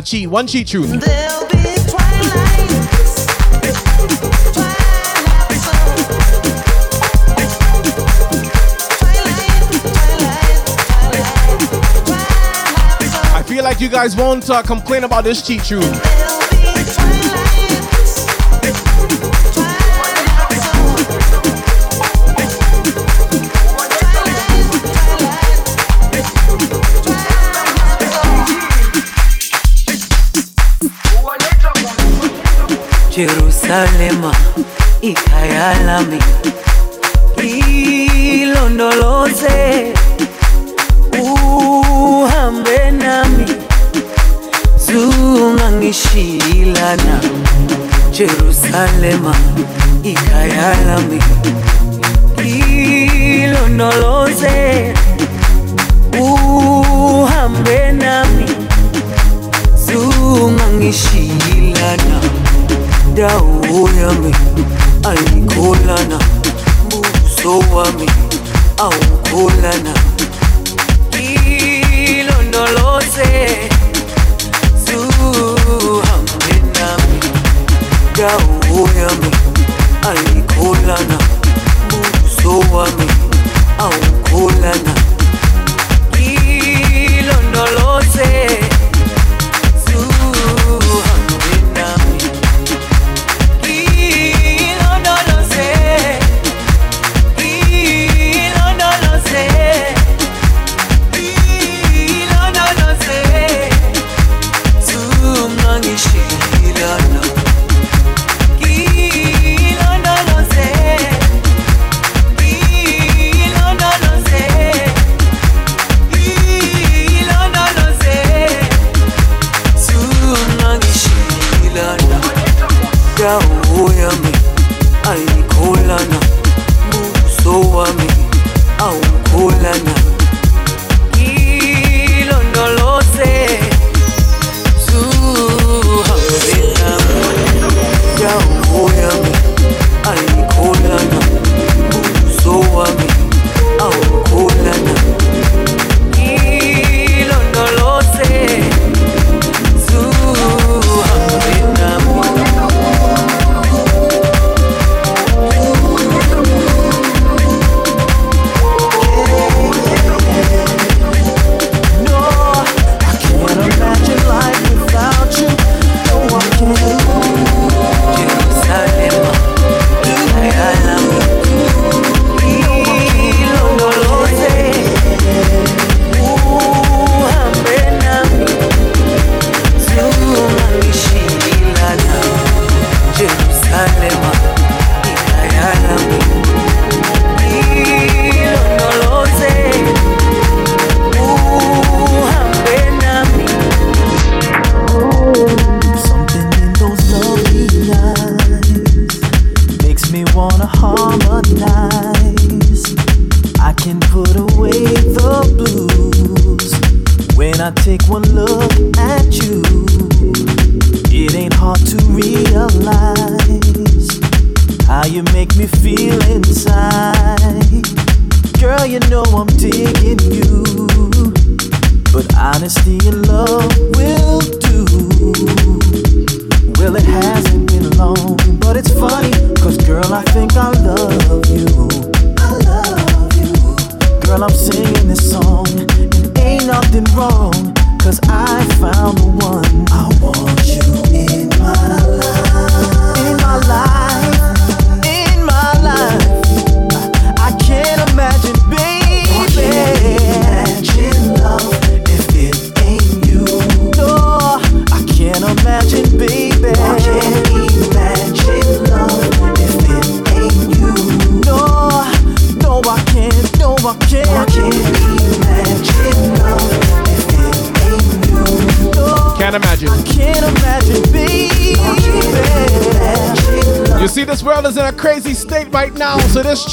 cheat. One cheat tune. I feel like you guys won't uh, complain about this cheat tune. Yerusalema ikayalami, ilondoloze, uhambe nami, zung'ang'ishilana. Jerusalema ikayalami, ilondoloze, uhambe nami, zung'ang'ishilana i'm cool, wami awukholana ilondoloze zuhambe nami. Dauyami ayikholana buso wami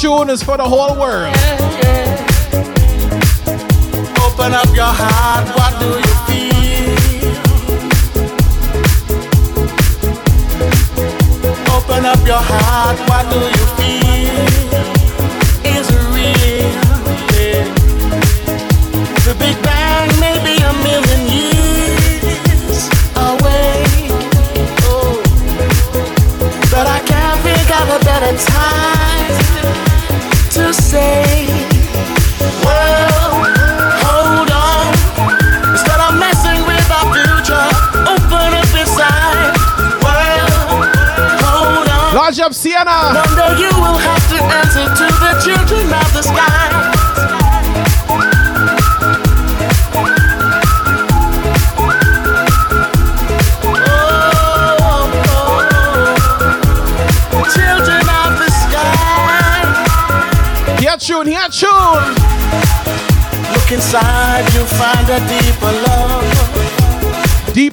tunes for the whole world.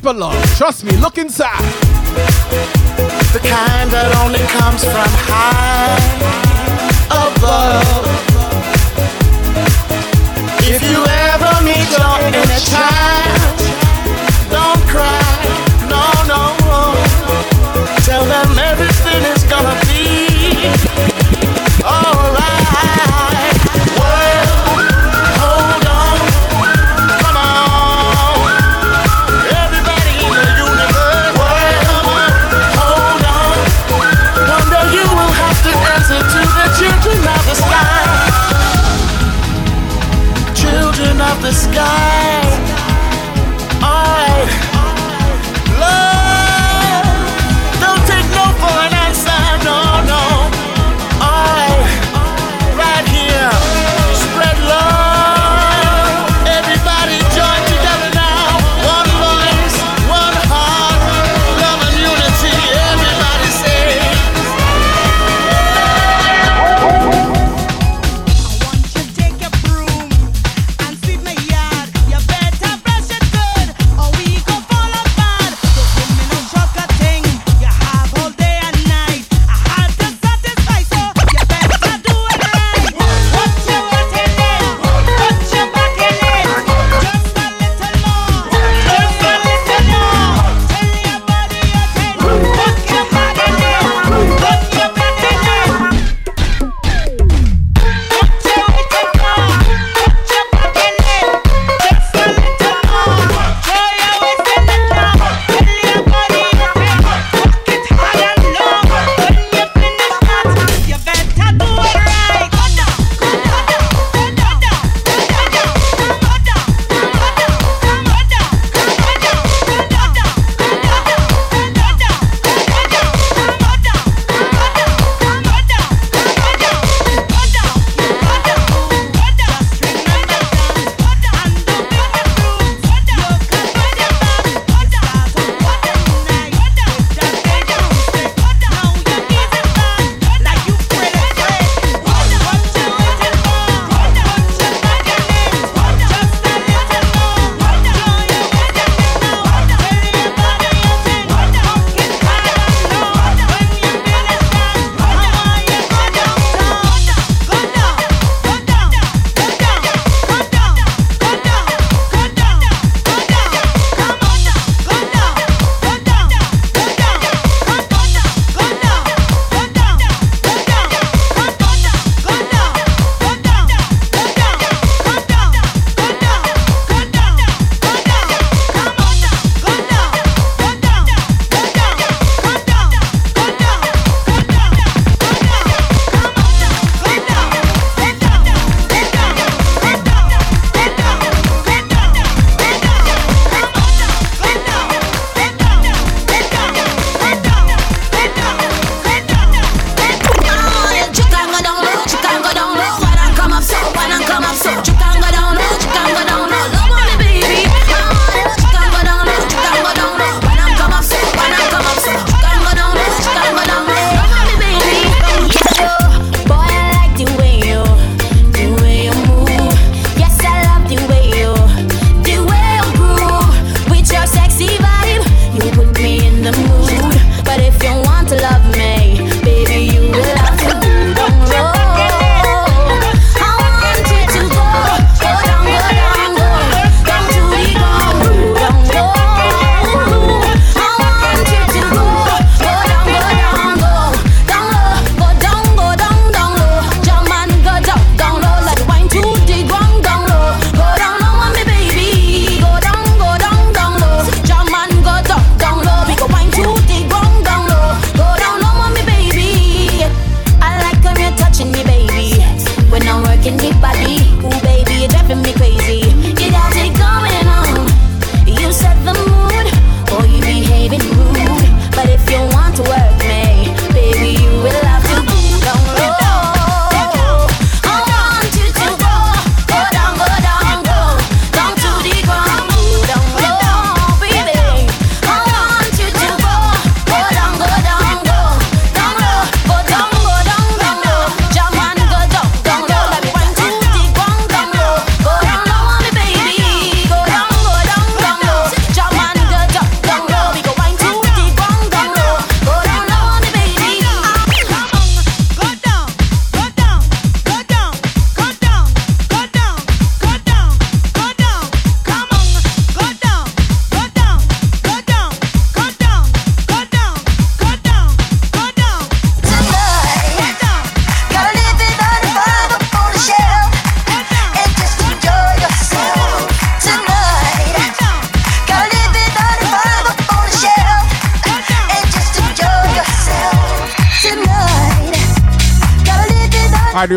below. Trust me, look inside. The kind that only comes from high above. If you ever meet your inner child, don't cry. No, no. Tell them the sky.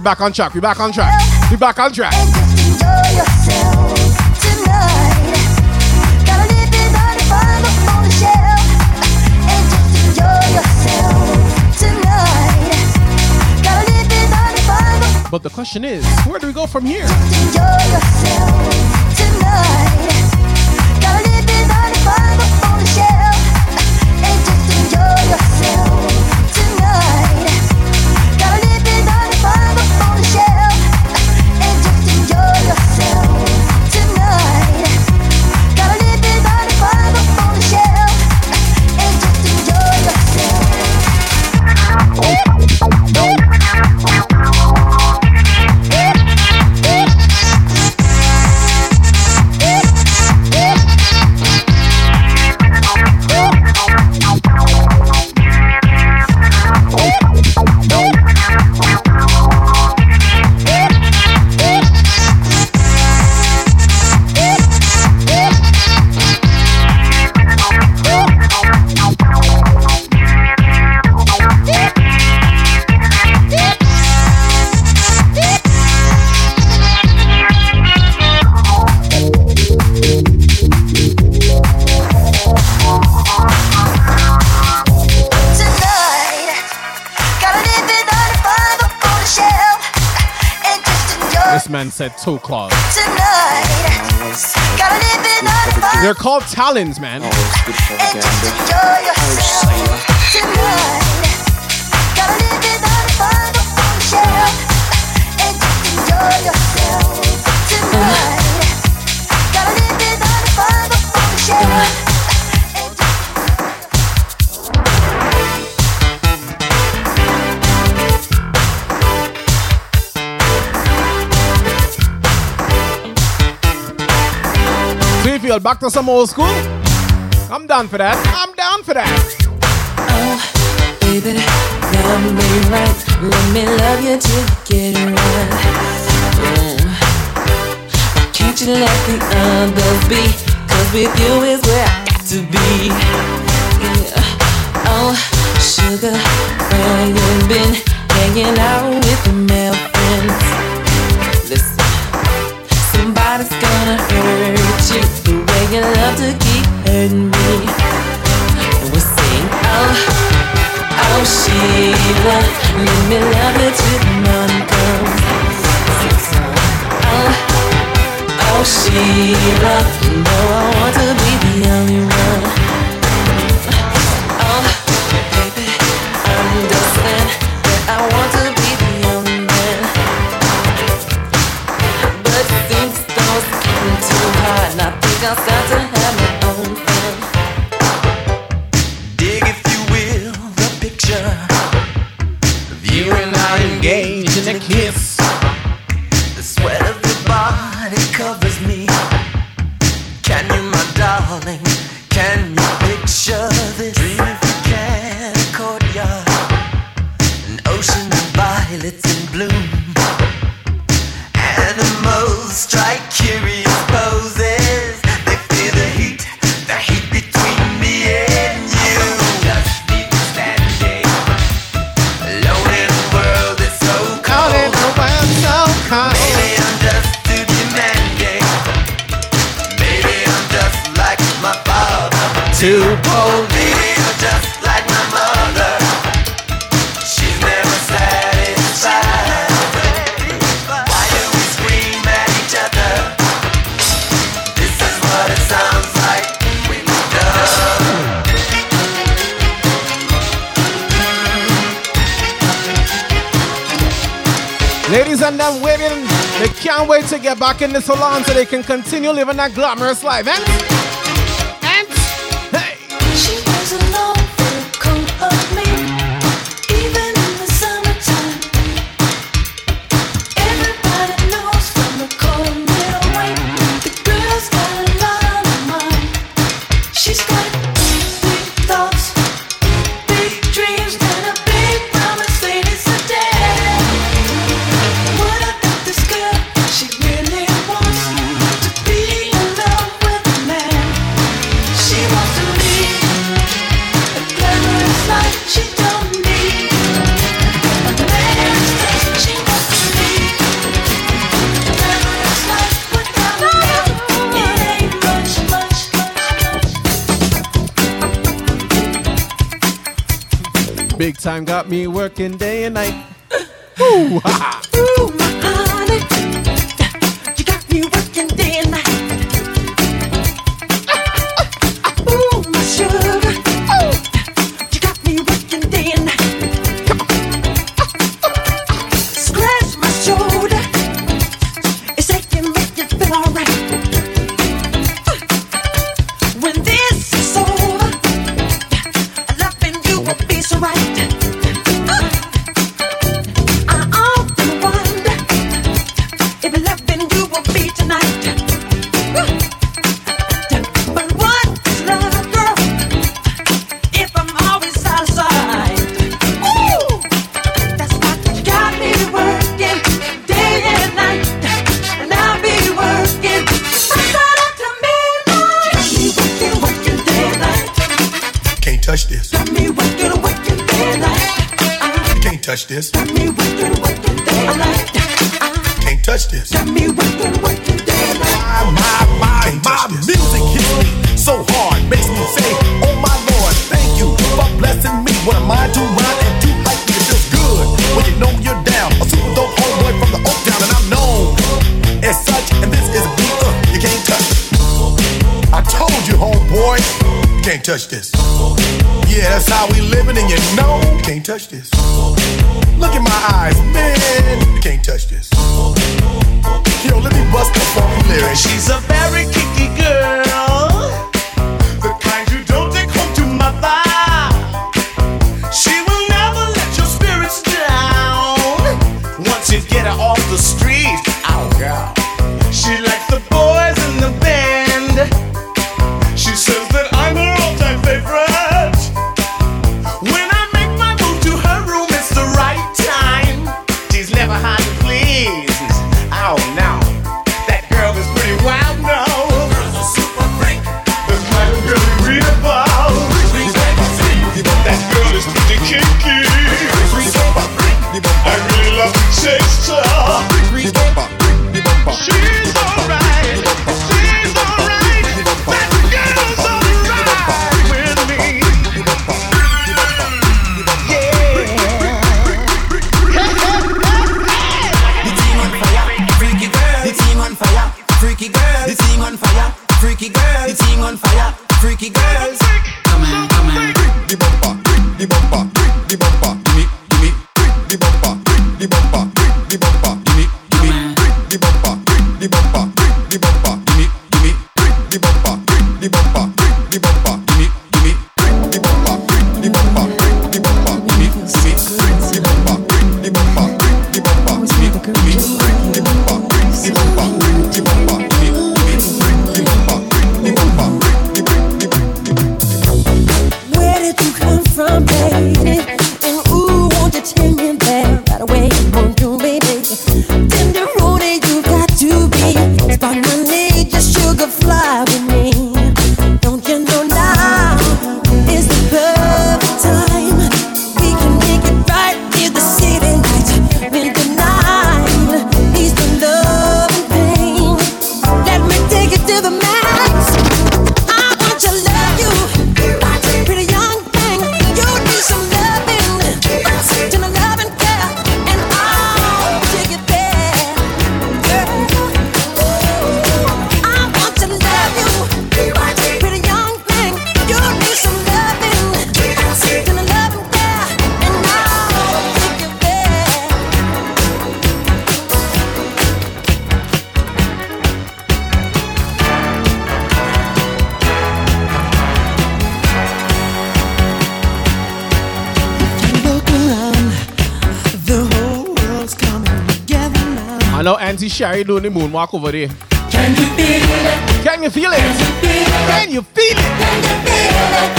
back on track. We back on track. We back on track. But the question is, where do we go from here? They're called talons, man. Oh, girl back to some old school. I'm down for that. I'm down for that. Oh, baby, love me right. Let me love you. Mm. Can't oh, you let the others be? Cause with you is where I got to be. Yeah. Oh, sugar, where you been? Hanging out with the male friends. love. in the salon so they can continue living that glamorous life. And time got me working day and night. *laughs* Ooh, see Sherry doing the moonwalk over there. Can you feel it? Can you feel it? Can you feel it? Can you feel it?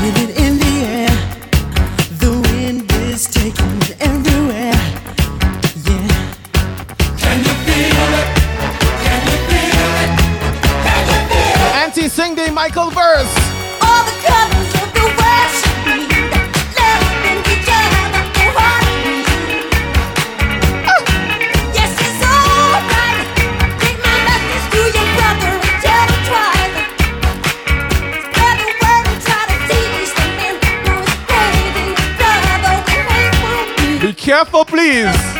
Feel it in the air. The wind is taking it everywhere. Yeah. Can you feel it? Can you feel it? Can you feel it? Auntie, sing the Michael verse. Careful, please.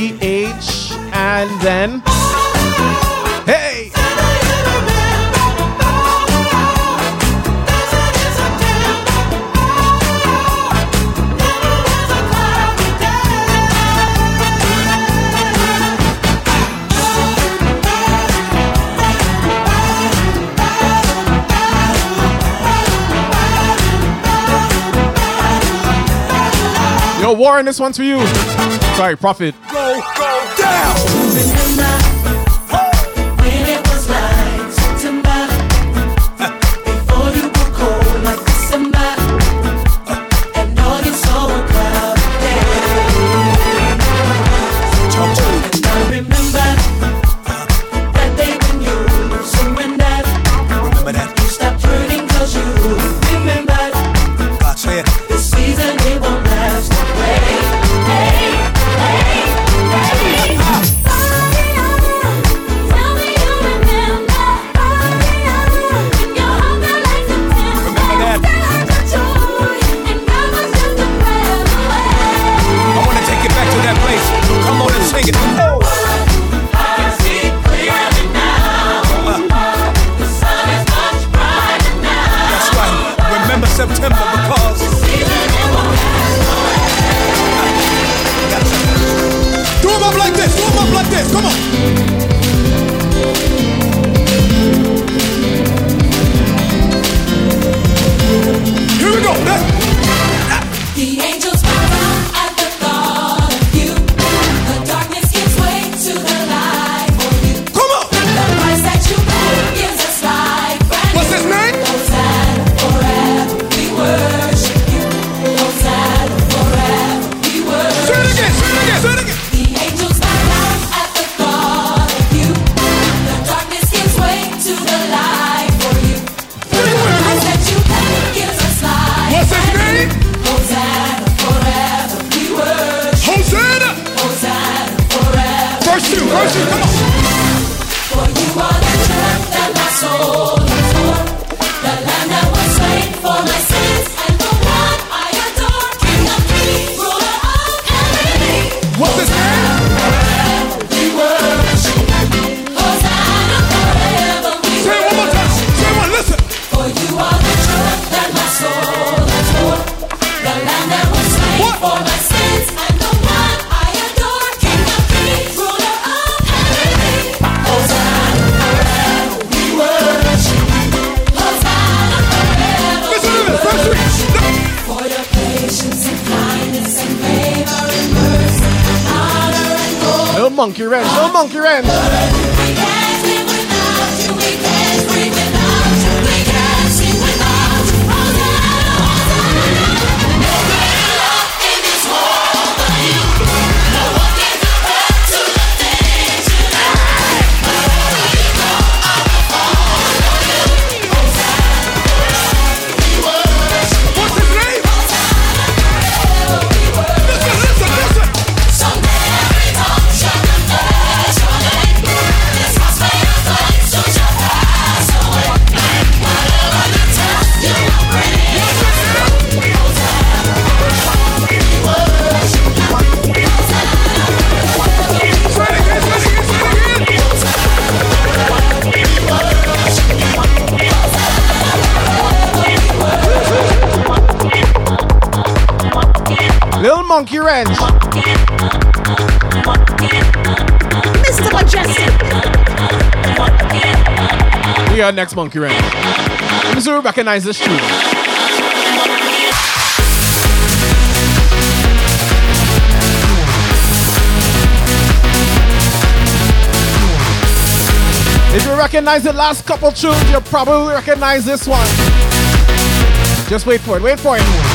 Aaron, this one's for you. Sorry, Prophet. Monkey Wrench. Mr. Mejustik. We are next Monkey Wrench. Missouri recognize this tune. If you recognize the last couple tunes, you'll probably recognize this one. Just wait for it, wait for it.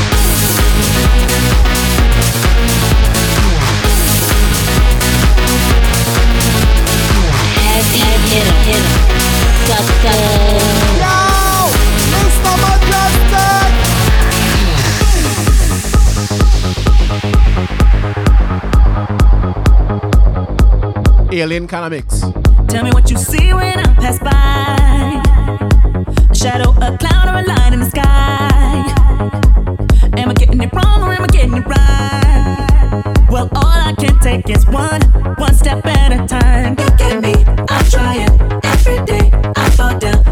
Alien Economics. Tell me what you see when I pass by. A shadow, a cloud, or a line in the sky. Am I getting it wrong or am I getting it right? Well, all I can take is one, one step at a time. Look at me, I'm trying every day I fall down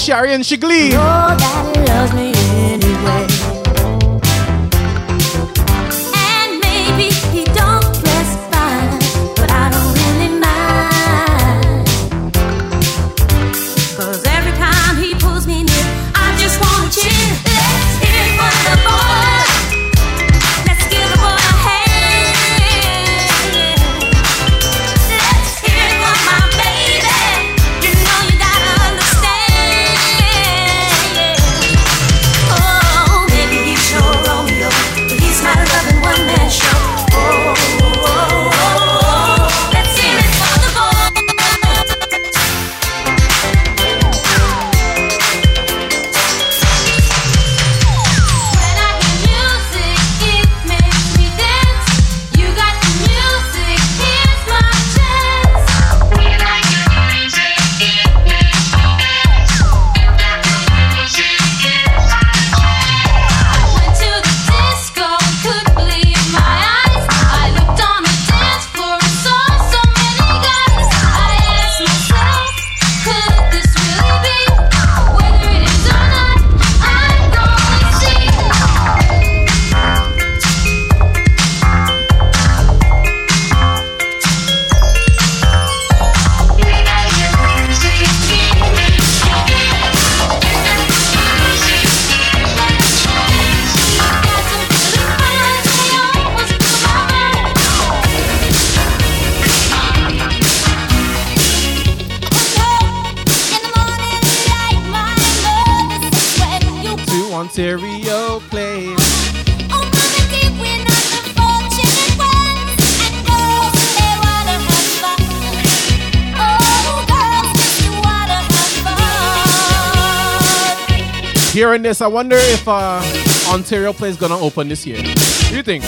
Shari and Shigley. Oh, hearing this, I wonder if uh, Ontario Place is gonna open this year. What do you think?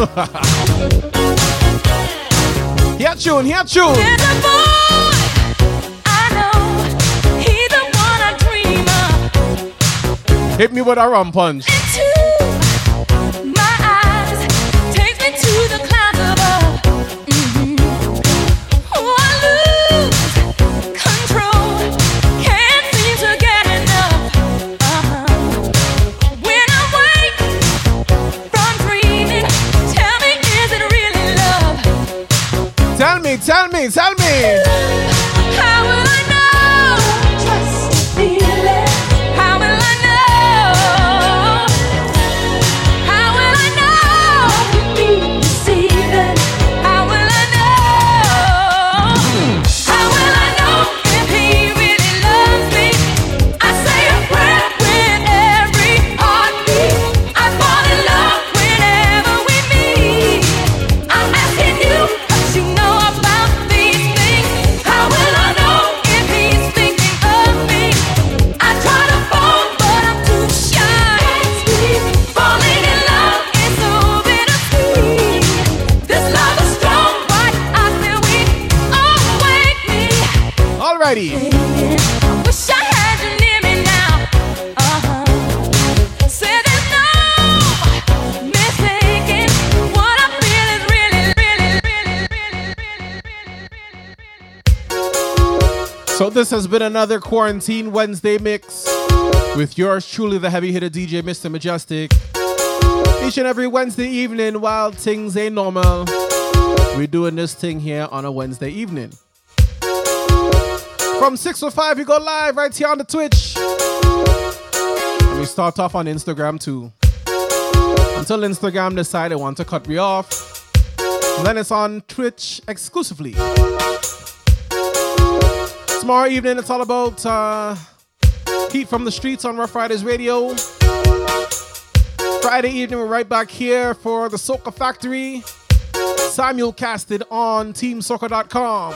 here tune, here tune. There's a boy I know. He the one I dream of. Hit me with a rum punch. Into me. How really, So this has been another Quarantine Wednesday mix with yours truly, the heavy hitter DJ, Mr. Mejustik. Each and every Wednesday evening, while things ain't normal, we're doing this thing here on a Wednesday evening. From 6 to 5, we go live right here on the Twitch. And we start off on Instagram too. Until Instagram decide they want to cut me off. And then it's on Twitch exclusively. Tomorrow evening, it's all about uh, Heat from the Streets on Rough Riders Radio. Friday evening, we're right back here for the Soca Factory. simulcasted on TeamSoca.com.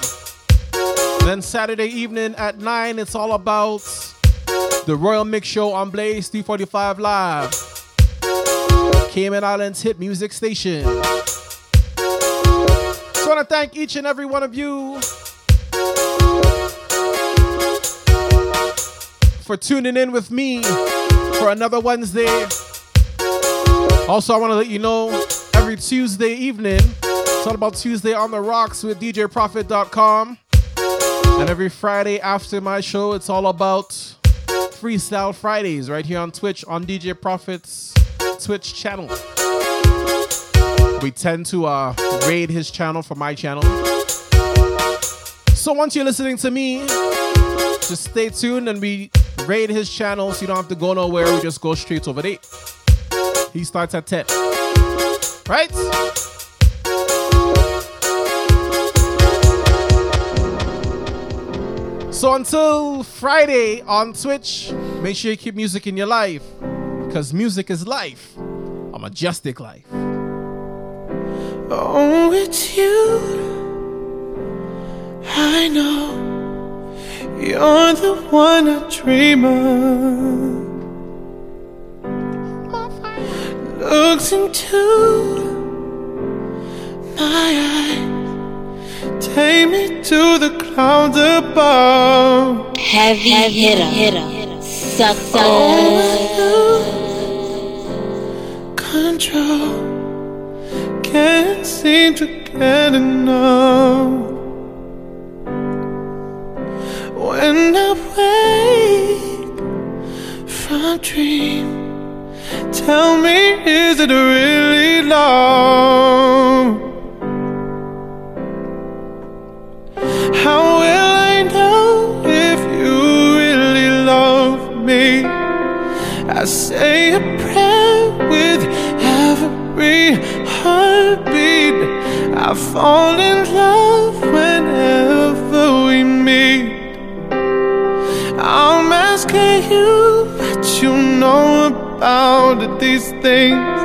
Then Saturday evening at 9, it's all about the Royal Mix Show on Blaze 345 Live. Cayman Islands hit music station. So I want to thank each and every one of you for tuning in with me for another Wednesday. Also, I want to let you know every Tuesday evening, it's all about Tuesday on the Rocks with DJProfit.com. And every Friday after my show, it's all about Freestyle Fridays right here on Twitch on DJ Profit's Twitch channel. We tend to uh, raid his channel for my channel. So once you're listening to me, just stay tuned and we raid his channel so you don't have to go nowhere. We just go straight over there. He starts at 10. Right? So until Friday on Twitch, make sure you keep music in your life. Because music is life. A majestic life. Oh, it's you. I know you're the one I dream of. Looks into my eyes, take me to the clouds above. Heavy hitter. hitter. Sucker. Control, can't seem to get enough. When I wake from dream, tell me, is it really love? How will I know if you really love me? I say a prayer with every heartbeat. I fall in love whenever we meet. I'm asking you what you know about these things.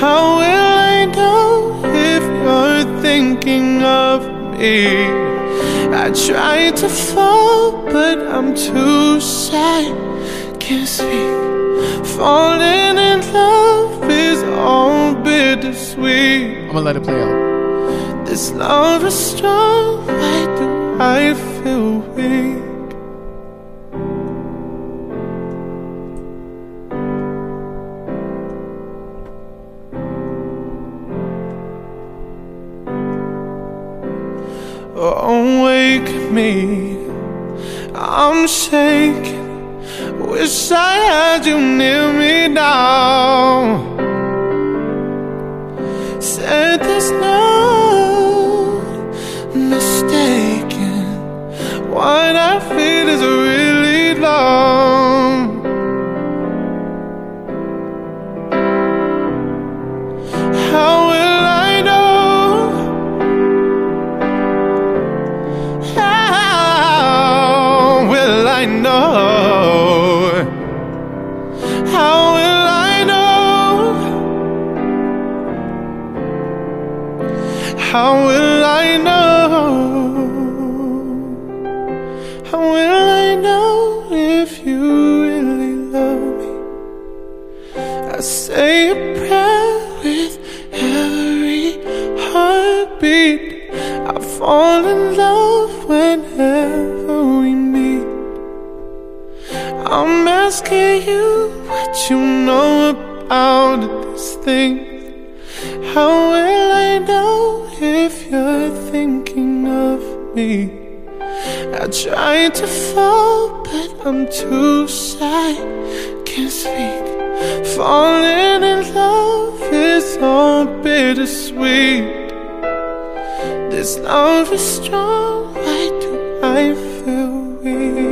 How will I know if you're thinking of? I try to fall, but I'm too shy. Can't speak. Falling in love is all bittersweet. I'm gonna let it play out. This love is strong. Why do I feel weak? me. I'm shaking. Wish I had you near me now. Said there's no mistaking what I feel is really love. How will I know? How will I know if you really love me? I say a prayer with every heartbeat. I fall in love whenever we meet. I'm asking you what you know about this thing. How will I know if you're thinking of me? I try to fall, but I'm too shy, can't speak. Falling in love is all bittersweet. This love is strong, why do I feel weak?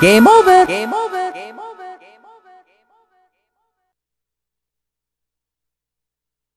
Game over. Game over.